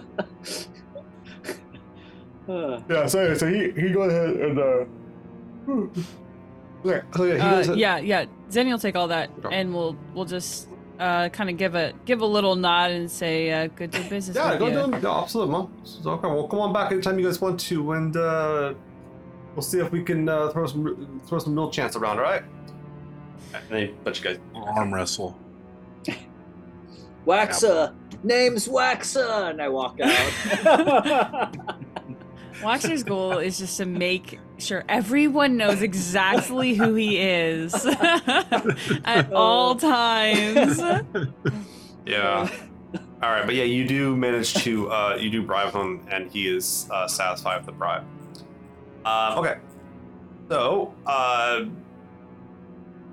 yeah, so, so he, he go ahead and, uh, okay, so yeah, he
Uh,
goes ahead-
yeah, yeah. Zeni will take all that,
Okay.
and we'll we'll just uh, kind of give a give a little nod and say uh, good do business.
Yeah,
with
go
ya."
do it. Yeah, absolutely, man. So, okay, well, come on back anytime you guys want to, and uh, we'll see if we can uh, throw some throw some real chance around, all right? And then, but you guys,
arm wrestle.
Waxor. Name's Waxor, and I walk out.
Waxor's goal is just to make sure everyone knows exactly who he is at all times.
yeah. All right, but yeah, you do manage to uh, you do bribe him, and he is uh, satisfied with the bribe. Um, okay, so uh,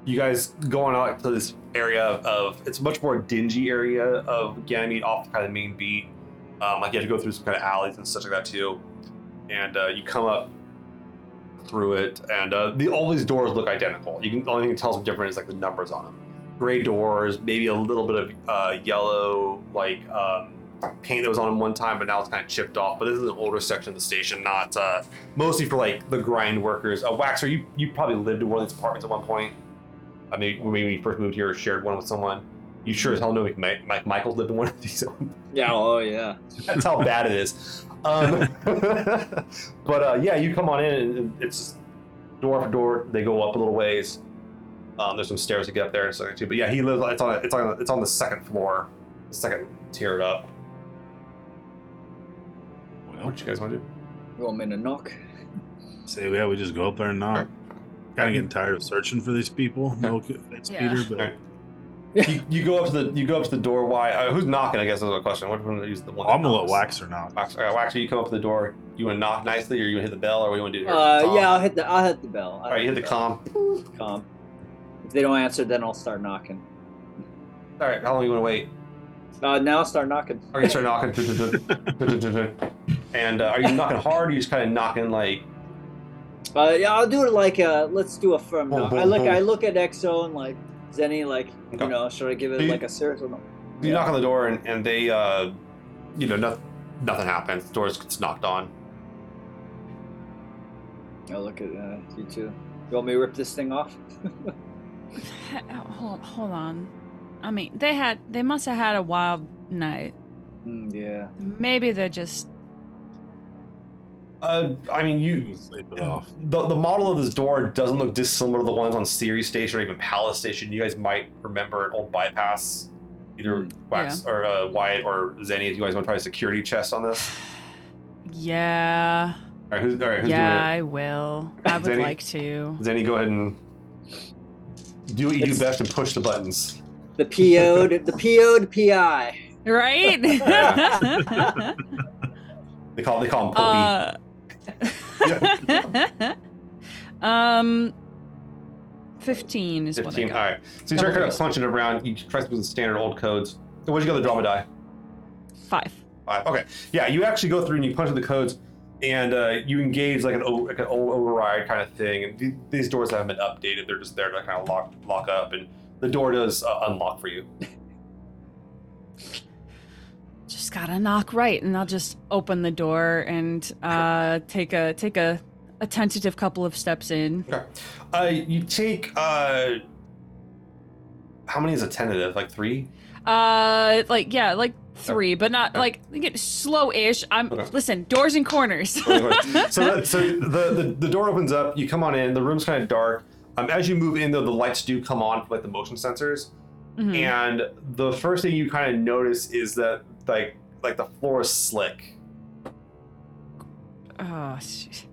you guys going out to this area of it's a much more dingy area of Ganymede off the kind of main beat. Um, like you have to go through some kind of alleys and such like that too, and uh, you come up through it, and uh, the, all these doors look identical. You can the only thing that tells them different is like the numbers on them gray doors, maybe a little bit of uh, yellow, like um, paint that was on them one time, but now it's kind of chipped off. But this is an older section of the station, not uh, mostly for like the grind workers. Uh, Waxor, you you probably lived in one of these apartments at one point. I mean, when we first moved here, shared one with someone. You sure as hell know Mike, Mike Michaels lived in one of these.
yeah. Oh yeah.
That's how bad it is. Um, but uh, yeah, you come on in, and it's door for door. They go up a little ways. Um, there's some stairs to get up there and stuff too. But yeah, he lives. It's on. It's on. It's on the second floor, the second tiered up.
Well,
What you guys want to do?
You want me to knock?
say yeah, we just go up there and knock. Kind of getting tired of searching for these people. No offense,
Yeah.
Peter, but
Alright. You, you go up to the. You go up to the door. Why? Uh, who's knocking? I guess is the question. Which one is the one?
I'm gonna let
knocks?
Waxor knock.
Wax, all right, Waxor, you come up to the door. You want to knock nicely, or you want to hit the bell, or what do you want to do? Here?
Uh, yeah. I'll hit the. I'll hit the bell.
All right, you hit the com.
com. If they don't answer, then I'll start knocking.
All right, how long you want to wait?
Uh, now start knocking.
Are you start knocking? and uh, are you knocking hard? Or are you just kind of knocking like?
Uh, yeah, I'll do it like uh, let's do a firm
Boom,
knock.
boom,
I look,
boom.
I look at Exo and like Zeni, like
Okay.
you know, should I give it
Do you-
like a serious or no?
You
Yeah.
knock on the door and, and they, uh, you know, no, nothing happens. The door gets knocked on.
I look at uh, you two. You want me to rip this thing off?
Hold, hold on. I mean, they had they must have had a wild night.
Mm, yeah.
Maybe they're just
Uh, I mean,
You
you
can sleep it off.
the, the model of this door doesn't look dissimilar to the ones on Ceres Station or even Pallas Station. You guys might remember an old bypass, either
Mm,
Wax or uh, Wyatt or Zeni. If you guys want to try a security chest on this,
yeah.
all right, who's, all right, who's
Yeah, I will. I would
Zeni?
like to.
doing? Zeni, go ahead and do what you do best and push the buttons.
The PO'd, the PO'd PI.
Right?
They call they call him Pokey.
uh, um 15 is what I
15.
got.
All right. So you start kind of punching around. You try to use the standard old codes. What'd you get the drama die?
Five.
Five. Okay. Yeah, you actually go through and you punch in the codes, and uh, you engage like an o- like an old override kind of thing. And th- these doors haven't been updated; they're just there to kind of lock lock up, and the door does uh, unlock for you.
Just gotta knock right, and I'll just open the door and uh, take a take a, a tentative couple of steps in.
Okay. Uh, you take uh, how many is a tentative? Like three?
Uh, like yeah, like three, but not
Okay.
like get slow-ish. I'm
Okay.
listen, doors and corners.
so that, so the, the the door opens up. You come on in. The room's kind of dark. Um, as you move in, though, the lights do come on, like the motion sensors.
Mhm.
And the first thing you kind of notice is that like like the floor is slick.
Oh, shit.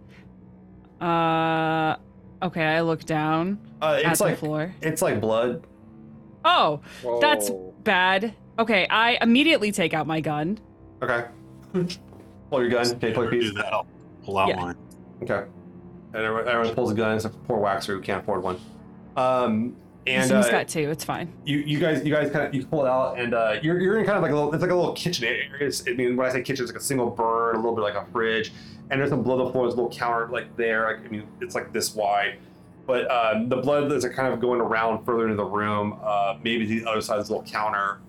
Uh, okay. I look down
Uh,
at
it's
the
like
floor.
it's like blood.
Oh, That's-
Whoa.
bad. Okay, I immediately take out my gun.
Okay. Pull your gun. Okay, pull your
do
piece.
that. I'll pull out
Yeah.
mine.
Okay. And everyone, everyone pulls a gun except for poor Waxor who can't afford one. Um, and
He's
uh,
got two. It's fine.
you you guys you guys kind of you pull it out and uh, you're you're in kind of like a little it's like a little kitchen area. It's, I mean when I say kitchen, it's like a single burn, a little bit like a fridge, and there's some blood on the floor. There's a little counter like there. Like, I mean it's like this wide, but um, the blood is kind of going around further into the room. Uh, maybe the other side of this little counter.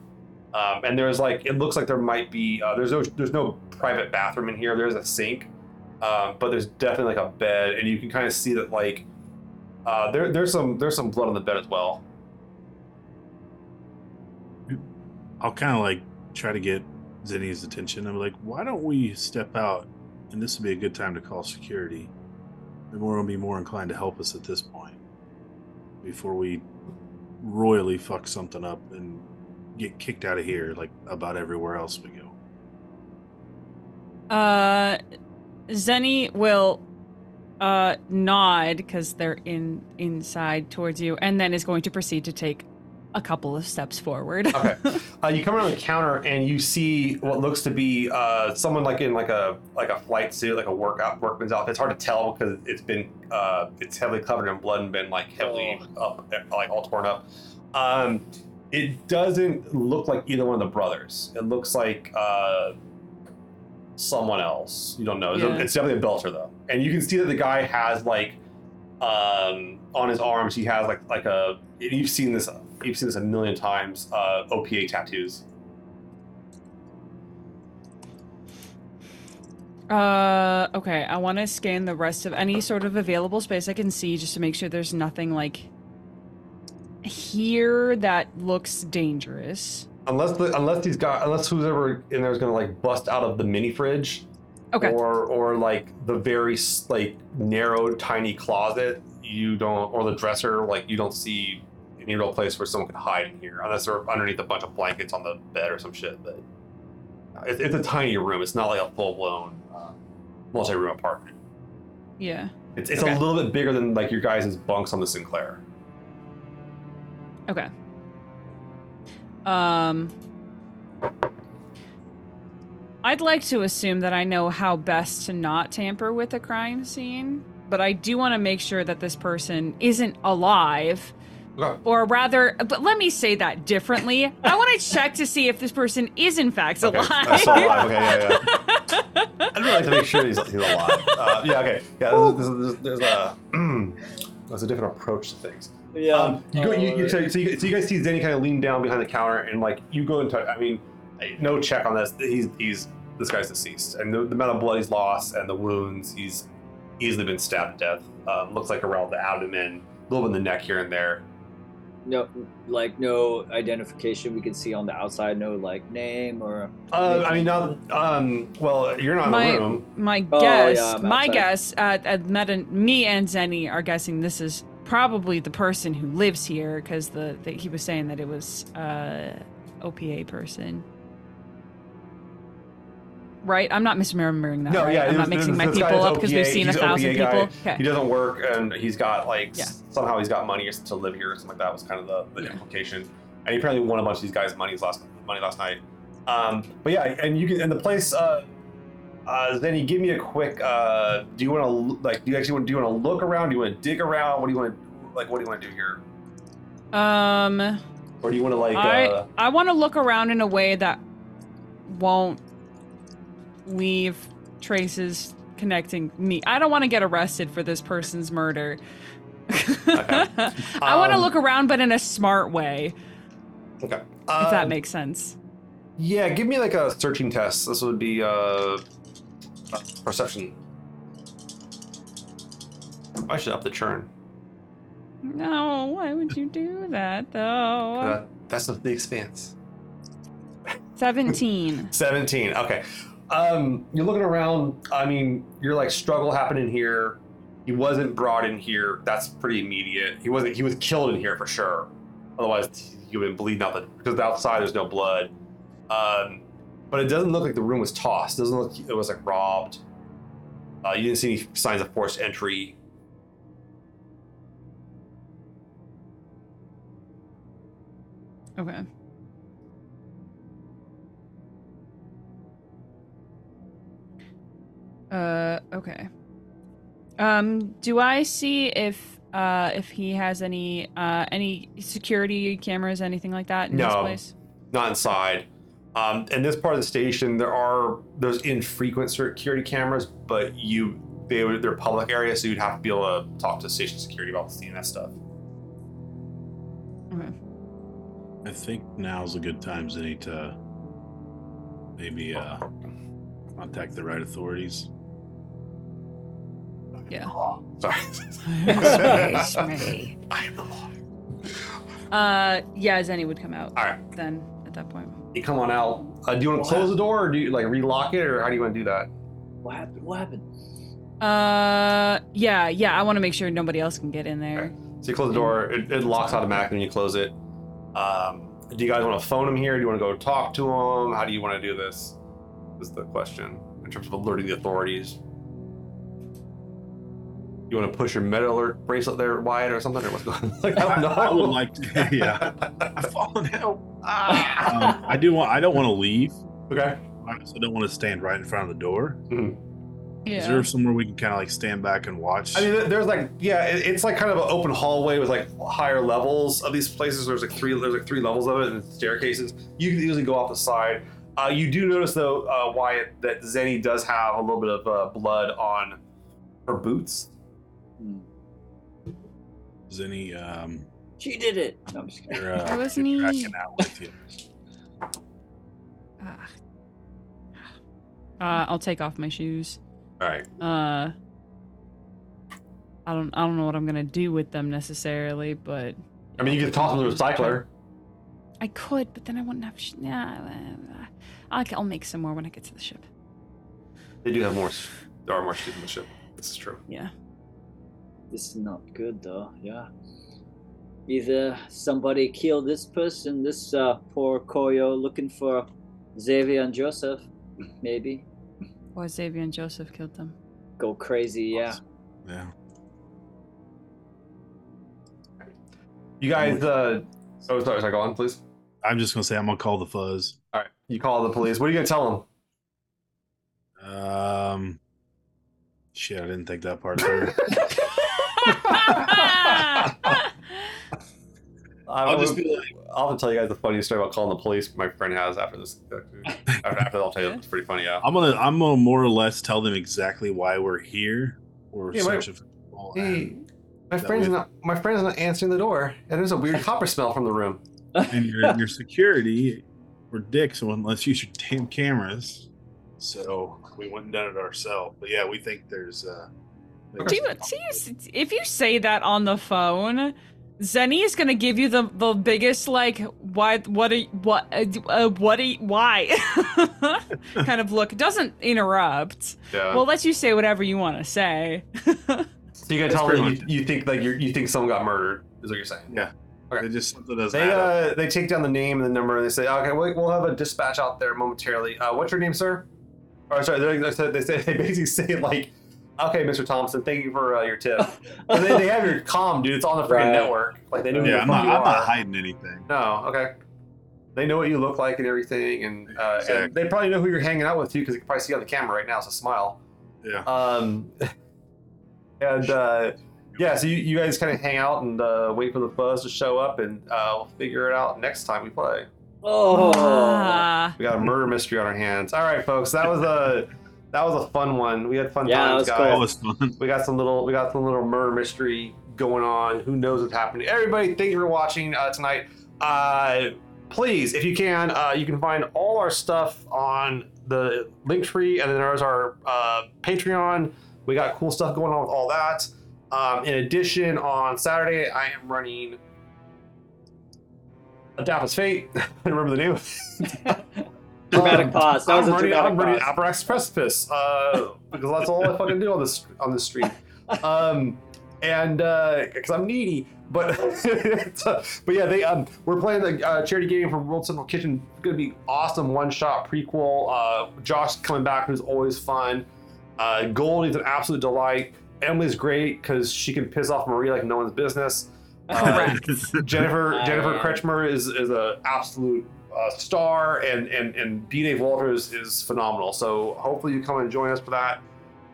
Um, and there's like it looks like there might be uh, there's no there's no private bathroom in here. There's a sink, um, but there's definitely like a bed, and you can kind of see that like uh, there there's some there's some blood on the bed as well.
I'll kind of like try to get Zeni's attention. I'm like, why don't we step out? And this would be a good time to call security. They're more gonna be more inclined to help us at this point before we royally fuck something up and get kicked out of here like about everywhere else we go.
Uh, Zeni will uh nod because they're in inside towards you, and then is going to proceed to take a couple of steps forward.
Okay. Uh, you come around the counter and you see what looks to be uh, someone like in like a like a flight suit, like a workout workman's outfit. It's hard to tell because it's been uh, it's heavily covered in blood and been like heavily up, like all torn up. Um, it doesn't look like either one of the brothers. It looks like uh, someone else. You don't know. It's,
Yeah.
it's definitely a belter though, and you can see that the guy has like um, on his arms he has like like a you've seen this you've seen this a million times uh, OPA tattoos.
Uh, okay. I want to scan the rest of any sort of available space I can see just to make sure there's nothing like here that looks dangerous.
Unless the, unless these guys unless who's ever in there is gonna like bust out of the mini fridge
Okay.
or or like the very like narrow tiny closet you don't or the dresser like you don't see any real place where someone could hide in here unless they're underneath a bunch of blankets on the bed or some shit but it's, it's a tiny room it's not like a full-blown uh, multi-room apartment
Yeah.
it's, it's
Okay.
a little bit bigger than like your guys' bunks on the sinclair
Okay. Um I'd like to assume that I know how best to not tamper with a crime scene, but I do want to make sure that this person isn't alive
Okay.
Or rather, but let me say that differently. I want to check to see if this person is in fact
Okay.
alive.
Uh, still alive. Okay, yeah, yeah. I'd really like to make sure he's, he's alive. Uh, yeah, okay. Yeah, there's, there's, there's, there's a there's a different approach to things.
Yeah.
Um, you go, you, you,
Uh,
so, so, you, so you guys see Zeni kind of lean down behind the counter and like you go into. I mean, no check on this. He's he's this guy's deceased, and the, the amount of blood he's lost and the wounds he's easily been stabbed to death. Um, looks like around the abdomen, a little bit in the neck here and there.
no, like no identification we can see on the outside. No like name or.
Uh, I mean, not. Um, well, you're not in
My-
the room.
My
Oh,
guess,
yeah,
my
outside.
guess, uh, uh, Meta, me and Zeni are guessing this is probably the person who lives here because the, the he was saying that it was uh, OPA person. Right, I'm not misremembering that.
No,
right?
yeah,
I'm not mixing my people up because we've seen a thousand
OPA guy.
people.
He doesn't work, and he's got like
Yeah.
somehow he's got money to live here or something like that was kind of the, the
Yeah.
implication. And he apparently won a bunch of these guys' money last money last night. Um, but yeah, and you can and the place. Uh, uh, Zeni, give me a quick. Uh, do you want to like? Do you actually want? Do you want to look around? Do you want to dig around? What do you want? to Like, what do you want to do here?
Um,
Or do you want to like?
I
uh,
I want to look around in a way that won't leave traces connecting me. I don't want to get arrested for this person's murder. I want to
Um,
look around, but in a smart way,
okay.
if that
Um,
makes sense.
Yeah, give me like a searching test. This would be uh, perception. I should up the churn.
No, why would you do that though?
Uh, that's the, the expanse.
Seventeen.
17. Okay. Um, you're looking around. I mean, you're like struggle happening here. He wasn't brought in here. That's pretty immediate. He wasn't. He was killed in here for sure. Otherwise, he would have been bleeding out the because outside there's no blood. Um, but it doesn't look like the room was tossed. It doesn't look it was like robbed. Uh, you didn't see any signs of forced entry.
Okay. Uh, okay. Um, do I see if uh if he has any uh any security cameras, anything like that in this
No.
place?
not inside. Um, in this part of the station, there are there's infrequent security cameras, but you they were they're public areas, so you'd have to be able to talk to station security about seeing that stuff.
Okay.
I think now's a good time, Zeni, to maybe uh, contact the right authorities.
Yeah.
Sorry.
Excuse
I am the law.
Uh, yeah, Zeni would come out
All right,
then at that point.
you come on out. Uh, do you want to close the door, or do you like relock it, or how do you want to do that?
What happened? What happened?
Uh, yeah, yeah. I want to make sure nobody else can get in there.
So you close the door. It, it locks automatically when you close it. Um, do you guys want to phone him here? Do you want to go talk to him? How do you want to do this? Is the question in terms of alerting the authorities. You want to push your meta alert bracelet there, Wyatt, or something, or what's going on? Like, I don't know.
I would like to. Yeah, I've fallen help. Um, I do want. I don't want to leave.
okay.
I also don't want to stand right in front of the door.
Yeah.
Is there somewhere we can kind of like stand back and watch?
I mean, there's like, yeah, it, it's like kind of an open hallway with like higher levels of these places. There's like three, there's like three levels of it and staircases. You can easily go off the side. Uh, you do notice though, uh, Wyatt, that Zeni does have a little bit of uh, blood on her boots.
Hmm.
Zeni, um,
She did it. No, I'm just kidding.
you're, uh,
It was
you're
me.
tracking out with you.
Ah. Uh, I'll take off my shoes.
All right.
Uh, I don't, I don't know what I'm gonna do with them necessarily, but
I mean, you can toss them to the recycler.
I could, but then I wouldn't have. Sh- nah, uh, I'll, I'll make some more when I get to the ship.
They do have more. s- There are more shoes in the ship. This is true.
Yeah.
This is not good though. Yeah. Either somebody killed this person, this uh, poor Coyo, looking for Xavier and Joseph. Maybe
Why Xavier and Joseph killed them?
go crazy. Yeah.
Yeah.
You guys. Uh, oh, sorry. Sorry. Go on, please.
I'm just gonna say I'm gonna call the fuzz.
All right. You call the police. What are you gonna tell them?
Um, shit, I didn't think that part through. I'll just be like,
I'll have to tell you guys the funniest story about calling the police my friend has after this. After, after I'll tell you, it's pretty funny. Yeah.
I'm gonna I'm gonna more or less tell them exactly why we're here. We're
Yeah, my-
searching for.
Hey, my friend's not. My friend's not answering the door, and there's a weird copper smell from the room.
and your, your security were dicks unless you use your damn cameras. So we went and done it ourselves. But yeah, we think there's uh
Do you, do you, if you say that on the phone, Zeni is gonna give you the the biggest like why what are, what uh, uh, what are, why kind of look. Doesn't interrupt.
Yeah.
Well, lets you say whatever you want to say.
so you gotta tell
pretty
them you, you think like you're, you think someone got murdered. Is what you're saying.
yeah.
Okay.
It just something
They uh they take down the name and the number and they say, okay, we'll, we'll have a dispatch out there momentarily. Uh, what's your name, sir? Or sorry, they, they, they say they basically say like, okay, Mr. Thompson, thank you for uh, your tip. But they, they have your com, dude. It's on the freaking
Right.
network. Like they know who
yeah,
the
I'm
fuck
not
you
I'm not hiding anything.
No, okay. They know what you look like and everything, and, uh, and
Exactly.
they probably know who you're hanging out with too, because you can probably see on the camera right now. It's a smile.
Yeah.
Um, and uh, yeah, so you, you guys kind of hang out and uh, wait for the fuzz to show up, and uh, we'll figure it out next time we play.
Oh,
Ah.
We got a murder mystery on our hands. All right, folks, that was a that was a fun one. We had fun
Yeah,
times,
that was
guys.
That was fun.
We got some little we got some little murder mystery going on. Who knows what's happening? Everybody, thank you for watching uh, tonight. Uh, please, if you can, uh, you can find all our stuff on the link tree, and then there's our uh, Patreon. We got cool stuff going on with all that. Um, in addition, on Saturday, I am running Adaptus Fate. I remember the name.
dramatic pause. That was
I'm
a
running,
dramatic
I'm running
pause.
Abraxas' Precipice uh, because that's all I fucking do on this on this stream. Um, and because I'm needy, but but yeah, they um we're playing the uh, charity game from World Central Kitchen. It's gonna be awesome one shot prequel. Uh, Josh coming back, who's always fun. Uh, Goldie's an absolute delight. Emily's great because she can piss off Marie like no one's business. Uh,
Correct.
Jennifer Jennifer
yeah.
Kretchmer is is a absolute uh, star, and and and B. Dave Walters is phenomenal. So hopefully you come and join us for that.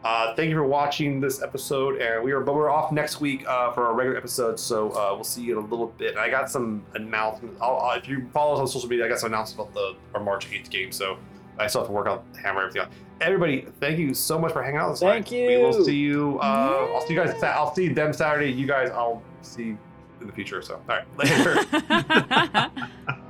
Uh, thank you for watching this episode, and we are but we're off next week uh, for our regular episode. So uh, we'll see you in a little bit. I got some announcements. I'll, uh, if you follow us on social media, I got some announcements about the our March eighth game. So I still have to work out hammer everything out. Everybody, thank you so much for hanging out. This
Thank
you. We will see you. Uh, I'll see you guys. I'll see them Saturday. You guys, I'll see in the future. So all right, later.